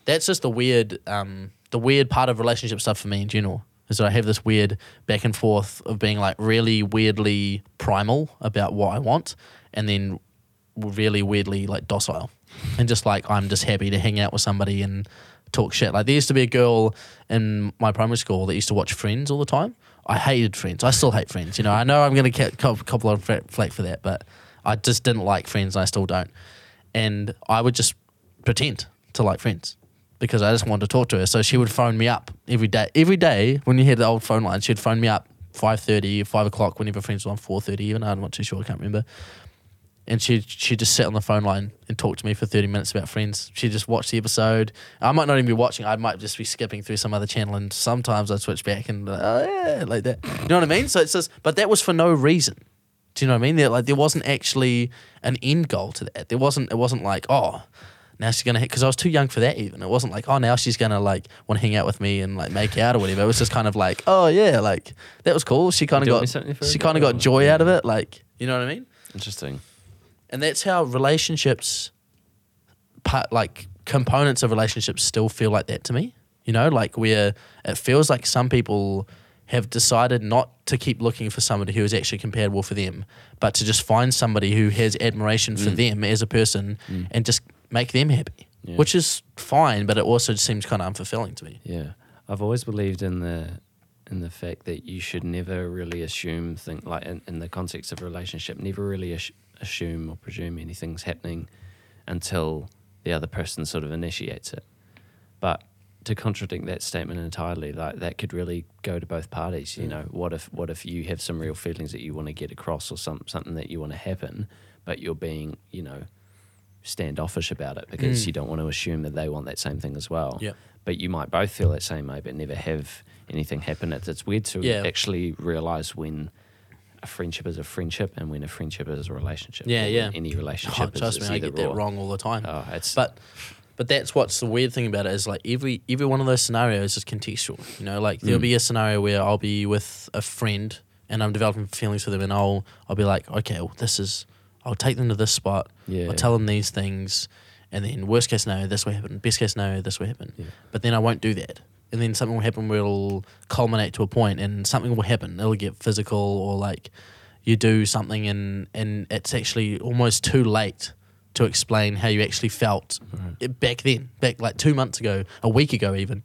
that's just the weird um the weird part of relationship stuff for me in general is that I have this weird back and forth of being like really weirdly primal about what I want and then really weirdly like docile and just like I'm just happy to hang out with somebody and talk shit. Like there used to be a girl in my primary school that used to watch Friends all the time. I hated Friends. I still hate Friends. You know, I know I'm going to get a couple of fla- flack for that, but I just didn't like Friends and I still don't. And I would just pretend to like Friends because I just wanted to talk to her. So she would phone me up every day. Every day when you had the old phone line, she'd phone me up 5.30, 5 o'clock, whenever Friends was on, 4.30 even. I'm not too sure, I can't remember. And she'd, she'd just sit on the phone line and talk to me for 30 minutes about Friends. She'd just watch the episode. I might not even be watching. I might just be skipping through some other channel and sometimes I'd switch back and, uh, oh, yeah, like that. You know what I mean? So it's just, but that was for no reason. Do you know what I mean? There, like, there wasn't actually an end goal to that. There wasn't, it wasn't like, oh, now she's gonna because I was too young for that even. It wasn't like oh now she's gonna like want to hang out with me and like make out or whatever. It was just kind of like oh yeah like that was cool. She kind of got she kind of got joy yeah. out of it. Like you know what I mean. interesting And that's how relationships, part like components of relationships, still feel like that to me. You know, like where it feels like some people have decided not to keep looking for somebody who is actually compatible for them, but to just find somebody who has admiration for mm. them as a person mm. and just make them happy, Yeah. which is fine, but it also seems kind of unfulfilling to me. Yeah, I've always believed in the in the fact that you should never really assume thing like in, in the context of a relationship, never really ass- assume or presume anything's happening until the other person sort of initiates it. But to contradict that statement entirely, like that could really go to both parties. You mm. know, what if what if you have some real feelings that you want to get across, or some something that you want to happen, but you're being, you know, standoffish about it because Mm. you don't want to assume that they want that same thing as well. Yep. But you might both feel that same way, but never have anything happen. It's, it's weird to Yeah. actually realize when a friendship is a friendship and when a friendship is a relationship. Yeah, yeah. Any relationship Oh, trust is me, I get that or. wrong all the time. Oh, it's But but that's what's the weird thing about it is like every every one of those scenarios is contextual. You know, like there'll Mm. be a scenario where I'll be with a friend and I'm developing feelings for them, and I'll I'll be like, okay, well, this is I'll take them to this spot. Yeah. I'll tell them these things, and then worst case scenario, this will happen. Best case scenario, this will happen. Yeah. But then I won't do that. And then something will happen where it'll culminate to a point, and something will happen. It'll get physical, or like you do something, and and it's actually almost too late to explain how you actually felt it back then, back like two months ago, a week ago, even,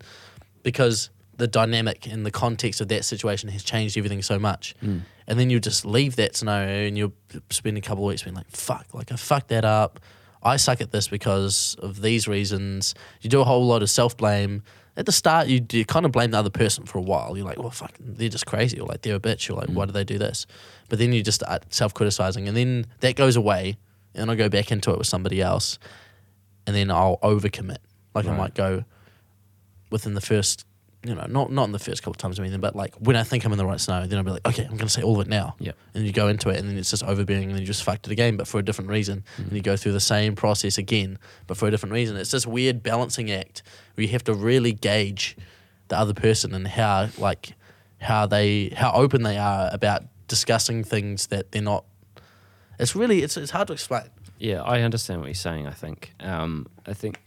because the dynamic and the context of that situation has changed everything so much. Mm. And then you just leave that scenario and you'll spend a couple of weeks being like, fuck, like I fucked that up. I suck at this because of these reasons. You do a whole lot of self blame. At the start, you, you kind of blame the other person for a while. You're like, well, fuck, they're just crazy. Or like, they're a bitch. You're like, mm. why do they do this? But then you just start self criticizing. And then that goes away. And I go back into it with somebody else. And then I'll overcommit. Like, I might go within the first, you know, not not in the first couple of times or anything, but like when I think I'm in the right scenario, then I'll be like, okay, I'm going to say all of it now. Yep. And you go into it, and then it's just overbearing, and then you just fucked it again, but for a different reason. And you go through the same process again, but for a different reason. It's this weird balancing act where you have to really gauge the other person and how like how they how open they are about discussing things that they're not. It's really it's it's hard to explain. Yeah, I understand what you're saying. I think. Um, I think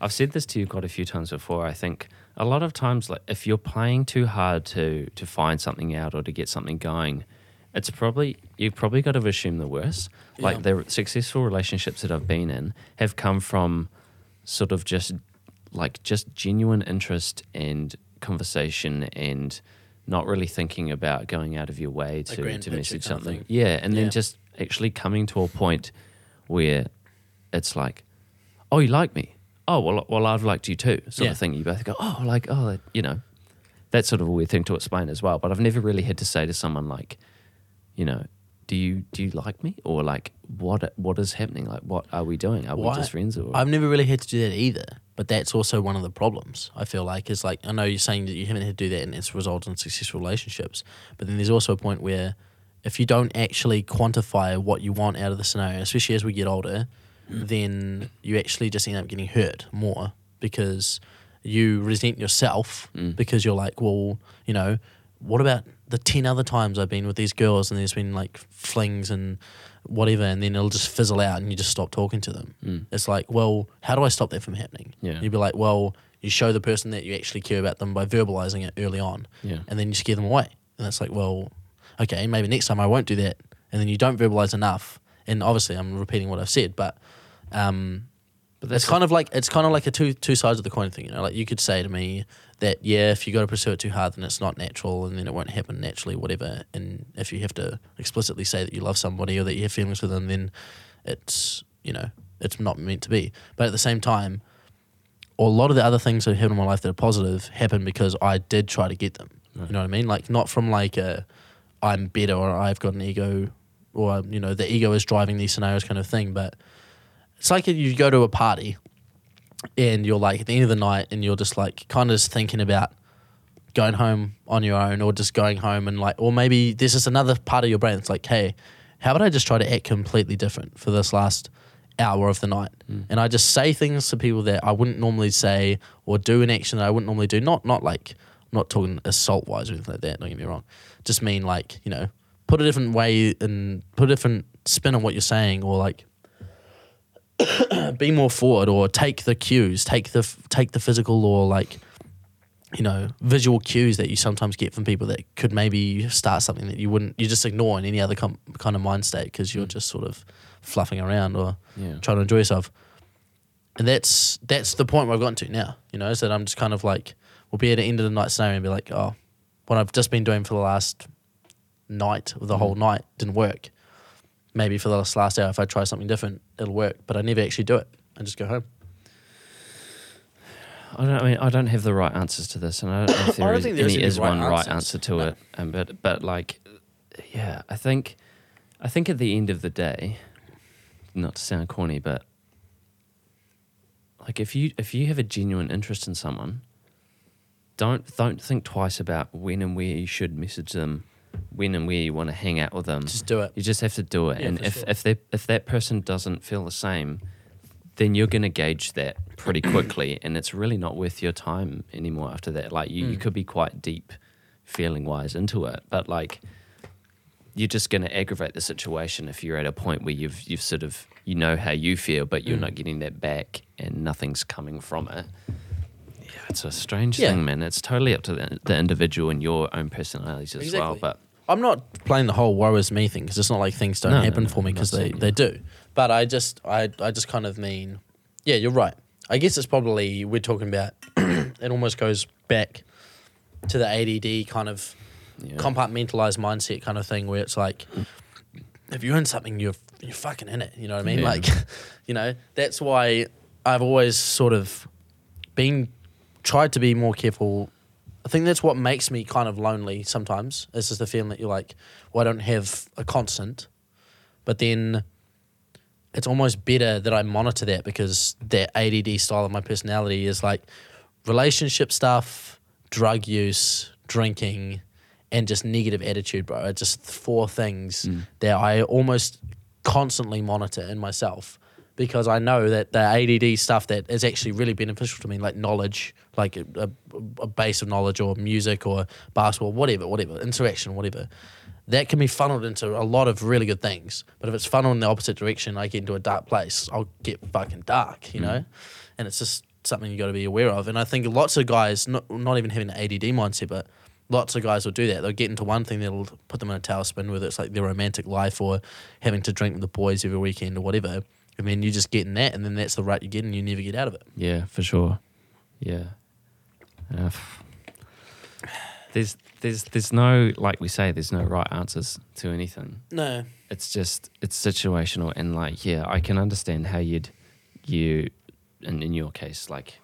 I've said this to you quite a few times before. I think a lot of times, like if you're playing too hard to to find something out or to get something going, it's probably you've probably got to assume the worst. Like Yeah. the successful relationships that I've been in have come from sort of just like just genuine interest and conversation and not really thinking about going out of your way to, to message something. thing. Yeah, and then just actually coming to a point where it's like, oh, you like me? Oh, well, well, I've liked you too, sort Yeah. of thing. You both go, oh, like, oh, you know, that's sort of a weird thing to explain as well. But I've never really had to say to someone like, you know, do you do you like me or like what what is happening? Like, what are we doing? Are Why- we just friends or? I've never really had to do that either, but that's also one of the problems. I feel like is like I know you're saying that you haven't had to do that and it's resulted in successful relationships, but then there's also a point where if you don't actually quantify what you want out of the scenario, especially as we get older, then you actually just end up getting hurt more because you resent yourself mm. because you're like, well, you know, what about the 10 other times I've been with these girls and there's been like flings and whatever, and then it'll just fizzle out and you just stop talking to them. Mm. It's like, well, how do I stop that from happening? Yeah. You'd be like, well, you show the person that you actually care about them by verbalizing it early on, Yeah. and then you scare them away. And it's like, well, okay, maybe next time I won't do that. And then you don't verbalize enough. And obviously, I'm repeating what I've said, but um, but it's kind of like it's kind of like a two two sides of the coin thing. You know, like you could say to me that yeah, if you got to pursue it too hard, then it's not natural, and then it won't happen naturally, whatever. And if you have to explicitly say that you love somebody or that you have feelings for them, then it's you know it's not meant to be. But at the same time, a lot of the other things that happen in my life that are positive happen because I did try to get them. You know what I mean? Like not from like a I'm better or I've got an ego or you know the ego is driving these scenarios kind of thing, but it's like you go to a party and you're like at the end of the night and you're just like kind of just thinking about going home on your own or just going home and like or maybe there's just another part of your brain that's like hey how about i just try to act completely different for this last hour of the night? Mm. And i just say things to people that i wouldn't normally say or do an action that i wouldn't normally do. Not not like I'm not talking assault wise or anything like that don't get me wrong. Just mean like you know put a different way and put a different spin on what you're saying or like be more forward or take the cues, take the take the physical or like you know visual cues that you sometimes get from people that could maybe start something that you wouldn't you just ignore in any other com- kind of mind state because you're mm. just sort of fluffing around or Yeah. trying to enjoy yourself. And that's that's the point where I've gotten to now. You know, is that I'm just kind of like we'll be at the end of the night scenario and be like, oh, what I've just been doing for the last night or the mm. whole night didn't work. Maybe for the last last hour, if I try something different, it'll work. But I never actually do it. I just go home. I don't. I mean, I don't have the right answers to this, and I don't know if I there don't is, think there any is is right one right answer to No. it. Um, but but like, yeah, I think, I think at the end of the day, not to sound corny, but like if you if you have a genuine interest in someone, don't don't think twice about when and where you should message them, when and where you want to hang out with them. Just do it. You just have to do it, Yeah, and if sure. if they if that person doesn't feel the same, then you're going to gauge that pretty quickly, and it's really not worth your time anymore after that. Like you, Hmm. you could be quite deep, feeling wise into it, but like you're just going to aggravate the situation if you're at a point where you've you've sort of you know how you feel, but you're not getting that back, and nothing's coming from it. Yeah, it's a strange Yeah. thing, man. It's totally up to the, the individual and your own personalities as well. But I'm not playing the whole woe is me thing because it's not like things don't No, no, happen no, for me because they, they do. But I just I I just kind of mean, yeah, you're right. I guess it's probably we're talking about. it almost goes back to the ADD kind of yeah. compartmentalized mindset kind of thing where it's like if you're in something you're you're fucking in it you know what i mean Yeah. like you know that's why i've always sort of been tried to be more careful i think that's what makes me kind of lonely sometimes is just the feeling that you're like well i don't have a constant. But then it's almost better that i monitor that because that add style of my personality is like relationship stuff drug use drinking and just negative attitude, bro. It's just four things mm. that I almost constantly monitor in myself because I know that the ADD stuff that is actually really beneficial to me, like knowledge, like a, a, a base of knowledge or music or basketball, whatever, whatever, interaction, whatever, that can be funneled into a lot of really good things. But if it's funneled in the opposite direction, I get into a dark place, I'll get fucking dark, you mm. know? And it's just something you got to be aware of. And I think lots of guys, not, not even having an ADD mindset, but lots of guys will do that. They'll get into one thing that'll put them in a tailspin, whether it's like their romantic life or having to drink with the boys every weekend or whatever. And then you're just get in that, and then that's the rut you get, and you never get out of it. Yeah, for sure. Yeah. Uh, there's there's there's no like we say there's no right answers to anything. No. It's just it's situational and like yeah, I can understand how you'd you and in your case like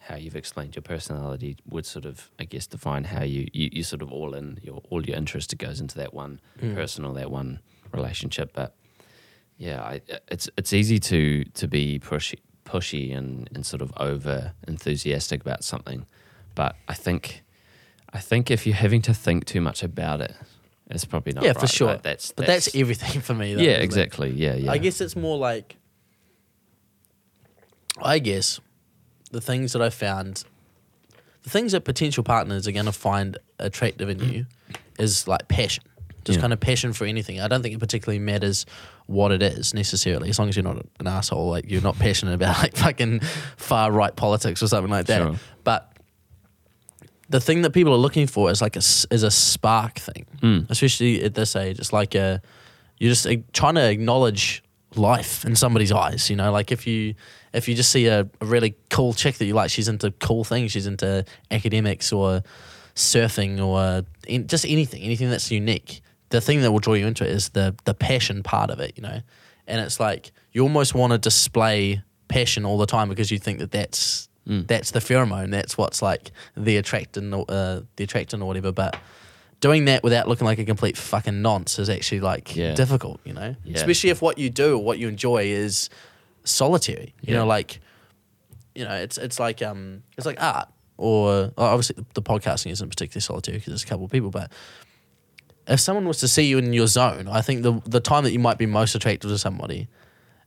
how you've explained your personality would sort of I guess define how you you, you sort of all in your all your interest goes into that one person or that one relationship but yeah, I, uh, it's it's easy to to be pushy pushy and, and sort of over enthusiastic about something, but I think I think if you're having to think too much about it, it's probably not yeah, right. for sure. Like, that's, but that's, everything for me. Though, yeah, isn't it? exactly. Yeah, yeah. I guess it's more like, I guess, the things that I found, the things that potential partners are going to find attractive in you mm. is like passion. Just Yeah. kind of passion for anything. I don't think it particularly matters what it is necessarily, as long as you're not an asshole, like you're not passionate about like fucking far right politics or something like that. Sure. But the thing that people are looking for is like a is a spark thing, Mm. especially at this age. It's like a you're just trying to acknowledge life in somebody's eyes. You know, like if you if you just see a, a really cool chick that you like, she's into cool things. She's into academics or surfing or in, just anything, anything that's unique. The thing that will draw you into it is the the passion part of it. You know, and it's like you almost want to display passion all the time because you think that that's that's the pheromone. That's what's like the attractant, uh, the attractant or whatever. But doing that without looking like a complete fucking nonce is actually like Yeah. difficult, you know. Yeah. Especially if what you do or what you enjoy is solitary. You know, like you know, it's it's like um, it's like art or obviously the, the podcasting isn't particularly solitary because there's a couple of people, but if someone was to see you in your zone, I think the the time that you might be most attractive to somebody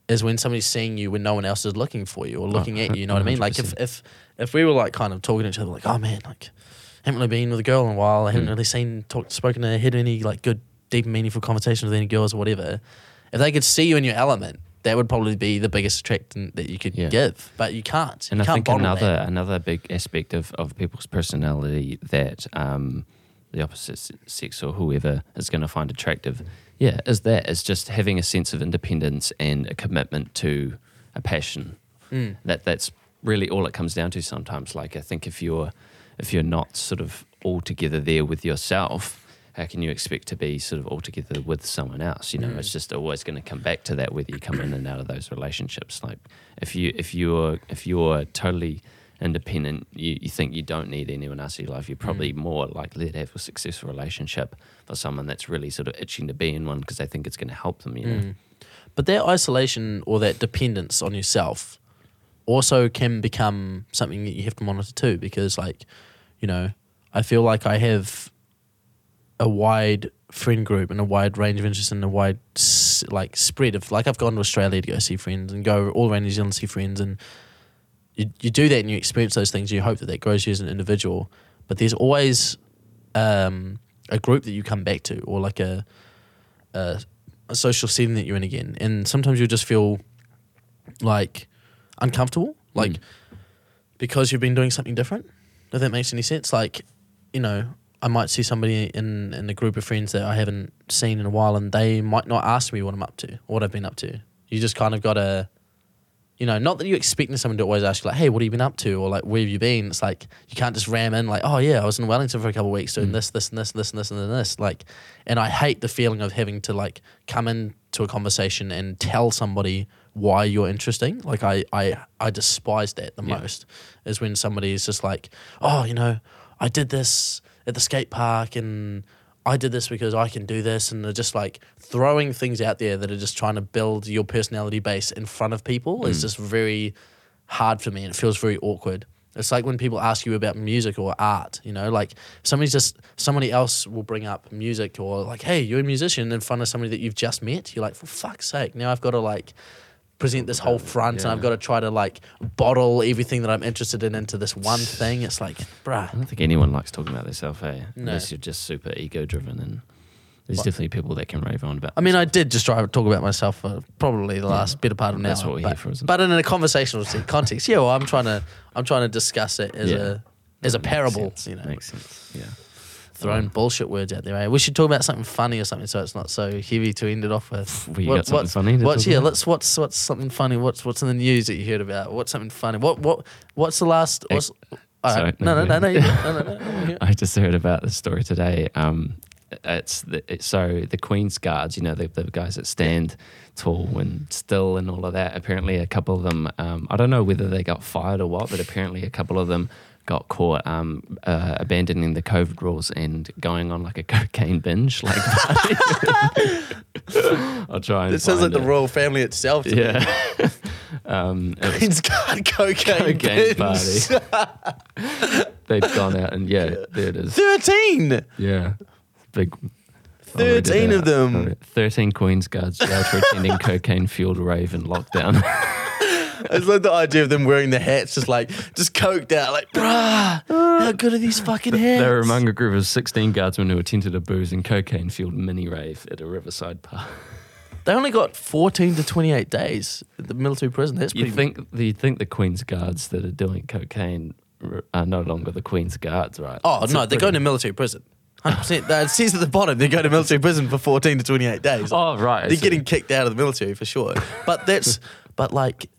is when somebody's seeing you when no one else is looking for you or looking at you. You know what I mean? Like if if if we were like kind of talking to each other, like, oh man, like haven't really been with a girl in a while. I haven't Mm. really seen talked spoken to had any like good deep meaningful conversations with any girls or whatever. If they could see you in your element, that would probably be the biggest attractant that you could Yeah. give. But you can't. and you I can't think another that. another big aspect of, of people's personality that um, the opposite sex or whoever is going to find attractive, yeah, is that is just having a sense of independence and a commitment to a passion. Mm. That that's really all it comes down to sometimes. Like I think if you're if you're not sort of all together there with yourself. How can you expect to be sort of all together with someone else? You know, it's just always going to come back to that whether you come in and out of those relationships. Like if you if you're if you're totally independent, you, you think you don't need anyone else in your life. You're probably Mm. more likely to have a successful relationship for someone that's really sort of itching to be in one because they think it's going to help them. You know, Mm. But that isolation or that dependence on yourself also can become something that you have to monitor too, because like, you know, I feel like I have a wide friend group and a wide range of interests and a wide like spread of like I've gone to Australia to go see friends and go all around New Zealand to see friends and you, you do that and you experience those things. You hope that that grows you as an individual, but there's always um, a group that you come back to or like a, a a social setting that you're in again, and sometimes you'll just feel like uncomfortable, like because you've been doing something different. If that makes any sense, like you know, I might see somebody in in a group of friends that I haven't seen in a while, and they might not ask me what I'm up to or what I've been up to. You just kind of got to, you know, not that you're expecting someone to always ask you like, "Hey, what have you been up to?" or like, "Where have you been?" It's like you can't just ram in like, "Oh yeah, I was in Wellington for a couple of weeks doing mm. this, this, and this, this, and this, and then this." Like, and I hate the feeling of having to like come into a conversation and tell somebody why you're interesting. Like, I I I despise that the Yeah. most is when somebody is just like, "Oh, you know, I did this at the skate park and." I did this because I can do this, and they're just like throwing things out there that are just trying to build your personality base in front of people. It's mm. just very hard for me, and it feels very awkward. It's like when people ask you about music or art, you know, like somebody's just somebody else will bring up music or like, hey, you're a musician in front of somebody that you've just met. You're like, for fuck's sake, now I've got to like present this whole front and I've got to try to like bottle everything that I'm interested in into this one thing. It's like, bruh. I don't think anyone likes talking about themselves, eh? No. Unless you're just super ego driven, and there's definitely people that can rave on about. I mean, I did just try to talk about myself for probably the last better part of an That's hour. what we're but, here for, isn't it? but in a conversational context, yeah. Well, I'm trying to, I'm trying to discuss it as Yeah. a, as a parable. You know, makes sense. Yeah. Throwing bullshit words out there. Eh? We should talk about something funny or something, so it's not so heavy to end it off with. Well, you got something what's, funny What's yeah? about? Let's what's what's something funny? What's what's in the news that you heard about? What's something funny? What what what's the last? What's, all right. sorry, no, no, no, no, no, no. no, no. I just heard about this story today. Um, it's the, it, so the Queen's Guards, you know, the, the guys that stand tall and still and all of that. Apparently, a couple of them, um, I don't know whether they got fired or what, but apparently, a couple of them got caught um, uh, abandoning the COVID rules and going on like a cocaine binge. Like, I'll try and. It sounds like find the royal family itself. Yeah. um, it Queen's Guard cocaine, cocaine bins. party. They've gone out and yeah, there it is. Thirteen. Yeah. Big. I'll 13 of them. 13 Queen's Guards jailed for attending cocaine fueled rave in lockdown. I just like the idea of them wearing the hats, just like just coked out, like, bruh, how good are these fucking hats? they were among a group of 16 guardsmen who attended a booze and cocaine fueled mini rave at a riverside park. They only got 14 to 28 days at the military prison. That's You pretty. think you think the Queen's Guards that are doing cocaine are no longer the Queen's Guards, right? oh It's no, they're going to military prison. 100%. That- It says at the bottom they go to military prison for 14 to 28 days. Oh right, they're getting kicked out of the military for sure. But that's, but like,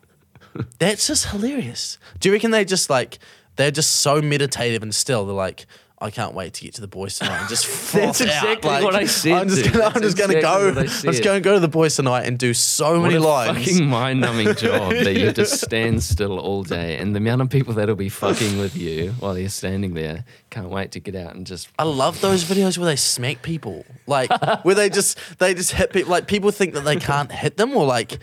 that's just hilarious. Do you reckon they just like they're just so meditative and still? They're like. I can't wait to get to the boys tonight and just That's out. exactly Like, what I said, I'm just gonna, I'm just gonna go. what I I'm just gonna go to the boys tonight and do so What many a lines. fucking mind-numbing job that you just stand still all day, and the amount of people that'll be fucking with you while you're standing there can't wait to get out and just. I love those videos where they smack people, like where they just they just hit people. Like people think that they can't hit them, or like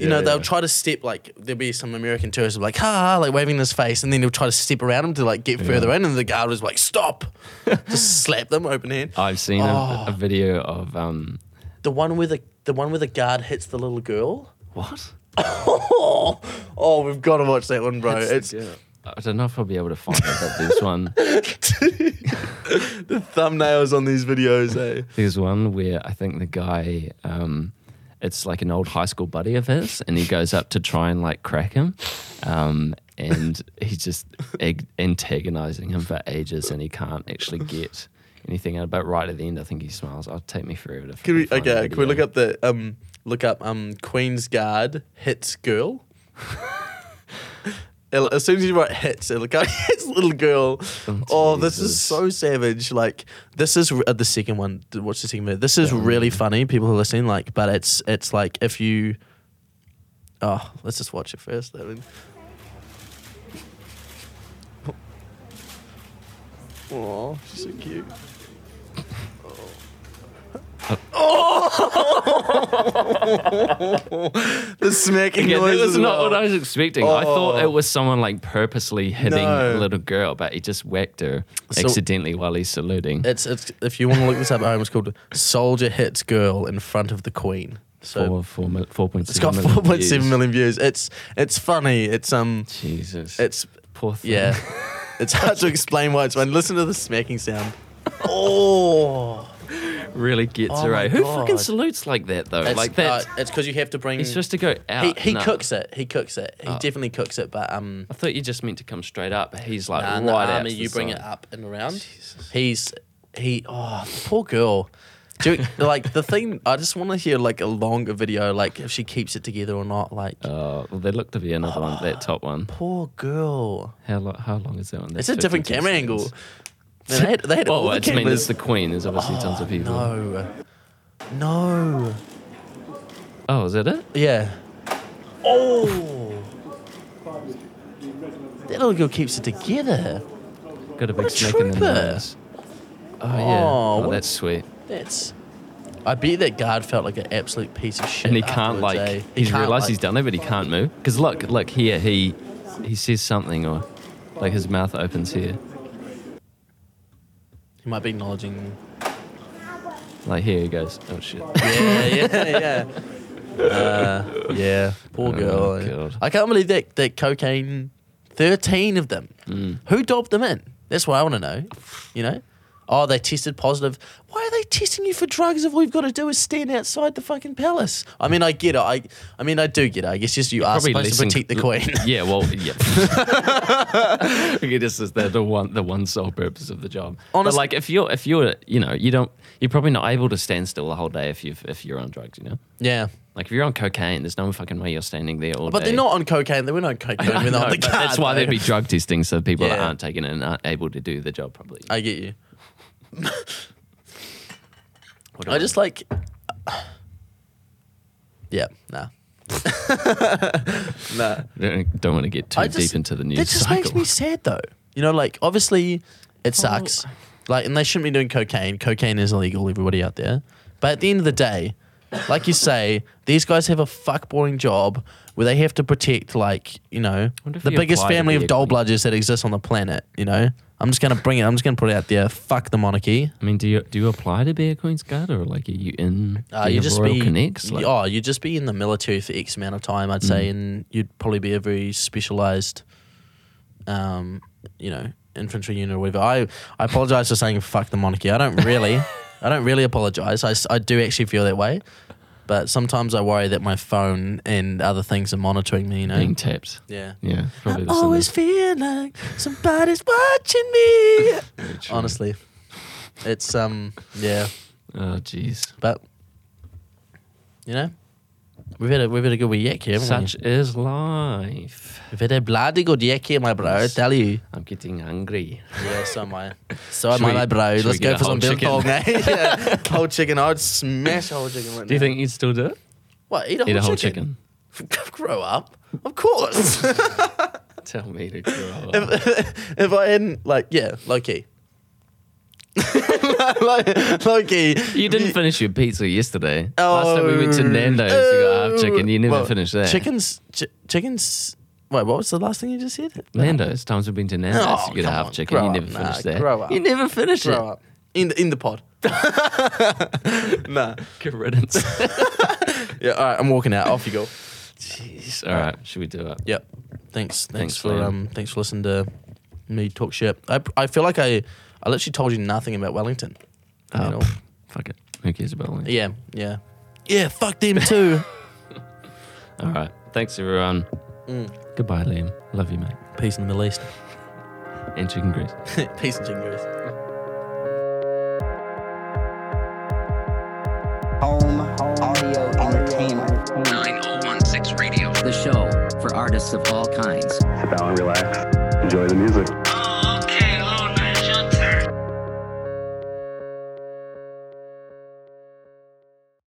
you know they'll yeah. try to step. Like there'll be some American tourist like ha, ha like waving his face, and then he'll try to step around him to like get further in, and the guard was like stop, just slap them open hand. I've seen Oh. a, a video of um. The one where the the one where the guard hits the little girl. What? Oh, oh, we've got to watch that one, bro. It's I don't know if I'll be able to find it, but there's one. the thumbnails on these videos. Eh? There's one where I think the guy, um, it's like an old high school buddy of his, and he goes up to try and like crack him, um, and he's just ag- antagonizing him for ages, and he can't actually get anything out. But right at the end, I think he smiles. I'll take me forever to. Can we okay? Can we look up the um look up um Queen's Guard hits girl? it, as soon as you write hits, it like hits little girl. Oh, oh this is so savage. Like this is uh, the second one. Watch the second one? This is yeah. really funny. People are listening. Like, but it's it's like if you. Oh, let's just watch it first. I mean. Oh, she's so cute. Oh. the smacking Yeah, noise that was as not well. what I was expecting. I thought Oh. it was someone like purposely hitting No. a little girl, but he just whacked her So- accidentally while he's saluting. It's it's if you want to look this up at home, it's called "Soldier Hits Girl in Front of the Queen." So Four, four, mil- 4.7 it's got million four point seven views. views. It's it's funny. It's um Jesus. it's poor thing. yeah. it's hard to explain why it's fun. Listen to the smacking sound. Oh, really gets Oh her my right. Who fucking salutes like that though? it's, like that. uh, it's because you have to bring. he's supposed to go he out. he No. cooks it. He cooks it. He Oh. definitely cooks it. But um, I thought you just meant to come straight up. He's like nah, in right the army, to the you bring side. it up and around. He's he. Oh, poor girl. Do you, like the thing. I just want to hear like a longer video, like if she keeps it together or not. Like Oh, well, there looked to be another one. That top one. poor girl. How long? how long is that one? It's a different camera seconds. angle. Man, they had, they had all Oh, the it's, I mean, cameras. it's the Queen. There's obviously tons of people. No. No. Oh, is that it? Yeah. Oh. That little girl keeps it together. Got a big What a snake in the trooper. nose. Oh yeah. Oh, Oh, that's sweet. That's. I bet that guard felt like an absolute piece of shit. And he can't like. eh? He's can't, realised like- he's done it, but he can't move. Because look, look here. He he says something, or like his mouth opens here. He might be acknowledging. Like here he goes. Oh shit. Yeah, yeah, yeah. Uh, yeah, poor Oh, girl. eh? God. I can't believe that that cocaine. Thirteen of them. Mm. Who doped them in? That's what I want to know. You know. Oh, they tested positive. Why are they testing you for drugs if all you've got to do is stand outside the fucking palace? I mean, I get it. I, I mean, I do get it. I guess just you are Probably supposed to lessing- protect the queen. Yeah, well, yeah. okay, this is the, the one the one sole purpose of the job. Honest- but like, if you're if you're you know you don't you're probably not able to stand still the whole day if you if you're on drugs. You know, yeah, like if you're on cocaine, there's no fucking way you're standing there all but day. they're not on cocaine. They were on cocaine I when they're know, on the but card. that's why though. there'd be drug testing, so people that Yeah. aren't taking it and aren't able to do the job properly. I get you. What do I just like. Yeah, nah. nah. don't, don't want to get too I just- deep into the news That just cycle. makes me sad though. You know, like obviously it sucks. Like, and they shouldn't be doing cocaine. Cocaine is illegal, everybody out there. But at the end of the day, like you say, these guys have a fuck boring job where they have to protect, like, you know, Wonder if the he biggest applied to family be of a doll queen. bludgers that exists on the planet. You know, I'm just gonna bring it. I'm just gonna put it out there. Fuck the monarchy. I mean, do you do you apply to be a Queen's Guard or like are you in? Uh, you just Royal be connects? Like, oh, you just be in the military for X amount of time, I'd Mm. say, and you'd probably be a very specialized, um, you know, infantry unit or whatever. I I apologize for saying fuck the monarchy. I don't really, I don't really apologize. I I do actually feel that way, but sometimes I worry that my phone and other things are monitoring me. You know, being tapped. yeah. Yeah, I always feel like somebody's watching me. Honestly, it's um yeah. Oh, jeez. But you know, we've had a we've had a good wee yak here. haven't Such is life. we? We've had a bloody good yak here, my bro. I tell you. I'm getting hungry. Yeah, so am I. So am Should I, we- my bro. should we Let's get go a for some whole biltong, chicken? eh? yeah, whole chicken. I'd smash a whole chicken right Do you think you'd still do it? What? Eat a Eat whole, a whole chicken? chicken. Grow up, of course. Tell me to grow up. if, if I hadn't, like, yeah, low key. like, low. You didn't finish your pizza yesterday. Last time we went to Nando's, you got half chicken. You never Well, finished that. Chickens, chi- chickens. Wait, what was the last thing you just said? Nando's. Times we've been to Nando's, Oh, you get half on, chicken. You up. never Nah, finished that. grow up. You never finished Grow it. up in the in the pod. nah. Good riddance. Yeah. All right. I'm walking out. Off you go. Jeez. All right, should we do it? Yep. Thanks. Thanks, Thanks, for um. Thanks for listening to me talk shit. I I feel like I I literally told you nothing about Wellington. Oh, You know? pff, fuck it. Who cares about Wellington? Yeah. Yeah. Yeah. Fuck them too. All right. Thanks, everyone. Mm. Goodbye, Liam. Love you, mate. Peace in the Middle East. And chicken grease. Peace and chicken grease. Home audio entertainment. 9016 Radio. The show for artists of all kinds. Sit down and relax. Enjoy the music.